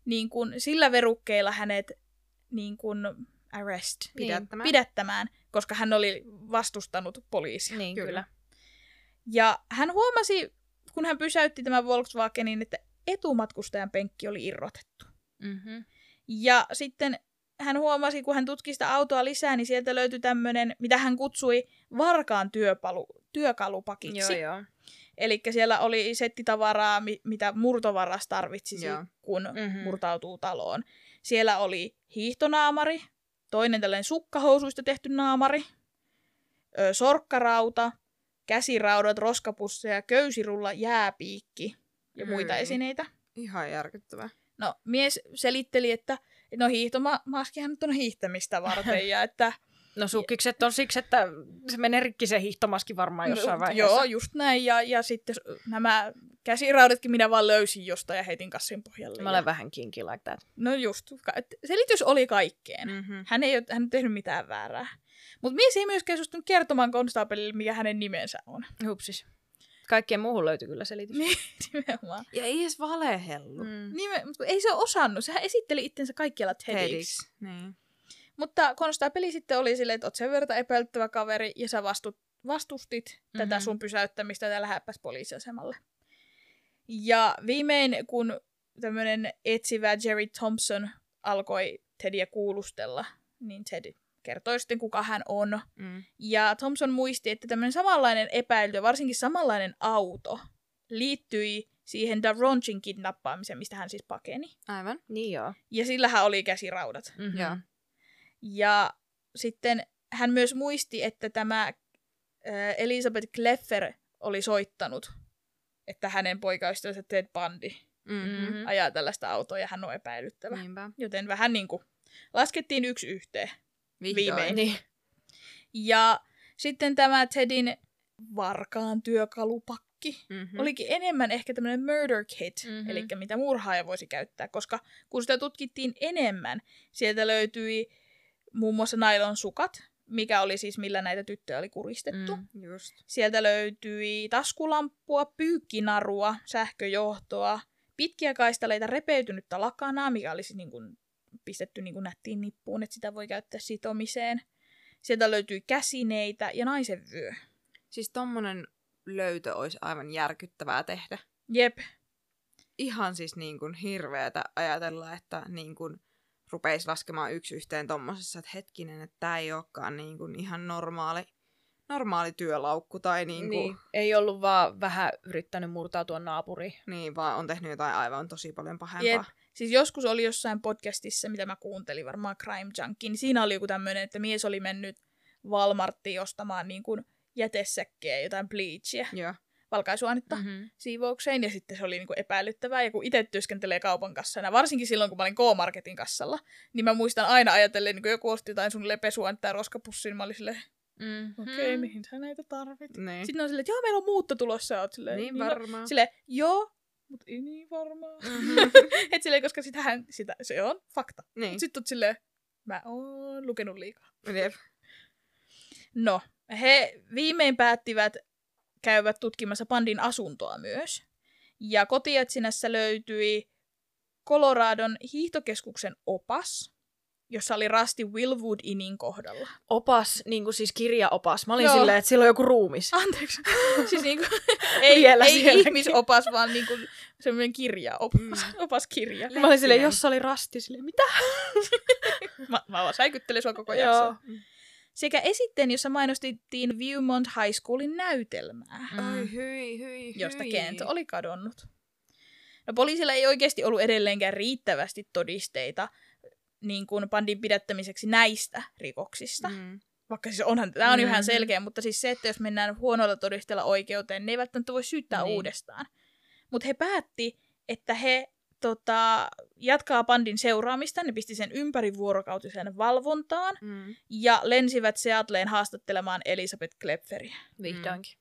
niin kuin, sillä verukkeilla hänet niin kuin, arrest, Pidättämään. pidättämään, koska hän oli vastustanut poliisia. Niin, Kyllä. kyllä. Ja hän huomasi, kun hän pysäytti tämän Volkswagenin, että etumatkustajan penkki oli irrotettu. Mm-hmm. Ja sitten hän huomasi, kun hän tutki sitä autoa lisää, niin sieltä löytyi tämmöinen, mitä hän kutsui varkaan työpalu, työkalupakiksi. Joo, joo. Eli siellä oli settitavaraa, mi- mitä murtovaras tarvitsisi, Joo. kun Mhm. mm-hmm. murtautuu taloon. Siellä oli hiihtonaamari, toinen tällainen sukkahousuista tehty naamari, ö, sorkkarauta, käsiraudat, roskapusseja, köysirulla, jääpiikki ja muita Hyi. esineitä. Ihan järkyttävää. No, mies selitteli, että no hiihtomaskihan nyt on hiihtämistä varten ja että [laughs] No sukkikset on siksi, että se menee rikki se hiihtomaski varmaan jossain No, vaiheessa. Joo, just näin. Ja, ja sitten nämä käsiraudatkin minä vaan löysin jostain ja heitin kassin pohjalle. Mä olen vähän kinky like that. No just, selitys oli kaikkeen. Mm-hmm. Hän ei ole hän ei ole tehnyt mitään väärää. Mutta mies ei myöskään suostunut kertomaan konstaapelille, mikä hänen nimensä on. Hupsis. Kaikkien muuhun löytyy kyllä selitys. Niin, [laughs] nimenomaan. Ja ei edes valehellu. Mm. Nime, mutta ei se ole osannut. Sehän esitteli itsensä kaikkialla Tediksi. Niin. Mutta konstaapeli sitten oli silleen, että oot sen verran epäilyttävä kaveri ja sä vastut, vastustit mm-hmm. tätä sun pysäyttämistä ja lähäppäs poliisiasemalle. Ja viimein, kun tämmöinen etsivä Jerry Thompson alkoi Tedia kuulustella, niin Ted kertoi sitten, kuka hän on. Mm. Ja Thompson muisti, että tämmöinen samanlainen epäily, ja varsinkin samanlainen auto, liittyi siihen Daronchin kidnappaamiseen, mistä hän siis pakeni. Aivan. Niin joo. Ja sillähän oli käsiraudat. Mm-hmm. Joo. Ja sitten hän myös muisti, että tämä äh, Elisabeth Kleffer oli soittanut, että hänen poikaystävänsä Ted Bundy Mm-hmm. Mhm. ajaa tällaista autoa ja hän on epäilyttävä. Niinpä. Joten vähän niin kuin laskettiin yksi yhteen. Vihdoin. Viimein. Niin. Ja sitten tämä Tedin varkaan työkalupakki Mm-hmm. olikin enemmän ehkä tämmöinen murder kit, Mhm. mm-hmm. eli mitä murhaaja voisi käyttää, koska kun sitä tutkittiin enemmän, sieltä löytyi muun muassa nailon sukat, mikä oli siis millä näitä tyttöjä oli kuristettu. Mm. Mm. Just. Sieltä löytyi taskulamppua, pyykkinarua, sähköjohtoa, pitkiä kaistaleita, repeytynyttä lakanaa, mikä oli siis niin kuin pistetty niin kuin nättiin nippuun, että sitä voi käyttää sitomiseen. Sieltä löytyi käsineitä ja naisen vyö. Siis tommonen löytö olisi aivan järkyttävää tehdä. Jep, Ihan siis niin kuin hirveätä ajatella, että niin kuin rupeisi laskemaan yksi yhteen tommosessa, että hetkinen, että tämä ei olekaan niin kuin ihan normaali, normaali työlaukku tai niin kuin, Niin. Ei ollut vaan vähän yrittänyt murtautua naapuriin. niin, vaan on tehnyt jotain aivan tosi paljon pahempaa. Jep. Siis joskus oli jossain podcastissa, mitä mä kuuntelin, varmaan Crime Junkie, niin siinä oli joku tämmöinen, että mies oli mennyt Walmarttiin ostamaan niin kuin jätesäkkejä, jotain bleachia, Joo. valkaisuainetta Mhm. mm-hmm. siivoukseen, ja sitten se oli niin kuin epäilyttävää, ja kun itse työskentelee kaupan kassana, varsinkin silloin, kun mä olin K-Marketin kassalla, niin mä muistan aina ajatellen, niin kun joku osti jotain sun lepesuainetta tai roskapussin, mä olin silleen, Mm-hmm. okei, okay, mihin sä näitä tarvit? Niin. Sitten on silleen, että joo, meillä on muutto tulossa, ja oot silleen, niin no, varmaan. Silleen, joo, mutta ei niin varmaan. Mhm. [laughs] Et silleen, koska sitähän, sitä, se on fakta. niin. Mut Sitten silleen, mä oon lukenut liikaa. Jep. No, he viimein päättivät käyvät tutkimassa Pandin asuntoa myös. Ja kotietsinnässä löytyi Coloradon hiihtokeskuksen opas, jossa oli rasti Willwood Innin kohdalla. Opas, niin kuin siis kirjaopas. Mä olin Joo. silleen, että sillä on joku ruumis. Anteeksi. [laughs] siis niinku, [laughs] ei, Vielä ei sielläkin. ihmisopas, vaan niinku semmoinen kirjaopas. Mm. Opaskirja. Mä olin silleen, Lehtinen. jos oli rasti, silleen, mitä? [laughs] Mä, mä vaan säikyttelin sua koko Joo. jakso. Sekä esitteen, jossa mainostettiin Viewmont High Schoolin näytelmää, Mm. Hyi, hyi, hyi. josta Kent oli kadonnut. No poliisilla ei oikeasti ollut edelleenkään riittävästi todisteita niin kuin pandin pidättämiseksi näistä rikoksista. Mm. Mm. Vaikka siis onhan, tämä on mm. Ihan selkeä, mutta siis se, että jos mennään huonoilla todisteilla oikeuteen, ne ei välttämättä voi syyttää Niin. uudestaan. Mutta he päätti, että he tota, jatkaa pandin seuraamista, ne pisti sen ympärivuorokautiseen valvontaan Mm. ja lensivät Seattleen haastattelemaan Elisabeth Klepferiä. Vihdoinkin.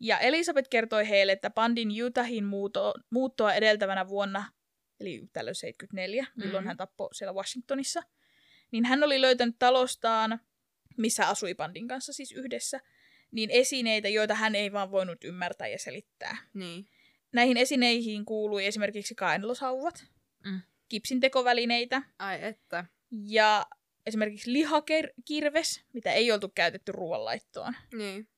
Ja Elisabeth kertoi heille, että Pandin Utahin muuto, muuttoa edeltävänä vuonna, eli tällöin 74, milloin Mhm. hän tappoi siellä Washingtonissa, niin hän oli löytänyt talostaan, missä asui Pandin kanssa siis yhdessä, niin esineitä, joita hän ei vaan voinut ymmärtää ja selittää. Niin. Näihin esineihin kuului esimerkiksi kainalosauvat, Mm. kipsintekovälineitä Ai että. ja esimerkiksi lihakirves, mitä ei oltu käytetty ruoanlaittoon. Niin.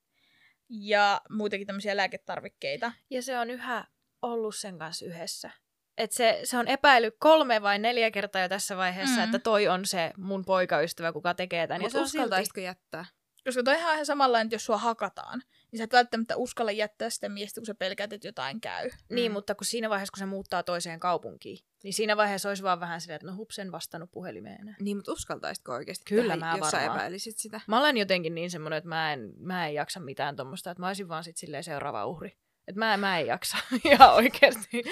Ja muutenkin tämmöisiä lääketarvikkeita. Ja se on yhä ollut sen kanssa yhdessä. Et se, se on epäily kolme vai neljä kertaa jo tässä vaiheessa, Mm. että toi on se mun poikaystävä, kuka tekee tämän. Mutta on silti... uskaltaisitko jättää? Koska toi on ihan samanlainen, että jos sua hakataan, niin sä et välttämättä uskalla jättää sitä miestä, kun sä pelkäät, että jotain käy. Niin, Mm. mutta kun siinä vaiheessa, kun se muuttaa toiseen kaupunkiin, niin siinä vaiheessa olisi vaan vähän silleen, että no hups, en vastannut puhelimeen enää. Niin, mutta uskaltaisitko oikeasti Kyllä tehdä, mä jos sä varmaan. epäilisit sitä? Mä olen jotenkin niin semmoinen, että mä en, mä en jaksa mitään tuommoista, että mä olisin vaan sit silleen seuraava uhri. Et mä, mä en jaksa [laughs] ihan oikeasti.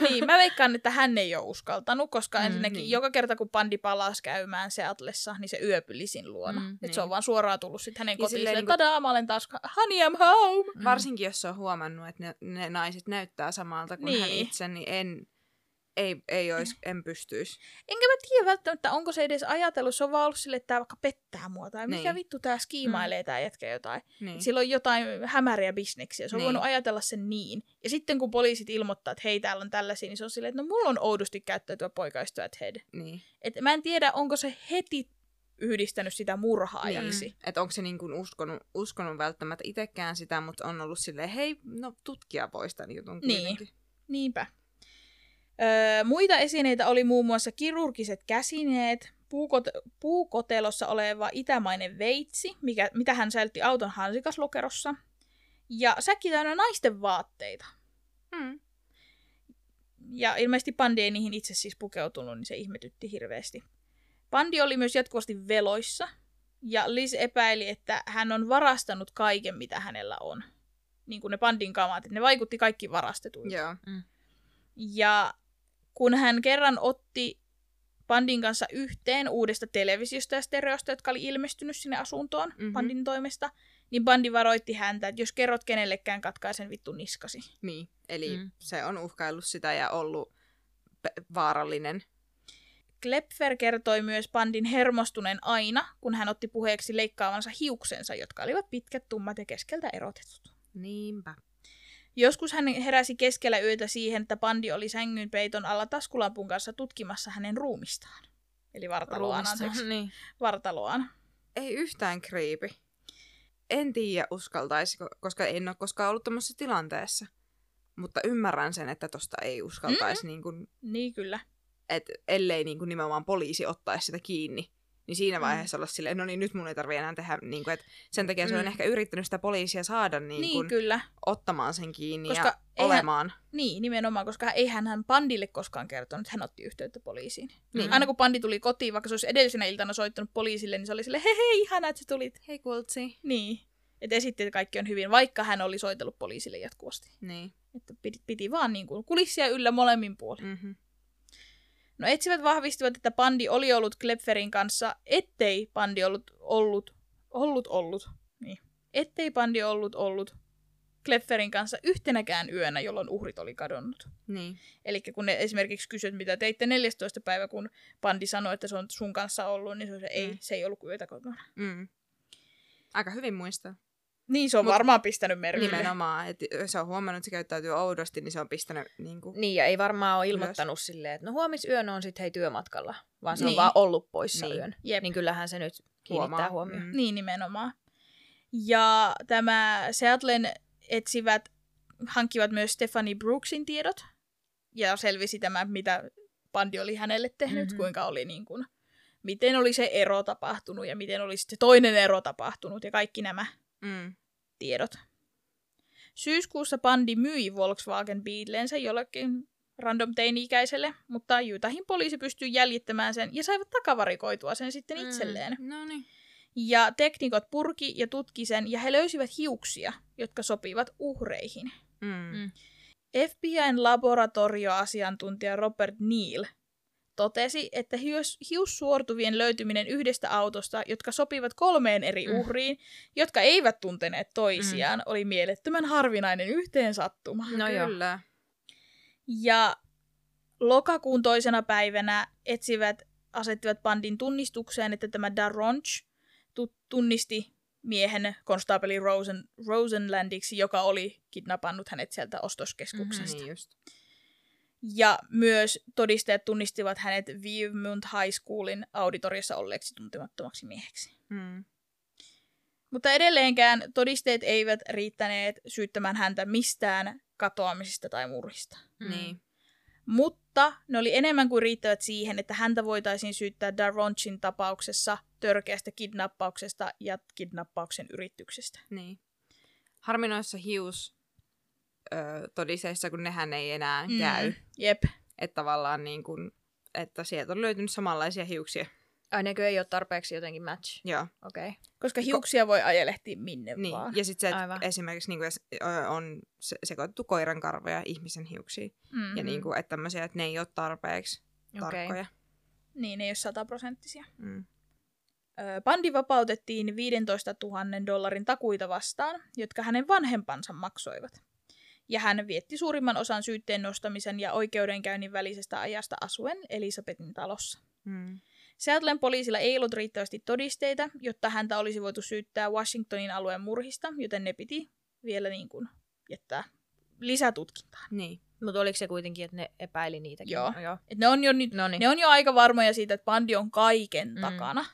niin, mä veikkaan, että hän ei ole uskaltanut, koska Mm, ensinnäkin niin. joka kerta kun Pandi palasi käymään Seatlessa, niin se yöpyli siinä luona. Mm, Et niin. se on vaan suoraan tullut sitten hänen Ja kotiin silleen silleen, niinku- tadaa, mä olen taas, honey I'm home. Mm. Varsinkin jos se on huomannut, että ne, ne naiset näyttää samalta kuin hän Niin. itse, niin en, ei, ei ois, en pystyisi. Enkä mä tiedä välttämättä, onko se edes ajatellut, se on vaan ollut sille, että tää vaikka pettää mua, tai mikä Niin. vittu tää skiimailee tää jätkä jotain. Niin. Sillä on jotain hämäriä bisneksiä, se on Niin. voinut ajatella sen niin. Ja sitten kun poliisit ilmoittaa, että hei täällä on tällaisia, niin se on silleen, että no mulla on oudosti käyttäytyä poikaystävä Ted. niin. Et mä en tiedä, onko se heti yhdistänyt sitä murhaajaksi. Niin. Että onko se niin kuin uskonut, uskonut välttämättä itsekään sitä, mutta on ollut silleen, hei, no tutkija pois tämän jutun Niin. kuitenkin. Niinpä. Öö, muita esineitä oli muun muassa kirurgiset käsineet, puukot- puukotelossa oleva itämainen veitsi, mikä, mitä hän säilytti auton hansikaslokerossa, ja säkki täynnä naisten vaatteita. Mm. Ja ilmeisesti Pandi ei niihin itse siis pukeutunut, niin se ihmetytti hirveästi. Pandi oli myös jatkuvasti veloissa, ja Liz epäili, että hän on varastanut kaiken, mitä hänellä on. Niin kuin ne Pandin kamat, ne vaikutti kaikki varastetuilta. Joo. Ja kun hän kerran otti Pandin kanssa yhteen uudesta televisiosta ja stereosta, jotka oli ilmestynyt sinne asuntoon Mhm. mm-hmm. Pandin toimesta, niin Bandi varoitti häntä, että jos kerrot kenellekään, katkaisen vittu niskasi. Niin. Eli Mm. mm. se on uhkaillut sitä ja ollut pe- vaarallinen. Klepfer kertoi myös Pandin hermostuneen aina, kun hän otti puheeksi leikkaavansa hiuksensa, jotka olivat pitkät, tummat ja keskeltä erotetut. Niinpä. Joskus hän heräsi keskellä yötä siihen, että Pandi oli sängyn peiton alla taskulampun kanssa tutkimassa hänen ruumistaan. Eli vartaloaan, anteeksi. niin. Vartaloaan. Ei yhtään creepy. En tiedä uskaltaisi, koska en ole koskaan ollut tämmöisessä tilanteessa. Mutta ymmärrän sen, että tosta ei uskaltaisi, mm. niin kun, Niin kyllä. et ellei niin kun nimenomaan poliisi ottaisi sitä kiinni. Niin siinä Mm. vaiheessa olla silleen, no niin nyt mun ei tarvi enää tehdä, niin kun, et sen takia se on Mm. ehkä yrittänyt sitä poliisia saada niin Niin, kun, kyllä. ottamaan sen kiinni Koska ja eihän- olemaan. Niin, nimenomaan, koska eihän hän Pandille koskaan kertonut, että hän otti yhteyttä poliisiin. Niin. Aina kun Pandi tuli kotiin, vaikka se olisi edellisenä iltana soittanut poliisille, niin se oli silleen, hei hei, ihana, että sä tulit. Hei kultsi. Niin. Että esitti, että kaikki on hyvin, vaikka hän oli soitellut poliisille jatkuvasti. Niin. Että piti, piti vaan niin kuin kulissia yllä molemmin puolin. Mm-hmm. No etsivät vahvistivat, että Pandi oli ollut Klepferin kanssa, ettei Pandi ollut ollut, ollut ollut, niin, ettei Pandi ollut ollut Klepferin kanssa yhtenäkään yönä, jolloin uhrit oli kadonnut. Niin. Eli kun ne esimerkiksi kysyt, mitä teitte 14. päivä, kun Pandi sanoi, että se on sun kanssa ollut, niin se on se, ei, Mm. se ei ollut yötä kotona. Mm. Aika hyvin muistaa. Niin, se on Mut- varmaan pistänyt merkille. Nimenomaan, että jos se on huomannut, että se käyttäytyy oudosti, niin se on pistänyt niin kuin, Niin, ja ei varmaan ole ilmoittanut silleen, että no huomisyönä on sitten hei työmatkalla, vaan se Niin. on vaan ollut poissa Niin. yön. Jep. Niin kyllähän se nyt kiinnittää Huomaa. huomioon. Mm. Niin nimenomaan. Ja tämä Seattlen etsivät hankkivat myös Stephanie Brooksin tiedot. Ja selvisi tämä, mitä Pandi oli hänelle tehnyt, Mhm. mm-hmm. kuinka oli niin kuin, miten oli se ero tapahtunut ja miten oli sitten se toinen ero tapahtunut ja kaikki nämä Mm. tiedot. Syyskuussa Pandi myi Volkswagen Beetlensä jollekin random teini-ikäiselle, mutta Utahin poliisi pystyi jäljittämään sen ja saivat takavarikoitua sen sitten itselleen. Mm. No niin. Ja teknikot purki ja tutki sen, ja he löysivät hiuksia, jotka sopivat uhreihin. Mm. Mm. FBIn laboratorioasiantuntija Robert Neal totesi, että hius, hiussuortuvien löytyminen yhdestä autosta, jotka sopivat kolmeen eri Mm. uhriin, jotka eivät tunteneet toisiaan, oli mielettömän harvinainen yhteensattuma. No joo. Kyllä. Ja lokakuun toisena päivänä etsivät asettivat bandin tunnistukseen, että tämä Daronch tu- tunnisti miehen konstaapeli Rosen, Rosenlandiksi, joka oli kidnappannut hänet sieltä ostoskeskuksesta. Niin just. Ja myös todistajat tunnistivat hänet Viewmont High Schoolin auditoriossa olleeksi tuntemattomaksi mieheksi. Mm. Mutta edelleenkään todisteet eivät riittäneet syyttämään häntä mistään katoamisista tai murhista. Mm. Niin. Mutta ne oli enemmän kuin riittävät siihen, että häntä voitaisiin syyttää Daronchin tapauksessa törkeästä kidnappauksesta ja kidnappauksen yrityksestä. Niin. Harmi noissa hius ö, todisteissa, kun nehän ei enää Mm. käy. Jep. Että tavallaan niin kuin, että sieltä on löytynyt samanlaisia hiuksia. Ai nekö ei ole tarpeeksi jotenkin match? Joo. Okei. Okay. Koska hiuksia voi ajelehtia minne Niin. vaan. Ja sitten se, että esimerkiksi niin kuin, on se- sekoitettu koiran karvoja ihmisen hiuksiin. Mm-hmm. Ja niin kuin, että tämmöisiä, että ne ei ole tarpeeksi Okei. tarkkoja. Niin, ne ei ole sataprosenttisia. Mm. Ö, Bandi vapautettiin 15 000 dollarin takuita vastaan, jotka hänen vanhempansa maksoivat. Ja hän vietti suurimman osan syytteen nostamisen ja oikeudenkäynnin välisestä ajasta asuen Elisabetin talossa. Mm. Seattlen poliisilla ei ollut riittävästi todisteita, jotta häntä olisi voitu syyttää Washingtonin alueen murhista, joten ne piti vielä niin kuin jättää lisätutkintaan. Niin. Mutta oliko se kuitenkin, että ne epäili niitäkin? Joo. No, joo. Et ne, on jo, ni- No niin. ne on jo aika varmoja siitä, että bandi on kaiken Mm. takana.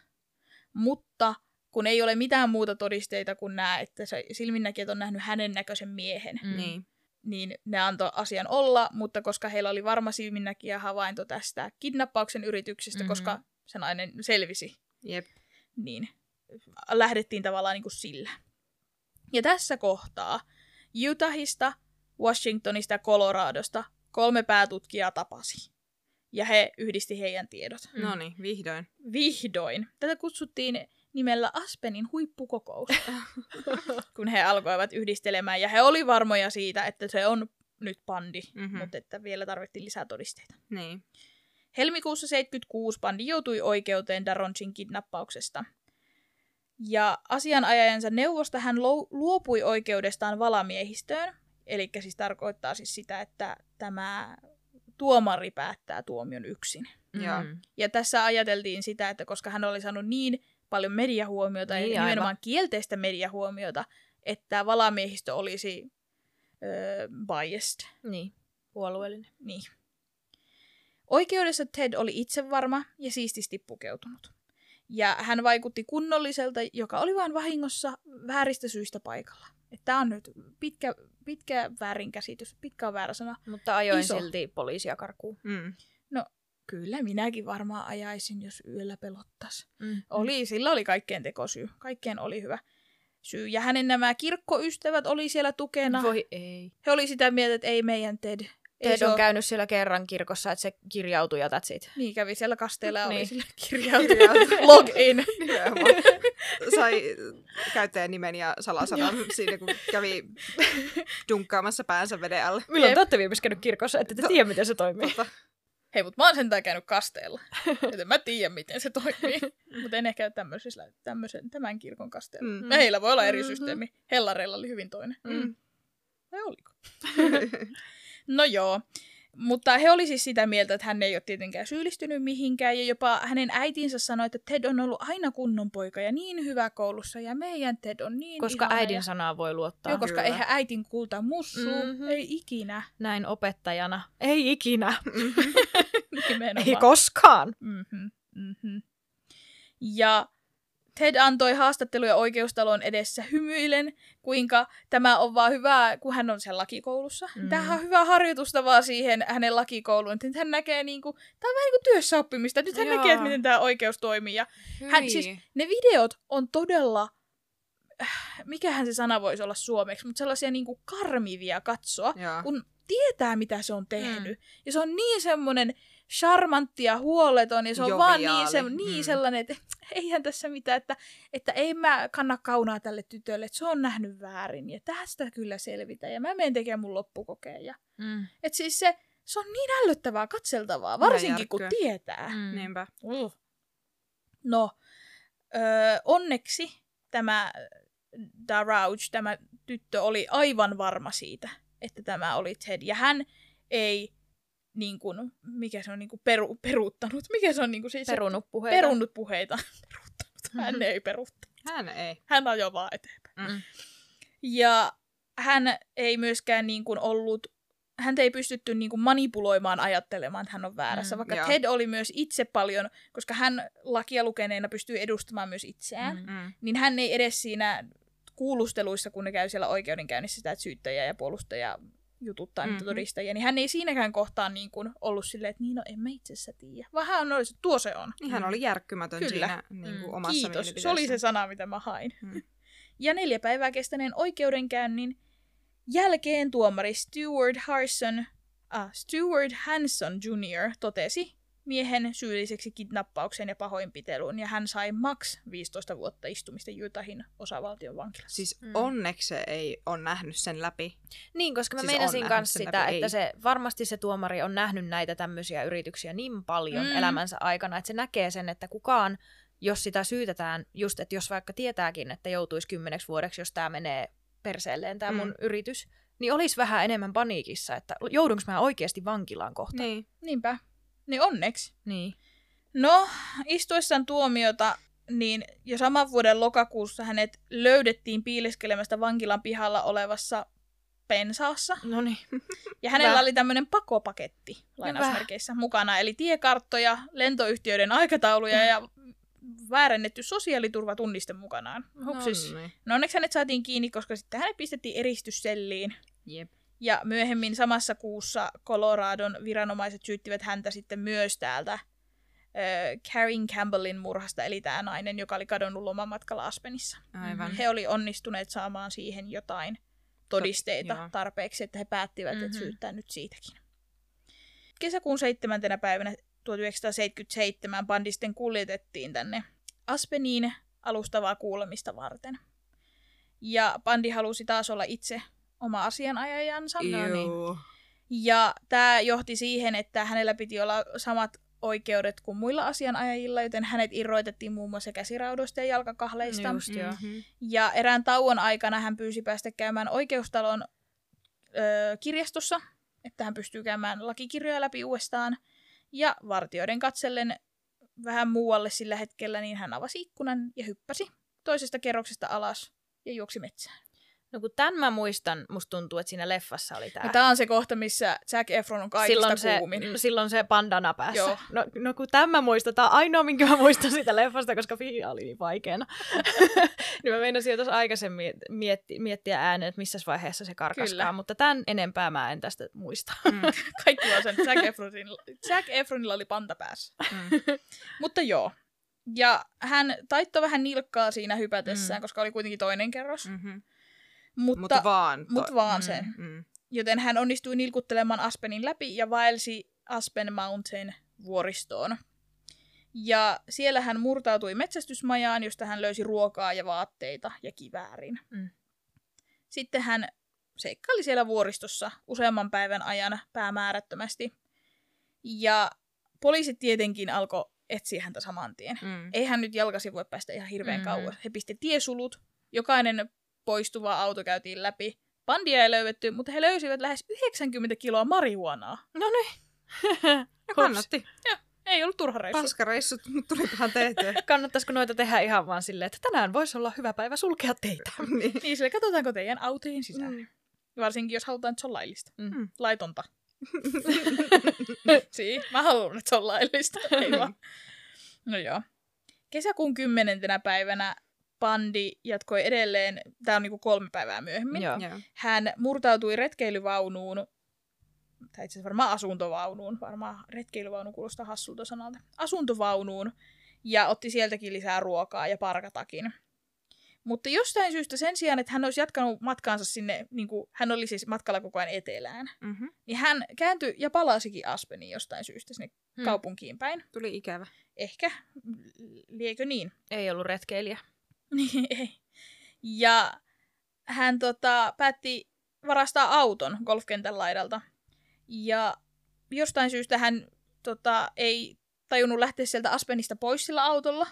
Mutta kun ei ole mitään muuta todisteita kuin nämä, että silminnäkijät on nähnyt hänen näköisen miehen. Mm. Niin. Niin ne antoi asian olla, mutta koska heillä oli varma silminnäkijä havainto tästä kidnappauksen yrityksestä, Mhm. mm-hmm. koska se nainen selvisi, Jep. niin lähdettiin tavallaan niin kuin sillä. Ja tässä kohtaa Utahista, Washingtonista ja Coloradosta kolme päätutkijaa tapasi. Ja he yhdisti heidän tiedot. No niin, vihdoin. Vihdoin. Tätä kutsuttiin nimellä Aspenin huippukokous, [laughs] kun he alkoivat yhdistelemään. Ja he oli varmoja siitä, että se on nyt pandi, Mhm. mm-hmm. mutta että vielä tarvittiin lisää todisteita. Niin. Helmikuussa 76 pandi joutui oikeuteen Daronchin kidnappauksesta. Ja asianajajansa neuvosta hän luopui oikeudestaan valamiehistöön, eli siis tarkoittaa siis sitä, että tämä tuomari päättää tuomion yksin. Joo. Mm. Ja tässä ajateltiin sitä, että koska hän oli saanut niin paljon mediahuomiota Niin, ja aivan. nimenomaan kielteistä mediahuomiota, että valamiehistö olisi öö, biased. Niin, puolueellinen. Niin. Oikeudessa Ted oli itsevarma ja siististi pukeutunut. Ja hän vaikutti kunnolliselta, joka oli vain vahingossa vääristä syistä paikalla. Tämä on nyt pitkä, pitkä väärinkäsitys, pitkä on väärä sana. Mutta ajoin Iso. silti poliisia karkuun. Mm. Kyllä minäkin varmaan ajaisin, jos yöllä pelottas. Mm. Oli, sillä oli kaikkeen tekosyy. Kaikkeen oli hyvä syy. Ja hänen nämä kirkkoystävät oli siellä tukena. Voi ei. He oli sitä mieltä, että ei meidän Ted. Ei Ted se on oo- käynyt siellä kerran kirkossa, että se kirjautui ja that's it. Niin kävi siellä kasteella ja oli Niin. sillä kirjautuja. Log in. Sai käyttäjän nimen ja salasanan siinä, kun kävi dunkkaamassa päänsä veden alle. Milloin te olette viimeksi käynyt kirkossa, että te To- tiedä, miten se toimii? Totta. Hei, mutta mä oon sentään käynyt kasteella. [laughs] Joten mä tiedän, miten se toimii. [laughs] mutta en ehkä tämmöisen, tämän kirkon kasteella. Mm. Heillä voi olla eri Mhm. systeemi. Hellareilla oli hyvin toinen. Mm. Vai oliko? [laughs] no joo. Mutta he oli siis sitä mieltä, että hän ei ole tietenkään syyllistynyt mihinkään, ja jopa hänen äitinsä sanoi, että Ted on ollut aina kunnon poika ja niin hyvä koulussa, ja meidän Ted on niin Koska ihana äidin ja... sanaa voi luottaa. Joo, koska Kyllä. eihän äitin kulta mussu, Mhm. mm-hmm. ei ikinä. Näin opettajana. Ei ikinä. [laughs] Nimenomaan. Ei koskaan. Mm-hmm, mm-hmm. Ja Ted antoi haastatteluja oikeustalon edessä hymyillen, kuinka tämä on vaan hyvä, kun hän on siellä lakikoulussa. Mm. Tämähän on hyvä harjoitusta vaan siihen hänen lakikouluun. Että nyt hän näkee niinku, tämä on vähän niin kuin työssä oppimista. Nyt hän Joo. näkee, että miten tämä oikeus toimii. Ja hän, siis, ne videot on todella, äh, mikähän se sana voisi olla suomeksi, mutta sellaisia niinku karmivia katsoa Joo. kun tietää, mitä se on tehnyt. Mm. Ja se on niin semmoinen charmantti ja huoleton, ja se on Joviaali. vaan niin, se, niin Mm. sellainen, että [laughs] eihän tässä mitään, että, että ei mä kanna kaunaa tälle tytölle, että se on nähnyt väärin, ja tästä kyllä selvitä, ja mä menen tekemään mun loppukokeen. Ja, Mm. et siis se, se on niin ällöttävää katseltavaa, varsinkin kun tietää. Mm. Niinpä. Uh. No, öö, onneksi tämä Darouge, tämä tyttö, oli aivan varma siitä, että tämä oli Ted. Ja hän ei, niin kuin, mikä se on, niin kuin peru, peruuttanut, mikä se on niin kuin siis, Perunut puheita. perunnut puheita. [laughs] peruuttanut. Hän ei peruuttanut. Hän ei. Hän ajoi vaan eteenpäin. Mm. Ja hän ei myöskään niin kuin ollut, häntä ei pystytty niin kuin manipuloimaan ajattelemaan, että hän on väärässä. Mm, vaikka joo. Ted oli myös itse paljon, koska hän lakia lukeneena pystyy edustamaan myös itseään, Mm. Mm. niin hän ei edes siinä kuulusteluissa, kun ne käy siellä oikeudenkäynnissä sitä, että syyttäjä ja puolustaja jututtaa mm-hmm. niitä todistajia, niin hän ei siinäkään kohtaa niin kuin ollut silleen, että niin no en mä itse asiassa tiedä. Vaan hän oli, että tuo se on. Niin hän oli järkkymätön Kyllä. siinä niin kuin Mm. omassa Kiitos, se oli se sana, mitä mä hain. Mm. [laughs] Ja neljä päivää kestäneen oikeudenkäynnin jälkeen tuomari Stuart Harson, ah, Stuart Hanson Jr. totesi, miehen syylliseksi kidnappaukseen ja pahoinpiteluun, ja hän sai max 15 vuotta istumista Utahin osavaltion vankilassa. Siis Mm. onneksi se ei ole nähnyt sen läpi. Niin, koska mä Siis meinasin kanssa sitä, läpi, että ei. se, varmasti se tuomari on nähnyt näitä tämmöisiä yrityksiä niin paljon mm. elämänsä aikana, että se näkee sen, että kukaan, jos sitä syytetään, just että jos vaikka tietääkin, että joutuisi kymmeneksi vuodeksi, jos tämä menee perseelleen tämä Mm. mun yritys, niin olisi vähän enemmän paniikissa, että joudunko mä oikeasti vankilaan kohta. Niin. Niinpä. Niin onneksi. Niin. No, istuessaan tuomiota, niin jo saman vuoden lokakuussa hänet löydettiin piileskelemästä vankilan pihalla olevassa pensaassa. No niin. [laughs] Ja hänellä Hyvä. oli tämmöinen pakopaketti lainausmerkeissä mukana, eli tiekarttoja, lentoyhtiöiden aikatauluja ja väärennetty sosiaaliturvatunniste mukanaan. Hupsis. No niin. No onneksi hänet saatiin kiinni, koska sitten hänet pistettiin eristysselliin. Jep. Ja myöhemmin samassa kuussa Coloradon viranomaiset syyttivät häntä sitten myös täältä äh, Karen Campbellin murhasta, eli tämä nainen, joka oli kadonnut lomamatkalla Aspenissa. Aivan. Mhm. He oli onnistuneet saamaan siihen jotain todisteita joo. tarpeeksi, että he päättivät, mm-hmm. Mhm. että syyttää nyt siitäkin. Kesäkuun 7. päivänä 1977 bandi sitten kuljetettiin tänne Aspeniin alustavaa kuulemista varten. Ja bandi halusi taas olla itse oma asianajajansa. No niin. Ja tämä johti siihen, että hänellä piti olla samat oikeudet kuin muilla asianajajilla, joten hänet irroitettiin muun muassa käsiraudoista ja jalkakahleista. Just. Mhm. Ja erään tauon aikana hän pyysi päästä käymään oikeustalon ö, kirjastossa, että hän pystyy käymään lakikirjoja läpi uudestaan. Ja vartijoiden katsellen vähän muualle sillä hetkellä, niin hän avasi ikkunan ja hyppäsi toisesta kerroksesta alas ja juoksi metsään. No kun tämän mä muistan, musta tuntuu, että siinä leffassa oli tämä. tämä on se kohta, missä Zac Efron on kaikista silloin se, kuumin. mm, silloin se bandana päässä. Joo. No, no kun tämän mä muistan, tämä on ainoa, minkä mä muistan siitä leffasta, koska Fia oli niin vaikeana. [laughs] niin mä meinasin jo tuossa aikaisemmin mietti, miettiä ääneen, että missä vaiheessa se karkaskaan, Kyllä. mutta tämän enempää mä en tästä muista. Mm. [laughs] Kaikki vaan sen, Zac, Efronilla, Zac Efronilla oli panta päässä. Mm. [laughs] Mutta joo. Ja hän taittoi vähän nilkkaa siinä hypätessään, Mm. koska oli kuitenkin toinen kerros. Mhm. Mutta, Mutta vaan. mut vaan mm, sen. Mm. Joten hän onnistui nilkuttelemaan Aspenin läpi ja vaelsi Aspen Mountain vuoristoon. Ja siellä hän murtautui metsästysmajaan, josta hän löysi ruokaa ja vaatteita ja kiväärin. Mm. Sitten hän seikkaili siellä vuoristossa useamman päivän ajan päämäärättömästi. Ja poliisit tietenkin alkoi etsiä häntä saman tien. Mm. Eihän nyt jalkasi voi päästä ihan hirveän Mhm. kauas. He pisti tiesulut, jokainen poistuva auto käytiin läpi. Bandia ei löydetty, mutta he löysivät lähes 90 kiloa marihuanaa. No niin. [laughs] No kannatti. Ei ollut turha reissu. Paskareissut, [laughs] mutta tulipahan tehtyä. [laughs] Kannattaisiko noita tehdä ihan vaan silleen, että tänään voisi olla hyvä päivä sulkea teitä? niin. Niin, sille katsotaanko teidän autojen sisään. Mm. Varsinkin, jos halutaan, että se on laillista. Mm. Laitonta. Sii, mä haluan, että se on laillista. Ei vaan. No joo. Kesäkuun kymmenentenä päivänä Pandi jatkoi edelleen, tämä on niinku kolme päivää myöhemmin. Joo. Joo. Hän murtautui retkeilyvaunuun, tai itse asiassa varmaan asuntovaunuun, varmaan retkeilyvaunu kuulostaa hassulta sanalta, asuntovaunuun, ja otti sieltäkin lisää ruokaa ja parkatakin. Mutta jostain syystä sen sijaan, että hän olisi jatkanut matkaansa sinne, niin kuin, hän oli siis matkalla koko ajan etelään, Mm-hmm. niin hän kääntyi ja palasikin Aspeniin jostain syystä sinne Hmm. kaupunkiin päin. Tuli ikävä. Ehkä, liekö niin? Ei ollut retkeilijä. [laughs] Niin. Ja hän tota, päätti varastaa auton golfkentän laidalta. Ja jostain syystä hän tota, ei tajunnut lähteä sieltä Aspenista pois sillä autolla.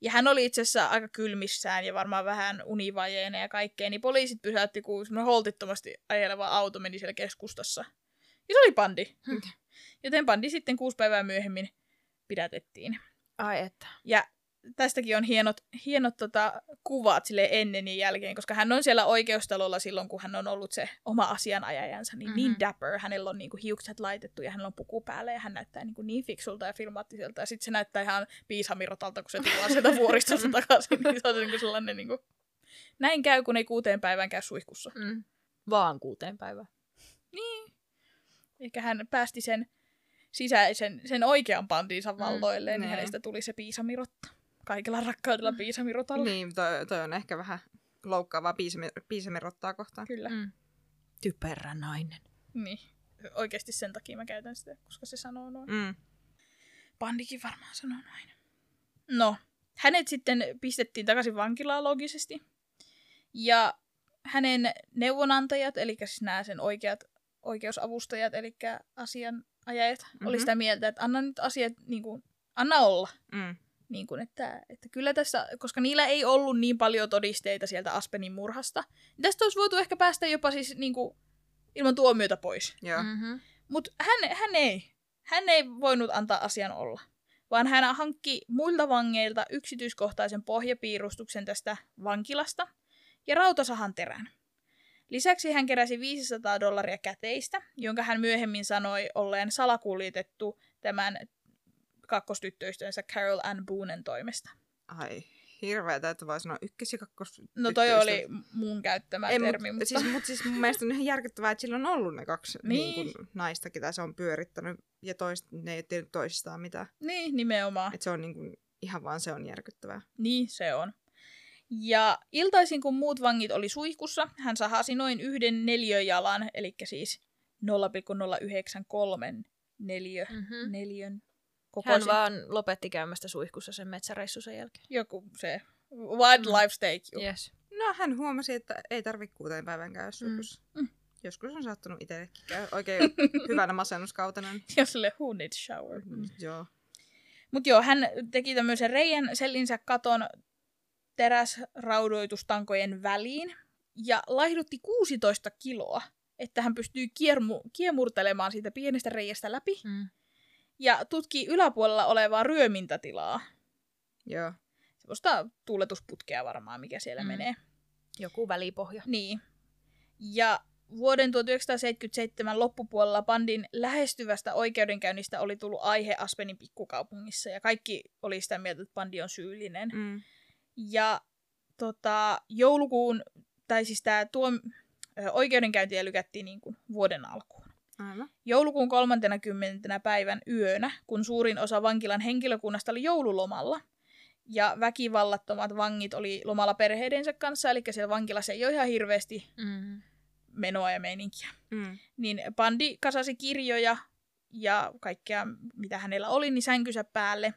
Ja hän oli itse asiassa aika kylmissään ja varmaan vähän univajeena ja kaikkea. Niin poliisit pysäytti, kun semmoinen holtittomasti ajeleva auto meni siellä keskustassa. Ja se oli pandi. Hmm. Joten pandi sitten kuusi päivää myöhemmin pidätettiin. Ai että. Ja tästäkin on hienot, hienot tota, kuvat sille ennen ja jälkeen, koska hän on siellä oikeustalolla silloin, kun hän on ollut se oma asianajajansa, niin, mm-hmm. niin dapper. Hänellä on niinku hiukset laitettu ja hänellä on puku päällä ja hän näyttää niinku niin fiksulta ja filmaattiselta. Ja sitten se näyttää ihan piisamirotalta, kun se tulee [laughs] sieltä vuoristosta takaisin. Niin se on niinku sellainen niinku... Näin käy, kun ei kuuteen päivään käy suihkussa. Mm. Vaan kuuteen päivään. Ehkä hän päästi sen sisäisen, sen oikean pantiinsa Mm, valloilleen, mm, niin niin. hänestä tuli se piisamirotta. Kaikella rakkaudella piisamirotalle. Niin, toi, toi on ehkä vähän loukkaavaa piisami- piisamirottaa kohtaan. Kyllä. Mm. Typerä nainen. Niin. Oikeasti sen takia mä käytän sitä, koska se sanoo noin. Mm. Pandikin varmaan sanoo näin. No, hänet sitten pistettiin takaisin vankilaan logisesti. Ja hänen neuvonantajat, eli siis nämä sen oikeat oikeusavustajat, eli asianajajat, mm-hmm. oli sitä mieltä, että anna nyt asiat, niin kuin, anna olla. Mm. Niin kuin, että, että kyllä tässä, koska niillä ei ollut niin paljon todisteita sieltä Aspenin murhasta, niin tästä olisi voitu ehkä päästä jopa siis niin kuin, ilman tuomiota pois. Mm-hmm. Mutta hän, hän ei. Hän ei voinut antaa asian olla, vaan hän hankki muilta vangeilta yksityiskohtaisen pohjapiirustuksen tästä vankilasta ja rautasahan terän. Lisäksi hän keräsi 500 dollaria käteistä, jonka hän myöhemmin sanoi olleen salakuljetettu tämän kakkostyttöystävänsä Carol Ann Boonen toimesta. Ai, hirveetä, että voi sanoa ykkös- ja kakkos No toi oli mun käyttämä Ei, termi, mut, mutta... siis, mut siis mun mielestä on ihan järkyttävää, että sillä on ollut ne kaksi Niin. niin. Niin naista, ketä se on pyörittänyt, ja toist, ne ei tiedä toisistaan mitään. Niin, nimenomaan. Että se on niin kuin, ihan vaan se on järkyttävää. Niin, se on. Ja iltaisin, kun muut vangit oli suihkussa, hän sahasi noin yhden neliöjalan, eli siis 0,093 neliö, Mm-hmm. Neliön Hän kokoisen. vaan lopetti käymästä suihkussa sen metsäreissun sen jälkeen. Joku se wildlife steak. Mm. Yes. No hän huomasi, että ei tarvitse kuuteen päivän käydä suihkussa. Mm. Joskus on saattanut itsellekin käydä oikein [laughs] hyvänä masennuskautena. Ja sille who needs shower. Mm. Joo. Mutta joo, hän teki tämmöisen reijän sellinsä katon teräsraudoitustankojen väliin ja laihdutti 16 kiloa, että hän pystyy kiermu, kiemurtelemaan siitä pienestä reiästä läpi Mm. Ja tutkii yläpuolella olevaa ryömintätilaa. Joo. Semmoista tuuletusputkea varmaan, mikä siellä Mm. menee. Joku välipohja. Niin. Ja vuoden 1977 loppupuolella bandin lähestyvästä oikeudenkäynnistä oli tullut aihe Aspenin pikkukaupungissa, ja kaikki oli sitä mieltä, että bandi on syyllinen. Mm. Ja tota, joulukuun, tai siis tämä tuo, oikeudenkäyntiä lykättiin niin kuin vuoden alkuun. Aivan. Joulukuun 30. päivän yönä, kun suurin osa vankilan henkilökunnasta oli joululomalla, ja väkivallattomat vangit oli lomalla perheidensä kanssa, eli siellä vankilassa ei ole ihan hirveästi Mm. menoa ja meininkiä. Mm. Niin bandi kasasi kirjoja ja kaikkea, mitä hänellä oli, niin sänkynsä päälle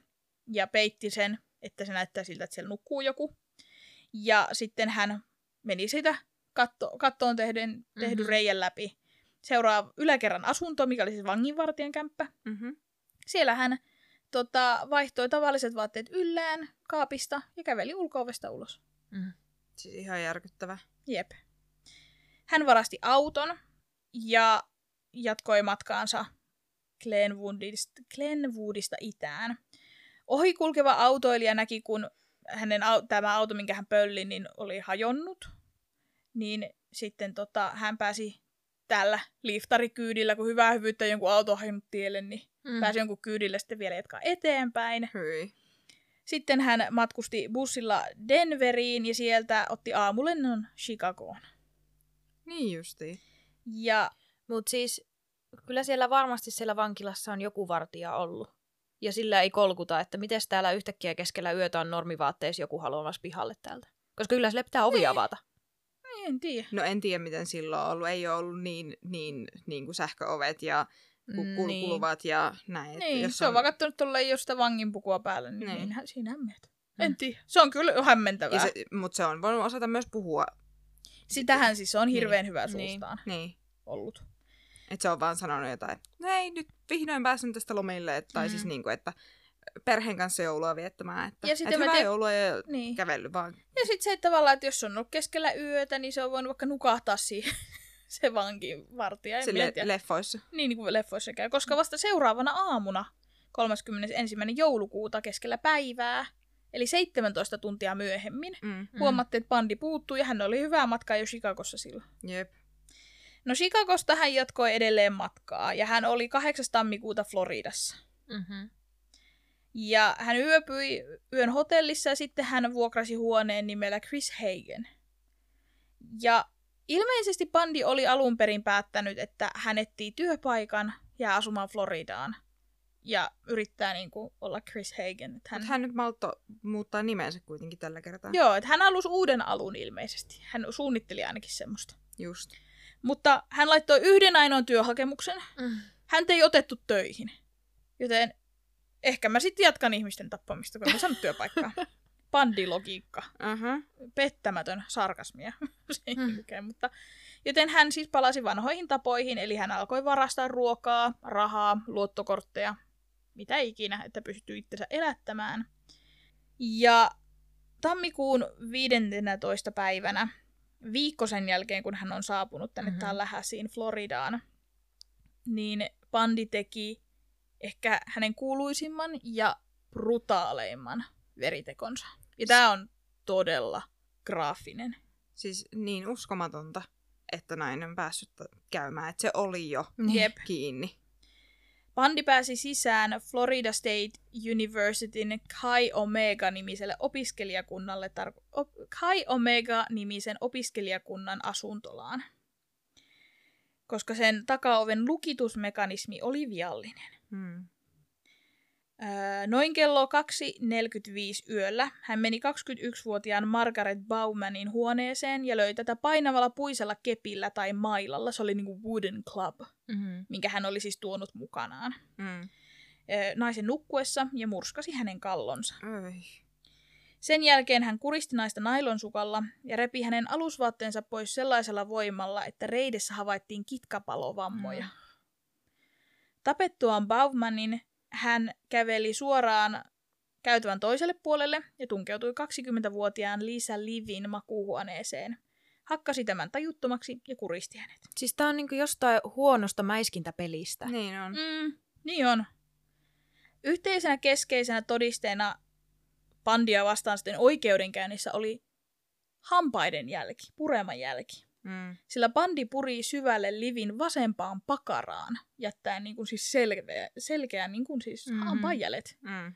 ja peitti sen, että se näyttää siltä, että siellä nukkuu joku. Ja sitten hän meni sitä katto, kattoon tehden, tehdyn Mhm. mm-hmm. reijän läpi. Seuraa yläkerran asunto, mikä oli siis vanginvartijan kämppä. Mm-hmm. Siellä hän tota, vaihtoi tavalliset vaatteet yllään kaapista ja käveli ulko-ovesta ulos. Mm. Siis ihan järkyttävä. Jep. Hän varasti auton ja jatkoi matkaansa Glenwoodista, Glenwoodista itään. Ohikulkeva autoilija näki, kun hänen au- tämä auto, minkä hän pölli, niin oli hajonnut. Niin sitten tota, hän pääsi tällä liftarikyydillä, kun hyvää hyvyyttä jonkun auto on tielle, niin Mm. pääsi jonkun kyydillä sitten vielä jatkaa eteenpäin. Hyi. Sitten hän matkusti bussilla Denveriin ja sieltä otti aamulennon Chicagoon. Niin justiin. Ja Mutta siis kyllä siellä varmasti siellä vankilassa on joku vartija ollut. Ja sillä ei kolkuta, että miten täällä yhtäkkiä keskellä yötä on normivaatteissa joku haluamassa pihalle täältä. Koska kyllä sille pitää ovi avata. En tiedä. No en tiedä, miten silloin on ollut. Ei ole ollut niin, niin, niin kuin sähköovet ja ku- kul- Niin. kuluvat ja näin. Niin, jos se on vaan kattonut ei ole sitä vanginpukua päällä, niin, Niin. hän, siinähän meet. Mm. En tiedä. Se on kyllä hämmentävää. Se, Mutta se on voinut osata myös puhua. Sitähän siis on Niin. hirveän hyvä Niin. suustaan Niin. ollut. Että se on vaan sanonut jotain, no ei, nyt vihdoin pääsen tästä lomille. Tai Mm. siis niin kuin, että perheen kanssa joulua viettämään. Että, Ja sitten et mä hyvää joulua ja Niin. kävellyt vaan. Ja sitten se että tavallaan, että jos on ollut keskellä yötä, niin se on voinut vaikka nukahtaa siihen [laughs] se vankivartija. En Sille tiedä. leffoissa. Niin, niin kuin leffoissa käy. Koska vasta seuraavana aamuna, 31. joulukuuta keskellä päivää, eli 17 tuntia myöhemmin, Mm. Mm. huomattiin, että bandi puuttuu ja hän oli hyvää matkaa jo Chicagossa silloin. Jep. No Chicagosta hän jatkoi edelleen matkaa ja hän oli 8. tammikuuta Floridassa. Mm-hmm. Ja hän yöpyi yön hotellissa ja sitten hän vuokrasi huoneen nimellä Chris Hagen. Ja ilmeisesti bandi oli alun perin päättänyt, että hän etsii työpaikan ja asumaan Floridaan. Ja yrittää niin kuin, olla Chris Hagen. Että hän... Mutta hän nyt maltto muuttaa nimensä kuitenkin tällä kertaa. Joo, että hän halusi uuden alun ilmeisesti. Hän suunnitteli ainakin semmoista. Just. Mutta hän laittoi yhden ainoan työhakemuksen. Mm. Häntä ei otettu töihin. Joten ehkä mä sitten jatkan ihmisten tappamista, kun mä saanut työpaikkaa. [laughs] Pandilogiikka. Uh-huh. Pettämätön sarkasmia. [laughs] Hmm. jälkeen, mutta Joten hän siis palasi vanhoihin tapoihin, eli hän alkoi varastaa ruokaa, rahaa, luottokortteja, mitä ikinä, että pystyy itsensä elättämään. Ja tammikuun 15. päivänä, viikko sen jälkeen, kun hän on saapunut tänne Mhm. mm-hmm. Tallahasseein Floridaan, niin Pandi teki ehkä hänen kuuluisimman ja brutaaleimman veritekonsa. Ja tämä on todella graafinen. Siis niin uskomatonta, että nainen on päässyt käymään, että se oli jo Niin. Jep. kiinni. Pandi pääsi sisään Florida State Universityn Chi Omega-nimiselle opiskelijakunnalle, tar- op- Chi Omega-nimisen opiskelijakunnan asuntolaan, koska sen takaoven lukitusmekanismi oli viallinen. Hmm. Noin kello 2.45 yöllä hän meni 21-vuotiaan Margaret Baumanin huoneeseen ja löi tätä painavalla puisella kepillä tai mailalla. Se oli niinku wooden club, Mm-hmm. minkä hän oli siis tuonut mukanaan. Mm. Naisen nukkuessa ja murskasi hänen kallonsa. Oi. Sen jälkeen hän kuristi naista nailonsukalla ja repi hänen alusvaatteensa pois sellaisella voimalla, että reidessä havaittiin kitkapalovammoja. Mm. Tapettuaan Baumanin hän käveli suoraan käytävän toiselle puolelle ja tunkeutui 20-vuotiaan Lisa Livin makuuhuoneeseen. Hakkasi tämän tajuttomaksi ja kuristi hänet. Siis tää on niinku jostain huonosta mäiskintäpelistä. Niin on. Mm, niin on. Yhteisenä keskeisenä todisteena Pandia vastaan sitten oikeudenkäynnissä oli hampaiden jälki, pureman jälki. Mm. Sillä Bandi puri syvälle Livin vasempaan pakaraan, jättäen niin kuin siis selkeä, selkeän niin kuin siis Mhm. mm-hmm. hampaanjäljet. Mm.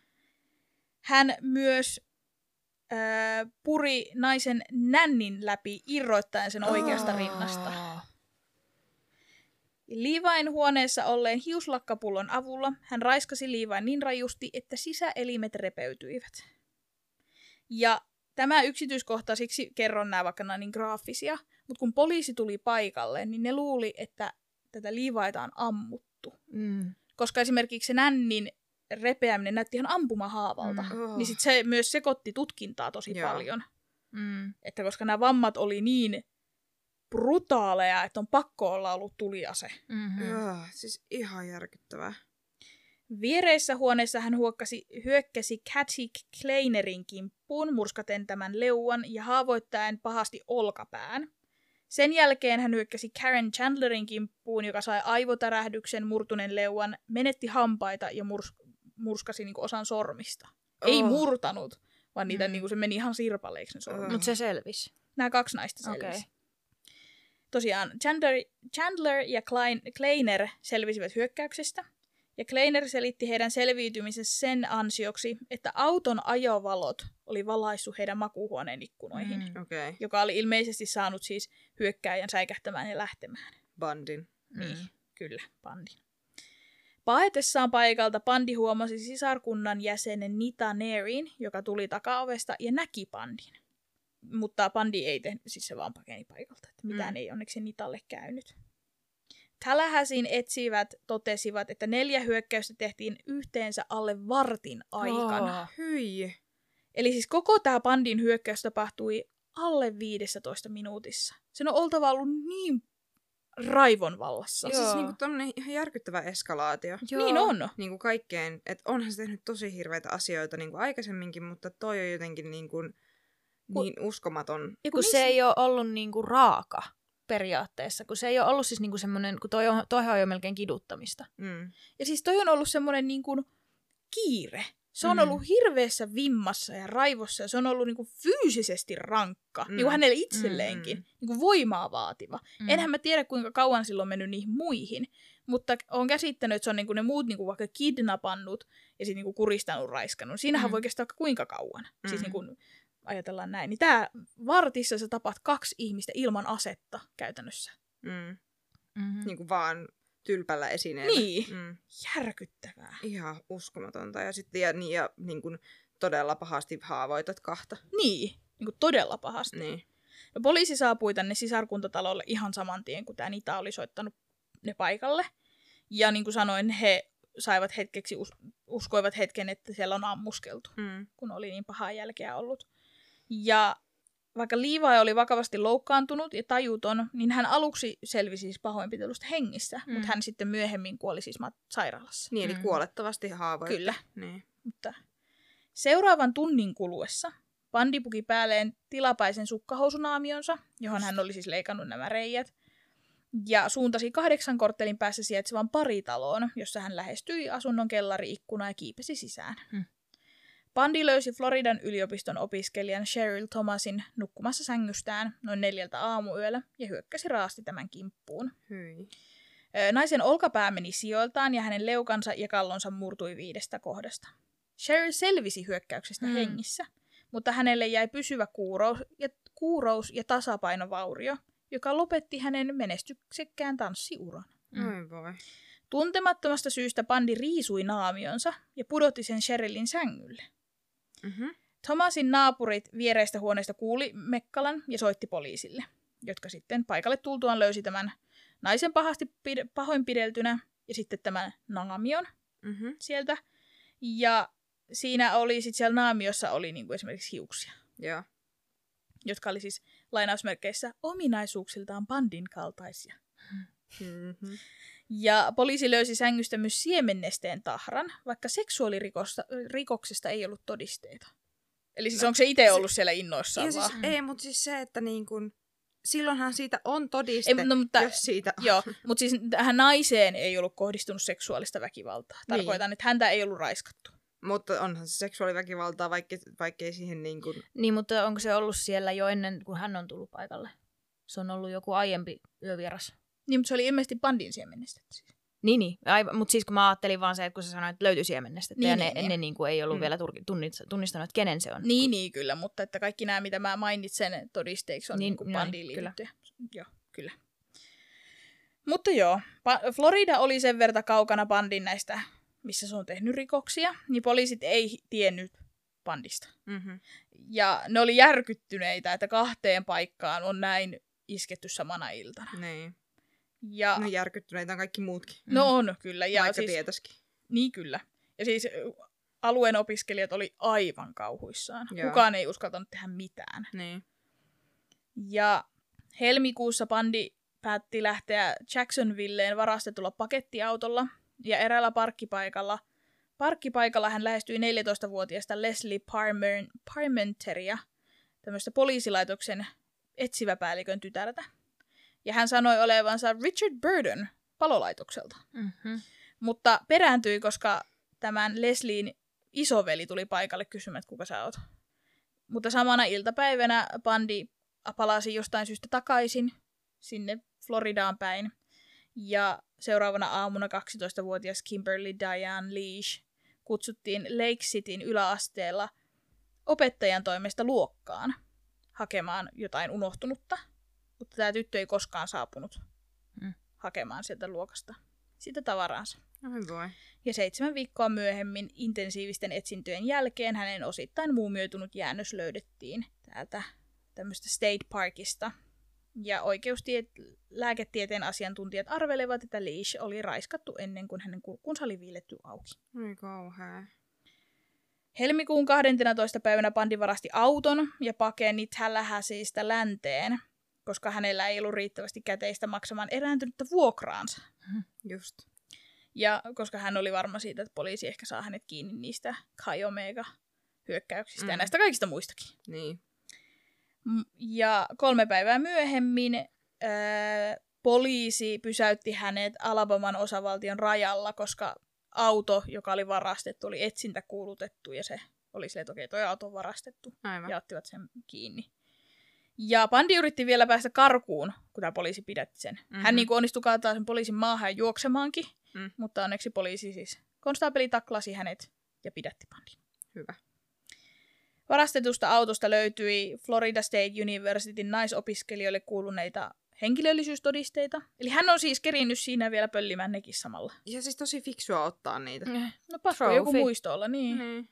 Hän myös ö, puri naisen nännin läpi irroittaen sen oikeasta Aa. rinnasta. Liivain huoneessa olleen hiuslakkapullon avulla hän raiskasi Liivain niin rajusti, että sisäelimet repeytyivät. Ja tämä yksityiskohta, siksi kerron nämä vaikka nämä niin graafisia, mutta kun poliisi tuli paikalle, niin ne luuli, että tätä Liivaita on ammuttu. Mm. Koska esimerkiksi se nännin repeäminen näytti ihan ampumahaavalta. Mm. Oh. Niin sit se myös sekoitti tutkintaa tosi Joo. paljon. Mm. Että koska nämä vammat oli niin brutaaleja, että on pakko olla ollut tuliase. Mm-hmm. Joo, siis ihan järkyttävää. Viereisessä huoneessa hän huokkasi, hyökkäsi Cathy Kleinerin kimppuun murskaten tämän leuan ja haavoittaen pahasti olkapään. Sen jälkeen hän hyökkäsi Karen Chandlerin kimppuun, joka sai aivotärähdyksen, murtuneen leuan, menetti hampaita ja murs- murskasi niinku osan sormista. Oh. Ei murtanut, vaan niitä Mm. niinku se meni ihan sirpaleiksi ne sormet. Mutta se selvisi. Nämä kaksi naista selvisi. Okay. Tosiaan Chandler, Chandler ja Klein, Kleiner selvisivät hyökkäyksestä. Ja Kleiner selitti heidän selviytymisessä sen ansioksi, että auton ajovalot oli valaissut heidän makuuhuoneen ikkunoihin, mm. Okay. joka oli ilmeisesti saanut siis hyökkääjän säikähtämään ja lähtemään. Bandin. Niin, Mm. kyllä, Pandin. Paetessaan paikalta Pandi huomasi sisarkunnan jäsenen Nita Nerin, joka tuli takaovesta ja näki Pandin. Mutta Pandi ei tehnyt, siis se vaan pakeni paikalta, että mitään mm. ei onneksi Nitalle käynyt. Tallahassein etsivät totesivat, että neljä hyökkäystä tehtiin yhteensä alle vartin aikana. Oh. Hyi. Eli siis koko tämä Pandin hyökkäys tapahtui alle 15 minuutissa. Sen on oltava ollut niin raivon vallassa. Joo. Siis Joo. niinku tämmönen ihan järkyttävä eskalaatio. Joo. Niin on. Niinku kaikkeen, että onhan se tehnyt tosi hirveitä asioita niinku aikaisemminkin, mutta toi on jotenkin niinku Kun- niin uskomaton. Ja Kun se ei ole ollut niinku raaka periaatteessa, kun se ei ole ollut siis niinku semmoinen, kun toi on, toihan on jo melkein kiduttamista. Mm. Ja siis toi on ollut semmoinen niin kuin kiire. Se on Mm. ollut hirveässä vimmassa ja raivossa ja se on ollut niin kuin fyysisesti rankka. Mm. Niin kuin hänelle itselleenkin. Mm, Niin kuin voimaa vaativa. Mm. Enhän mä tiedä kuinka kauan silloin on mennyt niihin muihin. Mutta on käsittänyt, että se on niin kuin ne muut niin kuin vaikka kidnappannut ja sitten niin kuin kuristanut, raiskannut. Siinähän Mm. voi kestää kuinka kauan. Mm. Siis niin kuin ajatellaan näin. Niin tää vartissa sä tapat kaksi ihmistä ilman asetta käytännössä. Mm. Mm-hmm. Niinku vaan tylpällä esineellä. Niin. Mm. Järkyttävää. Ihan uskomatonta. Ja sitten ja, niin, ja niin kuin todella pahasti haavoitat kahta. Niin, niin kuin todella pahasti. Niin. No, poliisi saapui tänne sisarkuntatalolle ihan saman tien, kun tämä Nita oli soittanut ne paikalle. Ja niin kuin sanoin, he saivat hetkeksi us- uskoivat hetken, että siellä on ammuskeltu, Mm. kun oli niin pahaa jälkeä ollut. Ja vaikka Levi oli vakavasti loukkaantunut ja tajuton, niin hän aluksi selvisi siis pahoinpitelusta hengissä, Mm. mutta hän sitten myöhemmin kuoli siis sairaalassa. Niin, eli Mm. kuolettavasti haavoitti. Kyllä. Niin. Mutta seuraavan tunnin kuluessa Bandi puki päälleen tilapäisen sukkahousunaamionsa, johon hän oli siis leikannut nämä reijät, ja suuntasi kahdeksan korttelin päässä sijaitsevan paritaloon, jossa hän lähestyi asunnon kellari-ikkuna ja kiipesi sisään. Hmm. Bandi löysi Floridan yliopiston opiskelijan Cheryl Thomasin nukkumassa sängystään noin neljältä aamuyöllä ja hyökkäsi raasti tämän kimppuun. Hyi. Naisen olkapää meni sijoiltaan ja hänen leukansa ja kallonsa murtui viidestä kohdasta. Cheryl selvisi hyökkäyksestä Mm. hengissä, mutta hänelle jäi pysyvä kuurous ja, kuurous ja tasapainovaurio, joka lopetti hänen menestyksekkään tanssiuran. Mm. Oi voi. Tuntemattomasta syystä bandi riisui naamionsa ja pudotti sen Cherylin sängylle. Mm-hmm. Thomasin naapurit viereistä huoneesta kuuli Mekkalan ja soitti poliisille, jotka sitten paikalle tultuaan löysi tämän naisen pahasti pid- pahoinpideltynä ja sitten tämän naamion Mm-hmm. sieltä. Ja siinä oli sitten siellä naamiossa oli niinku esimerkiksi hiuksia, Joo. jotka oli siis lainausmerkeissä ominaisuuksiltaan bandin kaltaisia. Mm-hmm. Ja poliisi löysi sängystä myös siemennesteen tahran, vaikka seksuaalirikoksesta ei ollut todisteita. Eli siis No, onko se itse se- ollut siellä innoissaan siis, vaan? Mm. ei, mutta siis se, että niin kun, silloinhan siitä on todiste, Ei, no, mutta, jos siitä... joo, [laughs] mutta siis tähän naiseen ei ollut kohdistunut seksuaalista väkivaltaa. Niin. Tarkoitan, että häntä ei ollut raiskattu. Mutta onhan se seksuaaliväkivaltaa, vaikka, vaikka ei siihen niin kuin... Niin, mutta onko se ollut siellä jo ennen kuin hän on tullut paikalle? Se on ollut joku aiempi yövieras. Niin, mutta se oli ilmeisesti bandin siemennestettä. Siis. Niin, niin. Aivan, mutta siis kun mä ajattelin vaan se, että kun sä sanoit, että löytyi siemennestettä Niin, ja niin, ne, niin. ne niin kuin ei ollut Mm. vielä tunnistanut, että kenen se on. Niin, niin, kyllä, mutta että kaikki nämä, mitä mä mainitsen todisteiksi, on niin, Niin, niin näin, bandiin kyllä. Joo, kyllä. Mutta joo, pa- Florida oli sen verta kaukana bandin näistä, missä se on tehnyt rikoksia, niin poliisit ei tiennyt bandista. Mm-hmm. Ja ne oli järkyttyneitä, että kahteen paikkaan on näin isketty samana iltana. Niin. Ja, No järkyttyneitä on kaikki muutkin. no on kyllä. Ja vaikka siis, tietäisikin. Niin kyllä. Ja siis alueen opiskelijat oli aivan kauhuissaan. Joo. Kukaan ei uskaltanut tehdä mitään. Niin. Ja helmikuussa bandi päätti lähteä Jacksonvilleen varastetulla pakettiautolla ja eräällä parkkipaikalla. Parkkipaikalla hän lähestyi 14-vuotiaasta Leslie Parmer, Parmenteria, tämmöistä poliisilaitoksen etsiväpäällikön tytärtä. Ja hän sanoi olevansa Richard Burden palolaitokselta. Mm-hmm. Mutta perääntyi, koska tämän Leslien isoveli tuli paikalle kysymään, että kuka sä oot. Mutta samana iltapäivänä bandi palasi jostain syystä takaisin sinne Floridaan päin. Ja seuraavana aamuna 12-vuotias Kimberly Diane Leash kutsuttiin Lake Cityn yläasteella opettajan toimesta luokkaan hakemaan jotain unohtunutta. Mutta tämä tyttö ei koskaan saapunut Mm. hakemaan sieltä luokasta sitä tavaraansa. Oi voi. Ja seitsemän viikkoa myöhemmin intensiivisten etsintöjen jälkeen hänen osittain muumioitunut jäännös löydettiin täältä tämmöistä State Parkista. Ja oikeustiet- lääketieteen asiantuntijat arvelevat, että Leash oli raiskattu ennen kuin hänen kurkkunsa oli viiletty auki. Oi kauhea. Helmikuun 12. päivänä bandi varasti auton ja pakeni Tallahasseeista länteen, koska hänellä ei ollut riittävästi käteistä maksamaan erääntynyttä vuokraansa. Just. Ja koska hän oli varma siitä, että poliisi ehkä saa hänet kiinni niistä Kai Omega-hyökkäyksistä mm. ja näistä kaikista muistakin. Niin. Ja kolme päivää myöhemmin ää, poliisi pysäytti hänet Alabaman osavaltion rajalla, koska auto, joka oli varastettu, oli etsintä kuulutettu ja se oli silleen, että okei, toi auto on varastettu Aivan. ja ottivat sen kiinni. Ja bandi yritti vielä päästä karkuun, kun tämä poliisi pidätti sen. Mm-hmm. Hän Mhm. niin onnistui kaataa sen poliisin maahan ja juoksemaankin, Mm. mutta onneksi poliisi siis, konstaapeli taklasi hänet ja pidätti bandin. Hyvä. Varastetusta autosta löytyi Florida State Universityn naisopiskelijoille kuuluneita henkilöllisyystodisteita. Eli hän on siis kerinnyt siinä vielä pöllimään nekin samalla. Ja siis tosi fiksua ottaa niitä. No pakko Trophy. joku muisto olla, niin. Niin.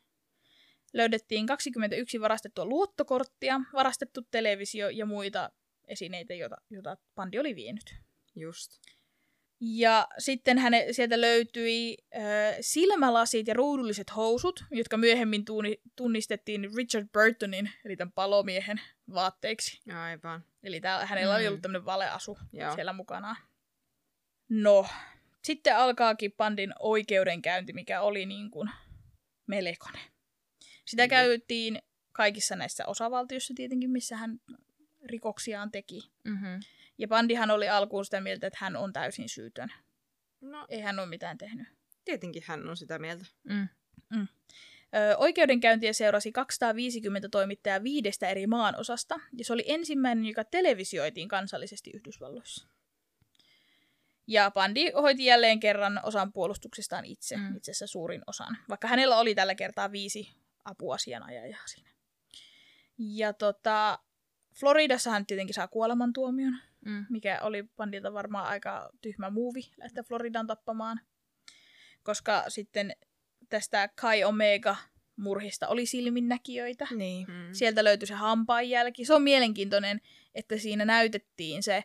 Löydettiin 21 varastettua luottokorttia, varastettu televisio ja muita esineitä, joita, joita bandi oli vienyt. Just. Ja sitten häne, sieltä löytyi äh, silmälasit ja ruudulliset housut, jotka myöhemmin tuuni, tunnistettiin Richard Burtonin, eli tämän palomiehen vaatteiksi. Aivan. Eli tää, hänellä mm. oli ollut tämmöinen valeasu Joo. siellä mukana. No, sitten alkaakin Pandin oikeudenkäynti, mikä oli niin kuin melkoinen. Sitä Mhm. käytiin kaikissa näissä osavaltioissa tietenkin, missä hän rikoksiaan teki. Mm-hmm. Ja Pandihan oli alkuun sitä mieltä, että hän on täysin syytön. No, Ei hän ole mitään tehnyt. tietenkin hän on sitä mieltä. Mm. Ö, oikeudenkäyntiä seurasi 250 toimittajaa viidestä eri maanosasta, ja se oli ensimmäinen, joka televisioitiin kansallisesti Yhdysvalloissa. Ja Pandi hoiti jälleen kerran osan puolustuksestaan itse, Mm. mm. itse asiassa suurin osan, vaikka hänellä oli tällä kertaa viisi apuasianajajaa siinä. Ja tota, Floridassa hän tietenkin saa kuolemantuomion, Mm. mikä oli Pandilta varmaan aika tyhmä muuvi lähteä Floridan tappamaan. Koska sitten tästä Kai Omega murhista oli silminnäkijöitä. Niin. Mm. Sieltä löytyi se hampaanjälki. Se on mielenkiintoinen, että siinä näytettiin se,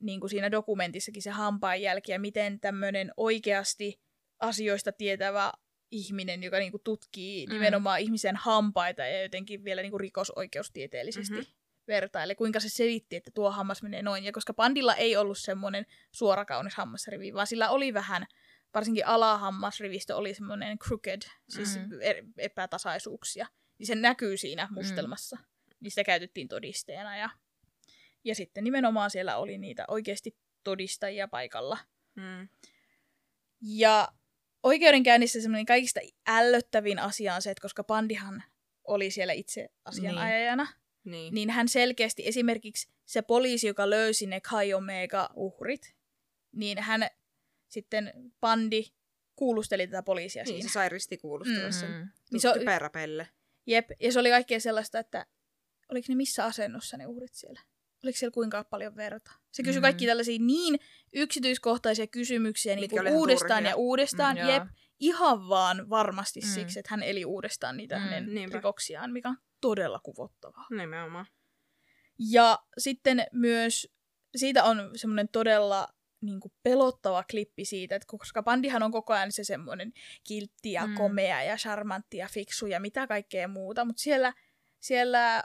niin kuin siinä dokumentissakin se hampaanjälki ja miten tämmöinen oikeasti asioista tietävä ihminen, joka niin kuin tutkii Mm. nimenomaan ihmisen hampaita ja jotenkin vielä niin kuin rikosoikeustieteellisesti Mhm. mm-hmm. vertaile, kuinka se selitti, että tuo hammas menee noin. Ja koska Pandilla ei ollut semmoinen suorakaunis hammasrivi, vaan sillä oli vähän, varsinkin alahammasrivistö oli semmoinen crooked, siis Mm. mm. epätasaisuuksia. Niin se näkyy siinä mustelmassa. Mm. Sitä käytettiin todisteena. Ja, ja sitten nimenomaan siellä oli niitä oikeasti todistajia paikalla. Mm. Ja oikeudenkäynnissä semmoinen kaikista ällöttävin asia on se, että koska Pandihan oli siellä itse asianajajana, niin. Niin. niin hän selkeästi esimerkiksi se poliisi, joka löysi ne Kai Omega-uhrit, niin hän sitten Pandi kuulusteli tätä poliisia niin, siinä. se sai ristikuulustella sen. Mm. Niin se on-. Jep, ja se oli kaikkea sellaista, että oliko ne missä asennossa ne uhrit siellä? Oliko siellä kuinka paljon verta? Se kysyi Mm. kaikki tällaisia niin yksityiskohtaisia kysymyksiä niin kuin uudestaan turhia. ja uudestaan. Mm. Jep, ihan vaan varmasti Mm. siksi, että hän eli uudestaan niitä Mm, mm, hänen niinpä. rikoksiaan, mikä on todella kuvottavaa. Nimenomaan. Ja sitten myös siitä on semmoinen todella niin kuin pelottava klippi siitä, että koska bandihan on koko ajan se semmoinen kiltti ja Mm. komea ja charmantti ja fiksu ja mitä kaikkea muuta, mutta siellä, siellä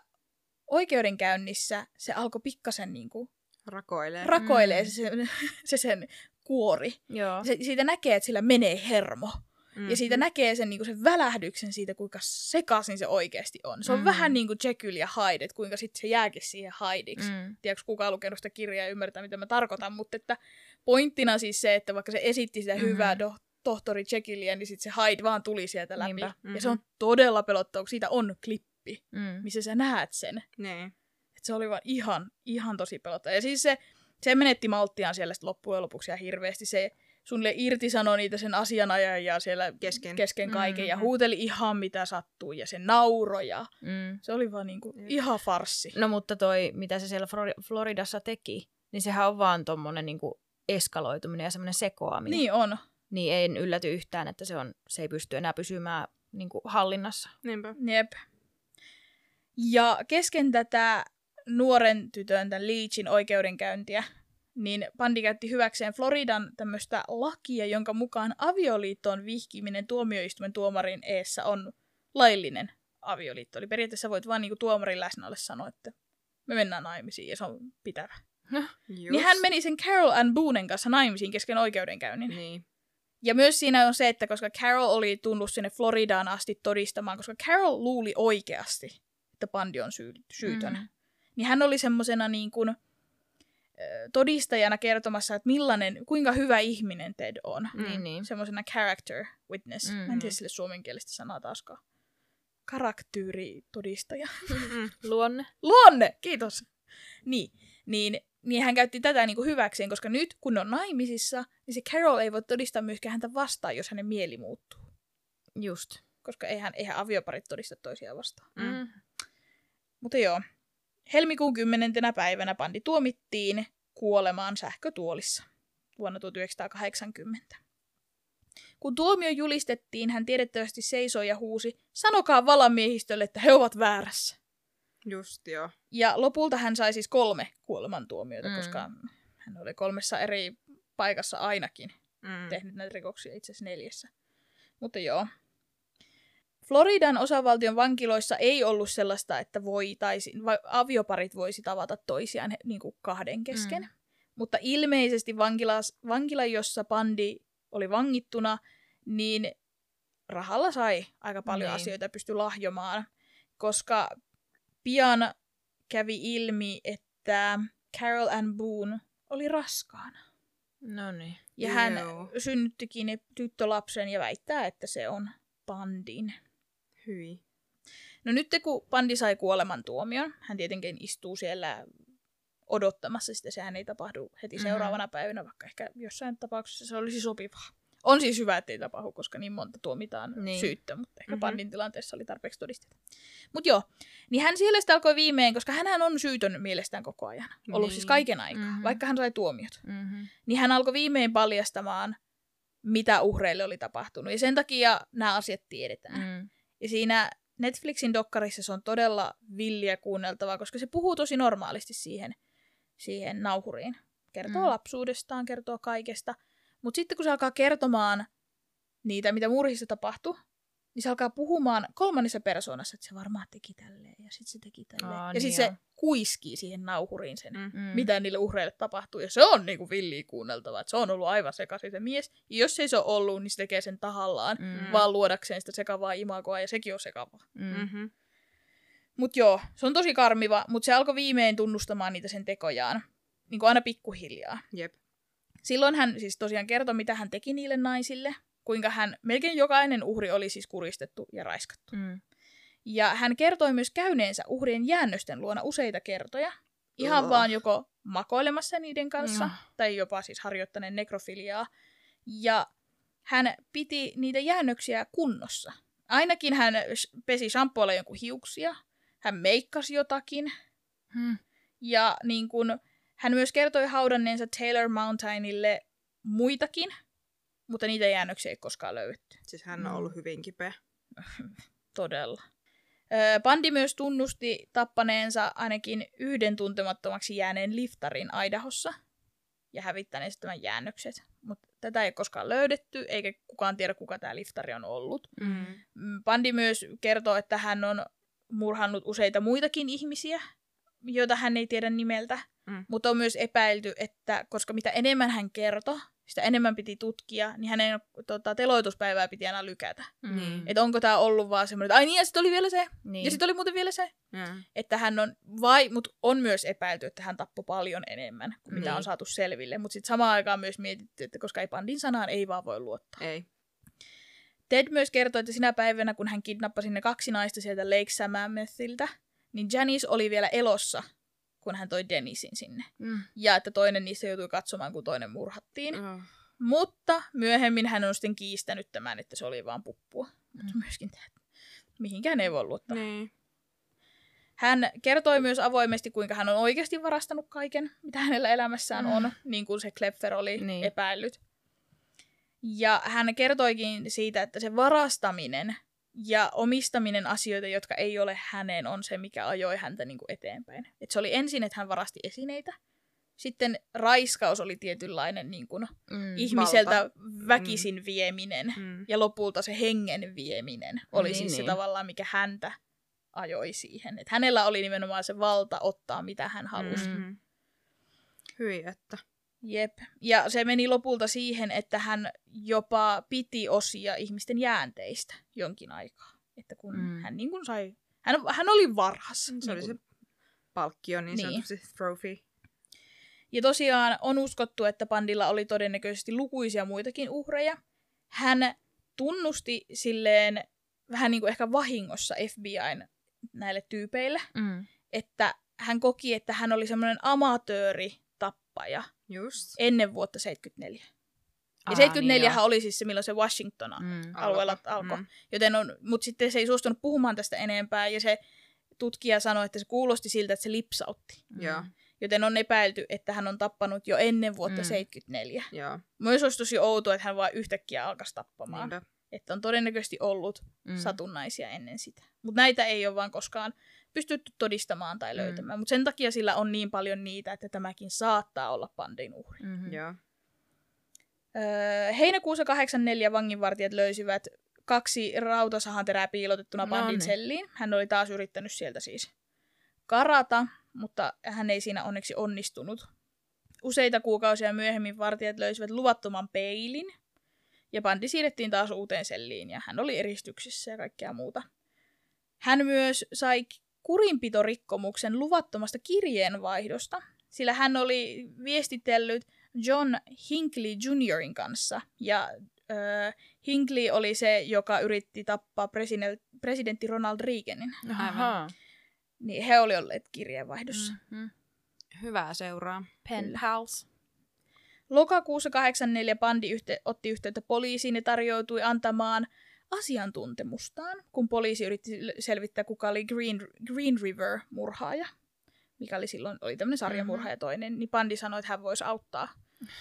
oikeudenkäynnissä se alkoi pikkasen niin kuin Rakoilee. rakoilee Mm. se, sen, [laughs] se sen kuori. Joo. Se, siitä näkee, että sillä menee hermo. Mm. Ja siitä näkee sen, niin sen välähdyksen siitä, kuinka sekaisin se oikeasti on. Se on Mm. mm. vähän niin kuin Jekyll ja Hyde, että kuinka sitten se jääkin siihen Hydeiksi. Mm. Mm. Tiedätkö kukaan lukenut sitä kirjaa ja ymmärtää, mitä mä tarkoitan, mutta että pointtina siis se, että vaikka se esitti sitä Mhm. hyvää do- tohtori Jekyllia, niin sitten se Hyde vaan tuli sieltä läpi. Niinpä. Ja se on todella pelottava, kun siitä on klippi, Mm. missä sä näet sen. Niin. Et se oli vaan ihan, ihan tosi pelottava. Ja siis se, se menetti malttiaan siellä sit loppujen lopuksi ja hirveästi. Se sulle irtisanoi niitä sen asianajajia siellä Kesken. kesken kaiken ja Mm. huuteli ihan mitä sattuu ja se nauroi ja Mm. se oli vaan niinku Jep. ihan farssi. No mutta toi, mitä se siellä Flori- Floridassa teki, niin sehän on vaan tommonen niinku eskaloituminen ja semmoinen sekoaminen. Niin on. Niin ei ylläty yhtään, että se, on, se ei pysty enää pysymään niinku hallinnassa. Niinpä. Jep. Ja kesken tätä nuoren tytön, tämän Leachin oikeudenkäyntiä, niin Pandi käytti hyväkseen Floridan tämmöistä lakia, jonka mukaan avioliittoon vihkiminen tuomioistuimen tuomarin eessä on laillinen avioliitto. Eli periaatteessa voit vaan niinku tuomarin läsnä sanoa, että me mennään naimisiin ja se on pitävä. Just. Niin hän meni sen Carol Ann Boonen kanssa naimisiin kesken oikeudenkäynnin. Niin. Ja myös siinä on se, että koska Carol oli tullut sinne Floridaan asti todistamaan, koska Carol luuli oikeasti, että Pandi on syy- syytön, Mm. niin hän oli semmoisena niin kuin, todistajana kertomassa, että millainen, kuinka hyvä ihminen Ted on. Mm. Niin, niin. Semmoisena character witness. Mm. Mä en Mhm. tiedä sille suomenkielistä sanaa taaskaan. Karaktyyritodistaja. Mm. Luonne. Luonne! Kiitos. Niin, niin, niin hän käytti tätä niin kuin hyväkseen, koska nyt kun on naimisissa, niin se Carol ei voi todistaa myöskään häntä vastaan, jos hänen mieli muuttuu. Just. Koska eihän, eihän avioparit todista toisiaan vastaan. Mm. Mutta joo, helmikuun 10. päivänä Pandi tuomittiin kuolemaan sähkötuolissa vuonna 1980. Kun tuomio julistettiin, hän tiedettävästi seisoi ja huusi, sanokaa valamiehistölle, että he ovat väärässä. Just joo. Ja lopulta hän sai siis kolme kuolemantuomiota, mm. koska hän oli kolmessa eri paikassa ainakin Mm. tehnyt näitä rikoksia itse asiassa neljässä. Mutta joo. Floridan osavaltion vankiloissa ei ollut sellaista, että voitaisiin, vai avioparit voisi tavata toisiaan he- niin kuin kahden kesken. Mm. Mutta ilmeisesti vankilas, vankila, jossa Pandi oli vangittuna, niin rahalla sai aika paljon Niin. asioita ja pystyi lahjomaan, koska pian kävi ilmi, että Carol Ann Boone oli raskaana. No niin. Ja hän Joo. synnyttikin tyttölapsen ja väittää, että se on Pandin. Hyi. No nyt kun Pandi sai kuolemantuomion, hän tietenkin istuu siellä odottamassa sitä, sehän ei tapahdu heti Mhm. seuraavana päivänä, vaikka ehkä jossain tapauksessa se olisi sopivaa. On siis hyvä, ettei tapahdu, koska niin monta tuomitaan Niin. syyttä, mutta ehkä Mhm. mm-hmm. Pandin tilanteessa oli tarpeeksi todisteita. Mutta joo, niin hän siellä sitten alkoi viimein, koska hän on syytön mielestään koko ajan. Ollut Niin. siis kaiken aikaa, Mhm. mm-hmm. vaikka hän sai tuomiot. Mm-hmm. Niin hän alkoi viimein paljastamaan, mitä uhreille oli tapahtunut. Ja sen takia nämä asiat tiedetään. Mm. Ja siinä Netflixin dokkarissa se on todella villiä kuunneltavaa, koska se puhuu tosi normaalisti siihen, siihen nauhuriin. Kertoo Mm. lapsuudestaan, kertoo kaikesta. Mutta sitten kun se alkaa kertomaan niitä, mitä murhissa tapahtui, niin se alkaa puhumaan kolmannessa persoonassa, että se varmaan teki tälleen ja sitten se teki tälleen. Aa, ja niin sitten se. Kuiskii siihen nauhuriin sen, Mm. mm. Mitä niille uhreille tapahtuu. Ja se on niinku villiä kuunneltavaa, että se on ollut aivan sekaisin se mies. Ja jos ei se ole ollut, niin se tekee sen tahallaan, Mm. mm. vaan luodakseen sitä sekavaa imagoa, ja sekin on sekavaa. Mm. Mm-hmm. Mut joo, se on tosi karmiva, mutta se alkoi viimein tunnustamaan niitä sen tekojaan. Niin kuin aina pikkuhiljaa. Jep. Silloin hän siis tosiaan kertoi, mitä hän teki niille naisille. Kuinka hän, melkein jokainen uhri oli siis kuristettu ja raiskattu. Mm. Ja hän kertoi myös käyneensä uhrien jäännösten luona useita kertoja. Ihan Ugh. vaan joko makoilemassa niiden kanssa, Mm. tai jopa siis harjoittaneen nekrofiliaa. Ja hän piti niitä jäännöksiä kunnossa. Ainakin hän pesi shampoolla jonkun hiuksia, hän meikkasi jotakin, Mm. ja niin kun, hän myös kertoi haudanneensa Taylor Mountainille muitakin, mutta niitä jäännöksiä ei koskaan löydetty. Siis hän on Mm. ollut hyvin kipeä. [laughs] Todella. Bandi myös tunnusti tappaneensa ainakin yhden tuntemattomaksi jääneen liftarin Idahossa ja hävittäneensä tämän jäännökset. Mutta tätä ei koskaan löydetty, eikä kukaan tiedä, kuka tämä liftari on ollut. Mm. Mm, Bandi myös kertoo, että hän on murhannut useita muitakin ihmisiä, joita hän ei tiedä nimeltä. Mm. Mutta on myös epäilty, että koska mitä enemmän hän kertoi, sitä enemmän piti tutkia, niin hänen tota, teloituspäivää piti aina lykätä. Mm. Niin. Että onko tämä ollut vaan semmoinen, että ai niin, ja sitten oli vielä se, Niin. ja sitten oli muuten vielä se. Mm. Että hän on, vai, mutta on myös epäilty, että hän tappoi paljon enemmän kuin mitä Niin. on saatu selville. Mutta sitten samaan aikaan myös mietitty, että koska ei Pandin sanaan ei vaan voi luottaa. Ei. Ted myös kertoi, että sinä päivänä, kun hän kidnappasi ne kaksi naista sieltä Lake Sammethiltä, niin Janice oli vielä elossa, kun hän toi Denisin sinne. Mm. Ja että toinen niistä joutui katsomaan, kun toinen murhattiin. Oh. Mutta myöhemmin hän on sitten kiistänyt tämän, että se oli vaan puppua. Mutta myöskin tämä, mihinkään ei voi luottaa. Niin. Hän kertoi myös avoimesti, kuinka hän on oikeasti varastanut kaiken, mitä hänellä elämässään on, niin kuin se Klepfer oli niin. epäillyt. Ja hän kertoikin siitä, että se varastaminen ja omistaminen asioita, jotka ei ole hänen, on se, mikä ajoi häntä niin kuin eteenpäin. Et se oli ensin, että hän varasti esineitä. Sitten raiskaus oli tietynlainen niin kuin Mm. ihmiseltä väkisin vieminen. Mm. Ja lopulta se hengen vieminen oli Niin, siis niin. se tavallaan, mikä häntä ajoi siihen. Et hänellä oli nimenomaan se valta ottaa, mitä hän halusi. Mm. Hyi, että. Jep. Ja se meni lopulta siihen, että hän jopa piti osia ihmisten jäänteistä jonkin aikaa. Että kun Mm. hän niin kuin sai... Hän, hän oli varhas. Se oli niin se palkkio, niin, Niin. sanotusti trophy. Ja tosiaan on uskottu, että Pandilla oli todennäköisesti lukuisia muitakin uhreja. Hän tunnusti silleen vähän niin kuin ehkä vahingossa FBIn näille tyypeille, Mm. että hän koki, että hän oli semmoinen amatööritappaja Just. ennen vuotta 74. Ja Aa, 74 niin joo. oli siis se, milloin se Washington Mm. alueella alkoi. Mm. Joten on, mutta sitten se ei suostunut puhumaan tästä enempää, ja se tutkija sanoi, että se kuulosti siltä, että se lipsautti. Joo. Joten on epäilty, että hän on tappanut jo ennen vuotta Mm. 74. Joo. Myös olisi tosi outoa, että hän vaan yhtäkkiä alkaisi tappamaan. Niinpä. Että on todennäköisesti ollut Mm. mm. satunnaisia ennen sitä. Mutta näitä ei ole vaan koskaan pystytty todistamaan tai Mm. löytämään. Mutta sen takia sillä on niin paljon niitä, että tämäkin saattaa olla pandin uhri. Mm-hmm. Joo. Öö, heinäkuussa 84 vanginvartijat löysivät kaksi rautasahanterää piilotettuna No Bandin niin. selliin. Hän oli taas yrittänyt sieltä siis karata, mutta hän ei siinä onneksi onnistunut. Useita kuukausia myöhemmin vartijat löysivät luvattoman peilin, ja Bandi siirrettiin taas uuteen selliin, ja hän oli eristyksissä ja kaikkea muuta. Hän myös sai kurinpitorikkomuksen luvattomasta kirjeenvaihdosta, sillä hän oli viestitellyt John Hinckley Juniorin kanssa, ja öö, Hinckley oli se, joka yritti tappaa president, presidentti Ronald Reaganin. Ahaa. Niin he oli olleet kirjeenvaihdossa. Mm. Mm-hmm. Hyvää seuraa. Pen pals. Lokakuussa 84 bandi yhte- otti yhteyttä poliisiin ja tarjoutui antamaan asiantuntemustaan, kun poliisi yritti selvittää, kuka oli Green, Green River-murhaaja, mikä oli silloin oli tämmöinen sarjamurhaaja toinen, niin bandi sanoi, että hän voisi auttaa,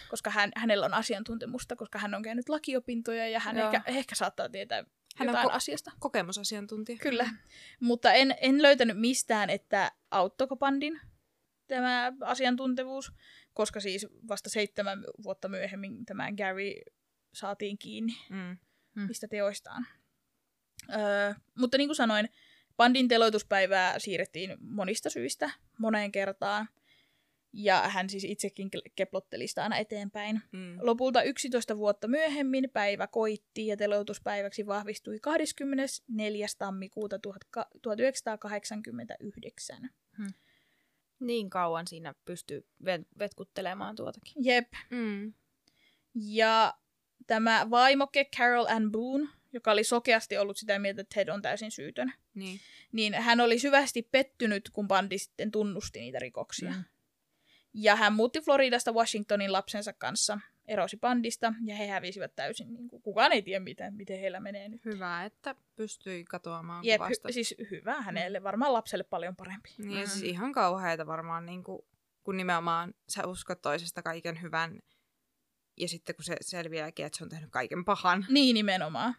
koska hän, hänellä on asiantuntemusta, koska hän on käynyt lakiopintoja ja hän Joo. ehkä, ehkä saattaa tietää Hän jotain ko- asiasta. Kokemusasiantuntija. Kyllä, mutta en, en löytänyt mistään, että auttoko bandin tämä asiantuntevuus, koska siis vasta seitsemän vuotta myöhemmin tämä Gary saatiin kiinni Mm. Mm. mistä teoistaan. Öö, mutta niin kuin sanoin, bandin teloituspäivää siirrettiin monista syistä moneen kertaan. Ja hän siis itsekin ke- keplotteli sitä aina eteenpäin. Mm. Lopulta 11 vuotta myöhemmin päivä koitti ja teloituspäiväksi vahvistui 24. tammikuuta 1989. Niin kauan siinä pystyy vet- vetkuttelemaan tuotakin. Jep. Mm. Ja tämä vaimoke Carol Ann Boone, joka oli sokeasti ollut sitä mieltä, että Ted on täysin syytön, Niin. niin hän oli syvästi pettynyt, kun bandi sitten tunnusti niitä rikoksia. Mm. Ja hän muutti Floridasta Washingtonin lapsensa kanssa, erosi bandista, ja he hävisivät täysin. Niin kuin, kukaan ei tiedä, miten, miten heillä menee nyt. Hyvä, että pystyi katoamaan Jep, kuvasta. hy- siis hyvä hänelle, varmaan lapselle paljon parempi. Niin, ja Mm. siis ihan kauheita varmaan, niin kuin, kun nimenomaan sä uskot toisesta kaiken hyvän, ja sitten kun se selviääkin, että se on tehnyt kaiken pahan, Niin nimenomaan.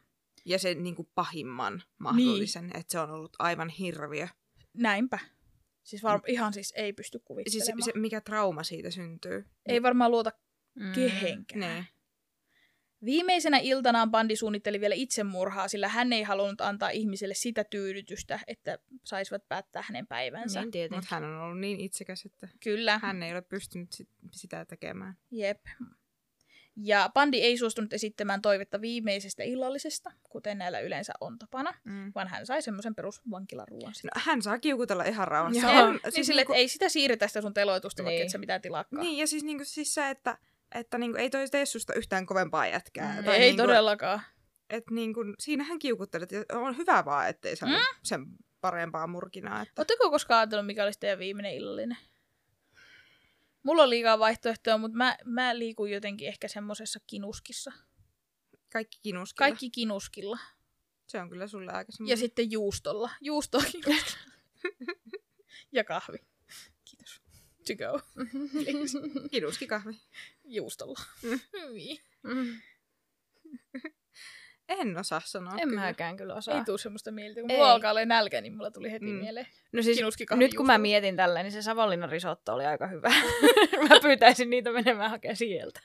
ja sen niin kuin pahimman mahdollisen, niin. että se on ollut aivan hirviö. Näinpä. Siis var- ihan siis ei pysty Siis kuvittelemaan. se, mikä trauma siitä syntyy. Ei varmaan luota Mm. kehenkään. Niin. Viimeisenä iltanaan bandi suunnitteli vielä itsemurhaa, sillä hän ei halunnut antaa ihmiselle sitä tyydytystä, että saisivat päättää hänen päivänsä. Niin tietenkin. Mutta hän on ollut niin itsekäs, että Kyllä, hän ei ole pystynyt sit, sitä tekemään. jep. Ja bandi ei suostunut esittämään toivetta viimeisestä illallisesta, kuten näillä yleensä on tapana, Mm. vaan hän sai semmoisen perusvankilaruuan. No, hän saa kiukutella ihan rauhassa. Joo. Niin siis sille, niinku- ei sitä siirretä sitä sun teloitusta, niin. vaikka Niin. et sä mitään tilaakaan. Niin, ja siis, niinku, siis se, että, että niinku, ei toi tee susta yhtään kovempaa jätkää. Mm. Tai ei niinku, todellakaan. Et niinku, siinähän kiukuttelet, ja on hyvä vaan, ettei saa Mm? sen parempaa murkinaa. Että... Oletteko koskaan ajatellut, mikä olisi teidän viimeinen illallinen? Mulla on liikaa vaihtoehtoja, mutta mä, mä liikun jotenkin ehkä semmosessa kinuskissa. Kaikki kinuskilla. Kaikki kinuskilla. Se on kyllä sulle aika Ja semmoinen. sitten juustolla. Kinuskilla. ja kahvi. Kiitos. To go. Kinuskikahvi. Juustolla. Mm. Mm. En osaa sanoa En kyllä. mäkään kyllä osaa. Ei tuu semmoista mieltä. Kun Ei. mulla alkaa olla nälkä, niin mulla tuli heti Mm. mieleen. No siis, nyt kun mä mietin tällä, niin se Savonlinnan risotto oli aika hyvä. [laughs] [laughs] mä pyytäisin niitä menemään hakemaan sieltä.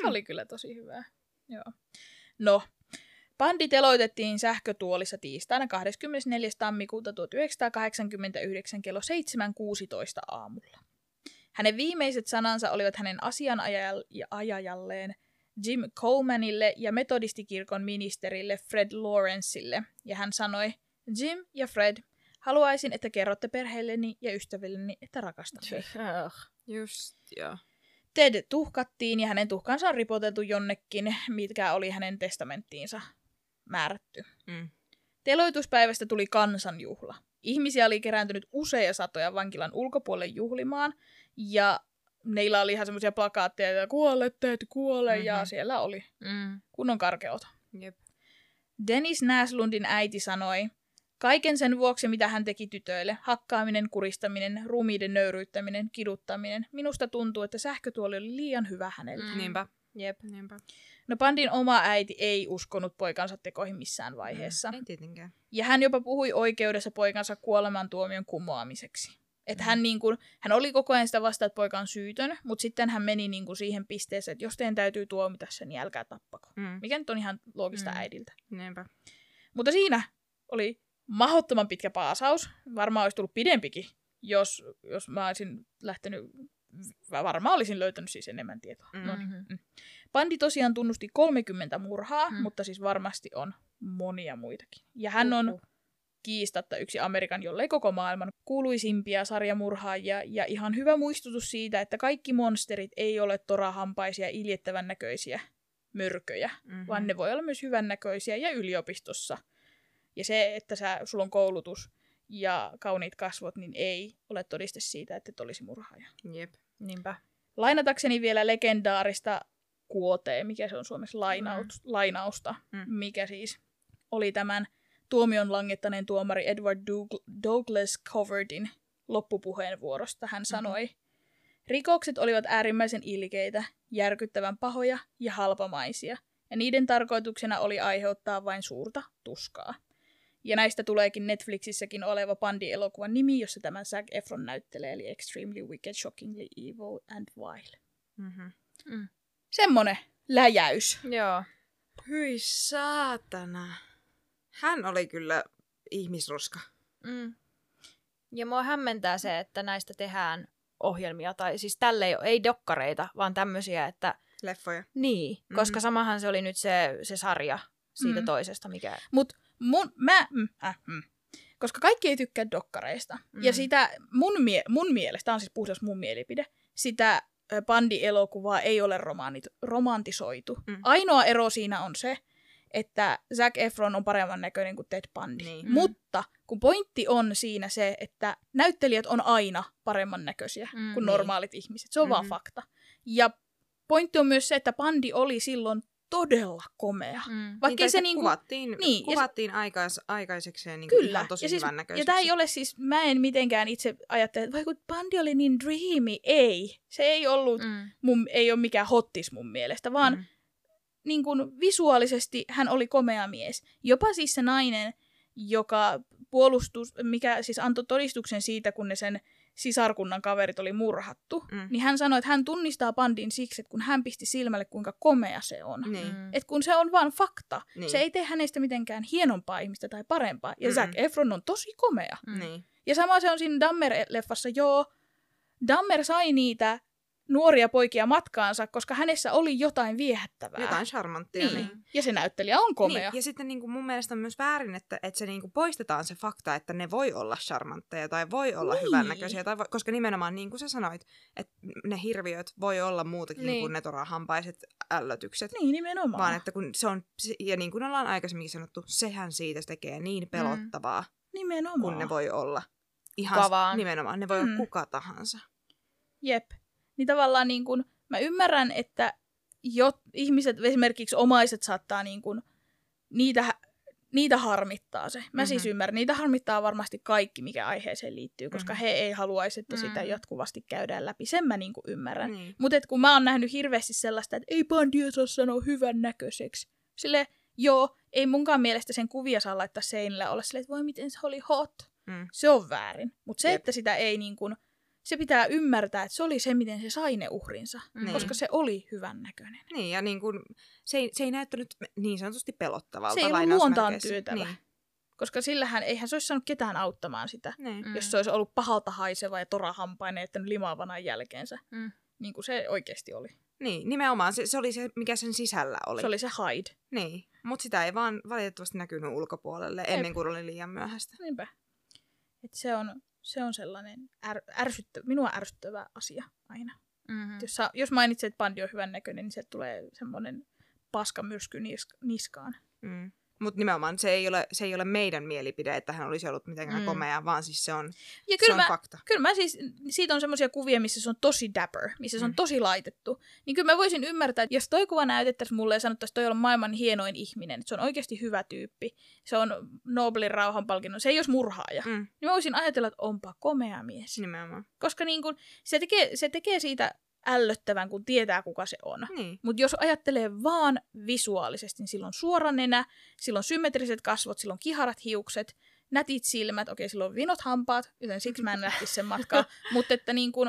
Se oli kyllä tosi hyvää. Joo. No, bandi teloitettiin sähkötuolissa tiistaina 24. tammikuuta 1989 kello 7.16 aamulla. Hänen viimeiset sanansa olivat hänen asianajajalleen Jim Colemanille ja metodistikirkon ministerille Fred Lawrenceille, ja hän sanoi, Jim ja Fred, haluaisin, että kerrotte perheelleni ja ystävilleni, että rakastan teitä. Just, joo. Ted tuhkattiin ja hänen tuhkansa on ripoteltu jonnekin, mitkä oli hänen testamenttiinsa määrätty. Mm. Teloituspäivästä tuli kansanjuhla. Ihmisiä oli kerääntynyt useja satoja vankilan ulkopuolelle juhlimaan, ja neillä oli ihan semmoisia plakaatteja, että kuole, Ted, kuole, mm-hmm. ja Mhm. siellä oli Mm. kunnon karkeota. Jep. Dennis Näslundin äiti sanoi, kaiken sen vuoksi, mitä hän teki tytöille, hakkaaminen, kuristaminen, ruumiiden nöyryyttäminen, kiduttaminen, minusta tuntuu, että sähkötuoli oli liian hyvä hänelle. Mm. Niinpä. Jep. Niinpä. No Pandin oma äiti ei uskonut poikansa tekoihin missään vaiheessa. Ei tietenkään. Ja hän jopa puhui oikeudessa poikansa kuolemantuomion kumoamiseksi. Että Mm. hän, niin kuin, hän oli koko ajan sitä vasta, että poika on syytön, mutta sitten hän meni niin kuin siihen pisteeseen, että jos teidän täytyy tuomita sen, niin älkää tappako. Mm. Mikä nyt on ihan loogista Mm. äidiltä. Niinpä. Mutta siinä oli mahdottoman pitkä paasaus. Varmaan olisi tullut pidempikin, jos, jos mä olisin lähtenyt, varmaan olisin löytänyt siis enemmän tietoa. Mm. No, Mhm. Bandi tosiaan tunnusti 30 murhaa, Mm. mm. mutta siis varmasti on monia muitakin. Ja hän on Huhhuh. Kiistatta yksi Amerikan, jollei koko maailman kuuluisimpia sarjamurhaajia ja ihan hyvä muistutus siitä, että kaikki monsterit ei ole torahampaisia iljettävän näköisiä mörköjä, Mm-hmm. vaan ne voi olla myös hyvännäköisiä ja yliopistossa. Ja se, että sä, sulla on koulutus ja kauniit kasvot, niin ei ole todiste siitä, että et olisi murhaaja. Jep. Niinpä. Lainatakseni vielä legendaarista kuoteen, mikä se on suomessa lainaus, mm. lainausta, mm. mikä siis oli tämän tuomion langettaneen tuomari Edward Doug- Douglas Coverdin loppupuheenvuorosta. Hän sanoi, rikokset olivat äärimmäisen ilkeitä, järkyttävän pahoja ja halpamaisia, ja niiden tarkoituksena oli aiheuttaa vain suurta tuskaa. Ja näistä tuleekin Netflixissäkin oleva Bandi-elokuvan nimi, jossa tämän Zac Efron näyttelee, eli Extremely Wicked, Shockingly Evil and Vile. Mm-hmm. Semmonen läjäys. Joo. Hyi saatana. Hän oli kyllä ihmisroska. Mm. Ja mua hämmentää se, että näistä tehdään ohjelmia, tai siis tälle ei, ei dokkareita, vaan tämmöisiä, että Leffoja. niin, mm-hmm. koska Mhm. samahan se oli nyt se, se sarja siitä Mm. toisesta, mikä... Mut mun, mä, mm, äh, mm. koska kaikki ei tykkää dokkareista. Mm. Ja Mm. sitä mun, mie- mun mielestä, tää on siis puhdas mun mielipide, sitä Bandi-elokuvaa ei ole romaanit, romantisoitu. Mm. Mm. Ainoa ero siinä on se, että Zac Efron on paremman näköinen kuin Ted Bundy. Niin. Mm. Mutta kun pointti on siinä se, että näyttelijät on aina paremman näköisiä Mm, kuin niin. normaalit ihmiset. Se on mm-hmm. vaan fakta. Ja pointti on myös se, että Bandi oli silloin todella komea. Mm. Vaikka niin, se niinku... kuvattiin, niin, niin, ja kuvattiin aikais, aikaisekseen niin Kyllä. ihan tosi ja, siis, hyvän ja näköiseksi. tämä ei ole siis, mä en mitenkään itse ajattele, että vaikka Bandi oli niin dreamy, ei. Se ei ollut. Mm. mun, ei ole mikään hottis mun mielestä, vaan mm. Niin kuin visuaalisesti hän oli komea mies. Jopa siis se nainen, joka puolustus, mikä siis antoi todistuksen siitä, kun ne sen sisarkunnan kaverit oli murhattu, Mm. niin hän sanoi, että hän tunnistaa Bandin siksi, että kun hän pisti silmälle, kuinka komea se on. Niin. Mm. Et kun se on vaan fakta. Niin. Se ei tee hänestä mitenkään hienompaa ihmistä tai parempaa. Ja Mm-mm. Zac Efron on tosi komea. Mm. Niin. Ja sama se on siinä Dammer-leffassa, joo. Dammer sai niitä nuoria poikia matkaansa, koska hänessä oli jotain viehättävää. Jotain charmanttia. niin. Niin. Ja se näyttelijä on komea. Niin, ja sitten niin kuin mun mielestä on myös väärin, että, että se niin kuin poistetaan se fakta, että ne voi olla charmantteja tai voi olla Niin. hyvännäköisiä. Tai voi, koska nimenomaan niin kuin sä sanoit, että ne hirviöt voi olla muutakin Niin. kuin ne torahampaiset ällötykset. Niin, nimenomaan. Vaan että kun se on, ja niin kuin ollaan aikaisemminkin sanottu, sehän siitä tekee niin pelottavaa, nimenomaan. kun ne voi olla. Ihan Kuka s- vaan. nimenomaan, ne voi Mm. olla kuka tahansa. Jep. Niin tavallaan niin kun, mä ymmärrän, että jo, ihmiset, esimerkiksi omaiset saattaa niin kun, niitä, niitä harmittaa se. Mä mm-hmm. siis Mhm. ymmärrän, niitä harmittaa varmasti kaikki, mikä aiheeseen liittyy, koska Mhm. he ei haluaisi, että sitä Mhm. jatkuvasti käydään läpi. Sen mä niin ymmärrän. Niin. Mutta kun mä oon nähnyt hirveästi sellaista, että ei bandia saa sanoa hyvän näköiseksi. Sille joo, ei munkaan mielestä sen kuvia saa laittaa seinälle olla silleen, että voi miten se oli hot. Mm. Se on väärin. Mutta se, Jep. että sitä ei niin kuin, se pitää ymmärtää, että se oli se, miten se sai ne uhrinsa. Niin. Koska se oli hyvän näköinen. Niin, ja niin kuin, se, ei, se ei näyttänyt niin sanotusti pelottavalta. Se ei ollut luontaan työtävä. Niin. Koska sillähän eihän se olisi saanut ketään auttamaan sitä, Niin. Mm. jos se olisi ollut pahalta haiseva ja torahampainen, että limaavana jälkeensä. Mm. Niin kuin se oikeasti oli. Niin, nimenomaan. Se, se oli se, mikä sen sisällä oli. Se oli se hide. Niin, mutta sitä ei vaan valitettavasti näkynyt ulkopuolelle Jep. ennen kuin oli liian myöhäistä. Niinpä. Et se, on, se on sellainen är, ärsyttä, minua ärsyttävä asia aina. Mm-hmm. Jos, sä, jos mainitset, että bandi on hyvän näköinen, niin se tulee semmoinen paskamyrsky nisk, niskaan. Mm. Mutta nimenomaan se ei, ole, se ei ole meidän mielipide, että hän olisi ollut mitenkään Mm. komea, vaan siis se on, Ja se kyllä on mä, fakta. kyllä mä siis, siitä on semmoisia kuvia, missä se on tosi dapper, missä se on Mm. tosi laitettu. Niin kyllä mä voisin ymmärtää, että jos toi kuva näytettäisiin mulle ja sanottaisiin, että toi on maailman hienoin ihminen, että se on oikeasti hyvä tyyppi, se on Nobelin rauhanpalkinnon, se ei olisi murhaaja, Mm. niin mä voisin ajatella, että onpa komea mies. Nimenomaan. Koska niin kun, se, tekee, se tekee siitä ällöttävän, kun tietää, kuka se on. Niin. Mutta jos ajattelee vaan visuaalisesti, niin silloin suora nenä, silloin symmetriset kasvot, silloin kiharat hiukset, nätit silmät, okei, sillä on vinot hampaat, joten siksi mä en lähtisi sen matkaa, [laughs] mutta että niin kuin,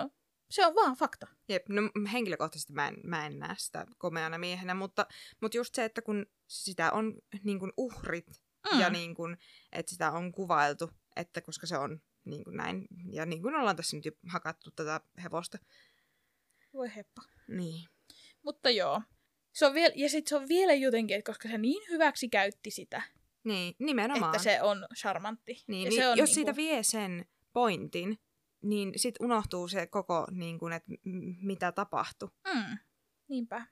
se on vaan fakta. Jep, no henkilökohtaisesti mä en, mä en näe sitä komeana miehenä, mutta, mutta just se, että kun sitä on niin kuin uhrit mm. ja niin kuin, että sitä on kuvailtu, että koska se on niin kuin näin, ja niin kuin ollaan tässä nyt jo hakattu tätä hevosta. Voi heppa. Niin. Mutta joo. Se on vielä, ja sitten se on vielä jotenkin, että koska se niin hyväksi käytti sitä, Niin, nimenomaan. että se on charmantti. Niin, ja niin, se on jos niinku- siitä vie sen pointin, niin sit unohtuu se koko, niin kuin, että mitä tapahtui. Mm, niinpä.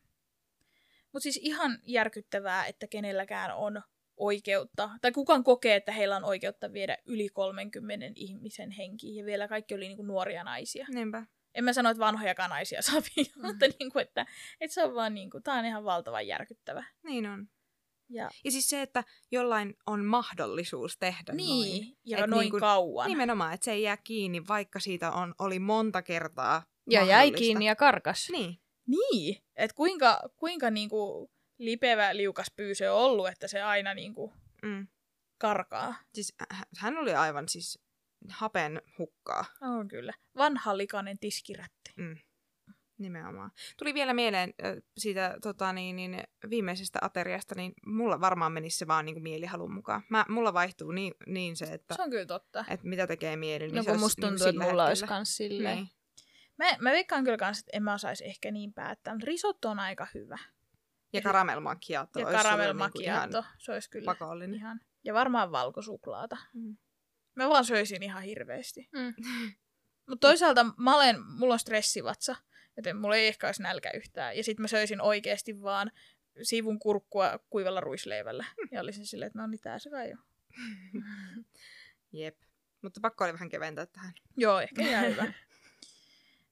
Mutta siis ihan järkyttävää, että kenelläkään on oikeutta, tai kukaan kokee, että heillä on oikeutta viedä yli 30 ihmisen henki, ja vielä kaikki oli niinku nuoria naisia. Niinpä. En mä sano, että vanhojakaan naisia saa viedä, Mm. mutta niinku, että, että se on vaan niinku, tää on ihan valtavan järkyttävä. Niin on. Ja, Ja siis se, että jollain on mahdollisuus tehdä noin. niin, ja Et noin niinku- kauan. Nimenomaan, että se ei jää kiinni, vaikka siitä on, oli monta kertaa Ja jäi mahdollista. kiinni ja karkas. Niin. Niin, että kuinka, kuinka niinku lipevä liukas pyy se on ollut, että se aina niinku Mm. karkaa. Siis h- hän oli aivan siis hapen hukkaa. On kyllä. Vanha likainen tiskirätti. Mm. Nimenomaan. Tuli vielä mieleen siitä tota, niin, niin, viimeisestä ateriasta, niin mulla varmaan menisi se vaan niin kuin mielihalun mukaan. Mä, mulla vaihtuu niin, niin se, että, Se on kyllä totta. että mitä tekee mieli. Niin No kun musta niin tuntuu, kuin että mulla olisi kans silleen. Niin. Mä, mä veikkaan kyllä kans, että en mä osaisi ehkä niin päättää, mutta risotto on aika hyvä. Ja macchiato Ja caramel niin se olisi kyllä pakollinen. ihan. Ja varmaan valkosuklaata. Mm. Mä vaan söisin ihan hirveästi. Mm. [laughs] Mutta toisaalta mä olen, mulla on stressivatsa, joten mulla ei ehkä olisi nälkä yhtään. Ja sitten mä söisin oikeasti vaan sivun kurkkua kuivalla ruisleivällä. [laughs] Ja olisin silleen, että no niin tää se kai on. [laughs] Jep. Mutta pakko oli vähän keventää tähän. Joo, ehkä ihan hyvä.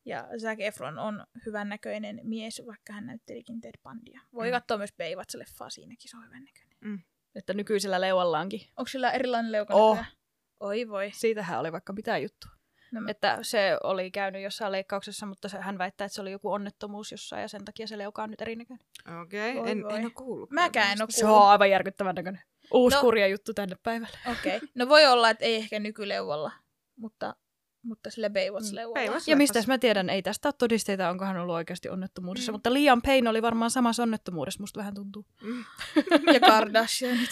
Ja Zac Efron on hyvän näköinen mies, vaikka hän näyttelikin Ted Bundia. Voi Mm. katsoa myös Baywatch-leffaa, siinäkin se on hyvän näköinen. Että nykyisellä leuallaankin. Onko sillä erilainen leuka Oh. Oi voi. Siitähän oli vaikka mitä juttu. No, Että se oli käynyt jossain leikkauksessa, mutta se, hän väittää, että se oli joku onnettomuus jossain ja sen takia se leuka on nyt erinäköinen. Okei, Voi en, voi. en ole kuullut. Mäkään en tämmöistä. oo Se on aivan järkyttävän näköinen. Uusi No. kurja juttu tänne päivälle. Okei. Okay. No voi olla, että ei ehkä nykyleuvalla, mutta, mutta sille Baywatch-leuvalla. Baywatch- Ja mistä mä tiedän, ei tästä ole todisteita, onko hän ollut oikeasti onnettomuudessa. Mm. Mm. Mutta Liam Payne oli varmaan samassa onnettomuudessa, musta vähän tuntuu. Mm. [laughs] ja Kardashianit.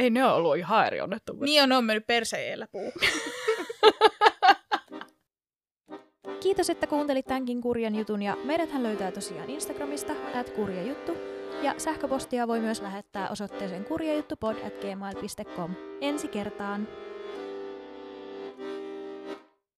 Ei ne ole ollut ihan eri onnettomuudessa. niin on, ne on mennyt perseellä puu. [laughs] Kiitos, että kuuntelit tämänkin kurjan jutun ja meidäthän löytää tosiaan Instagramista at kurjajuttu ja sähköpostia voi myös lähettää osoitteeseen kurjajuttupod at gmail.com. Ensi kertaan!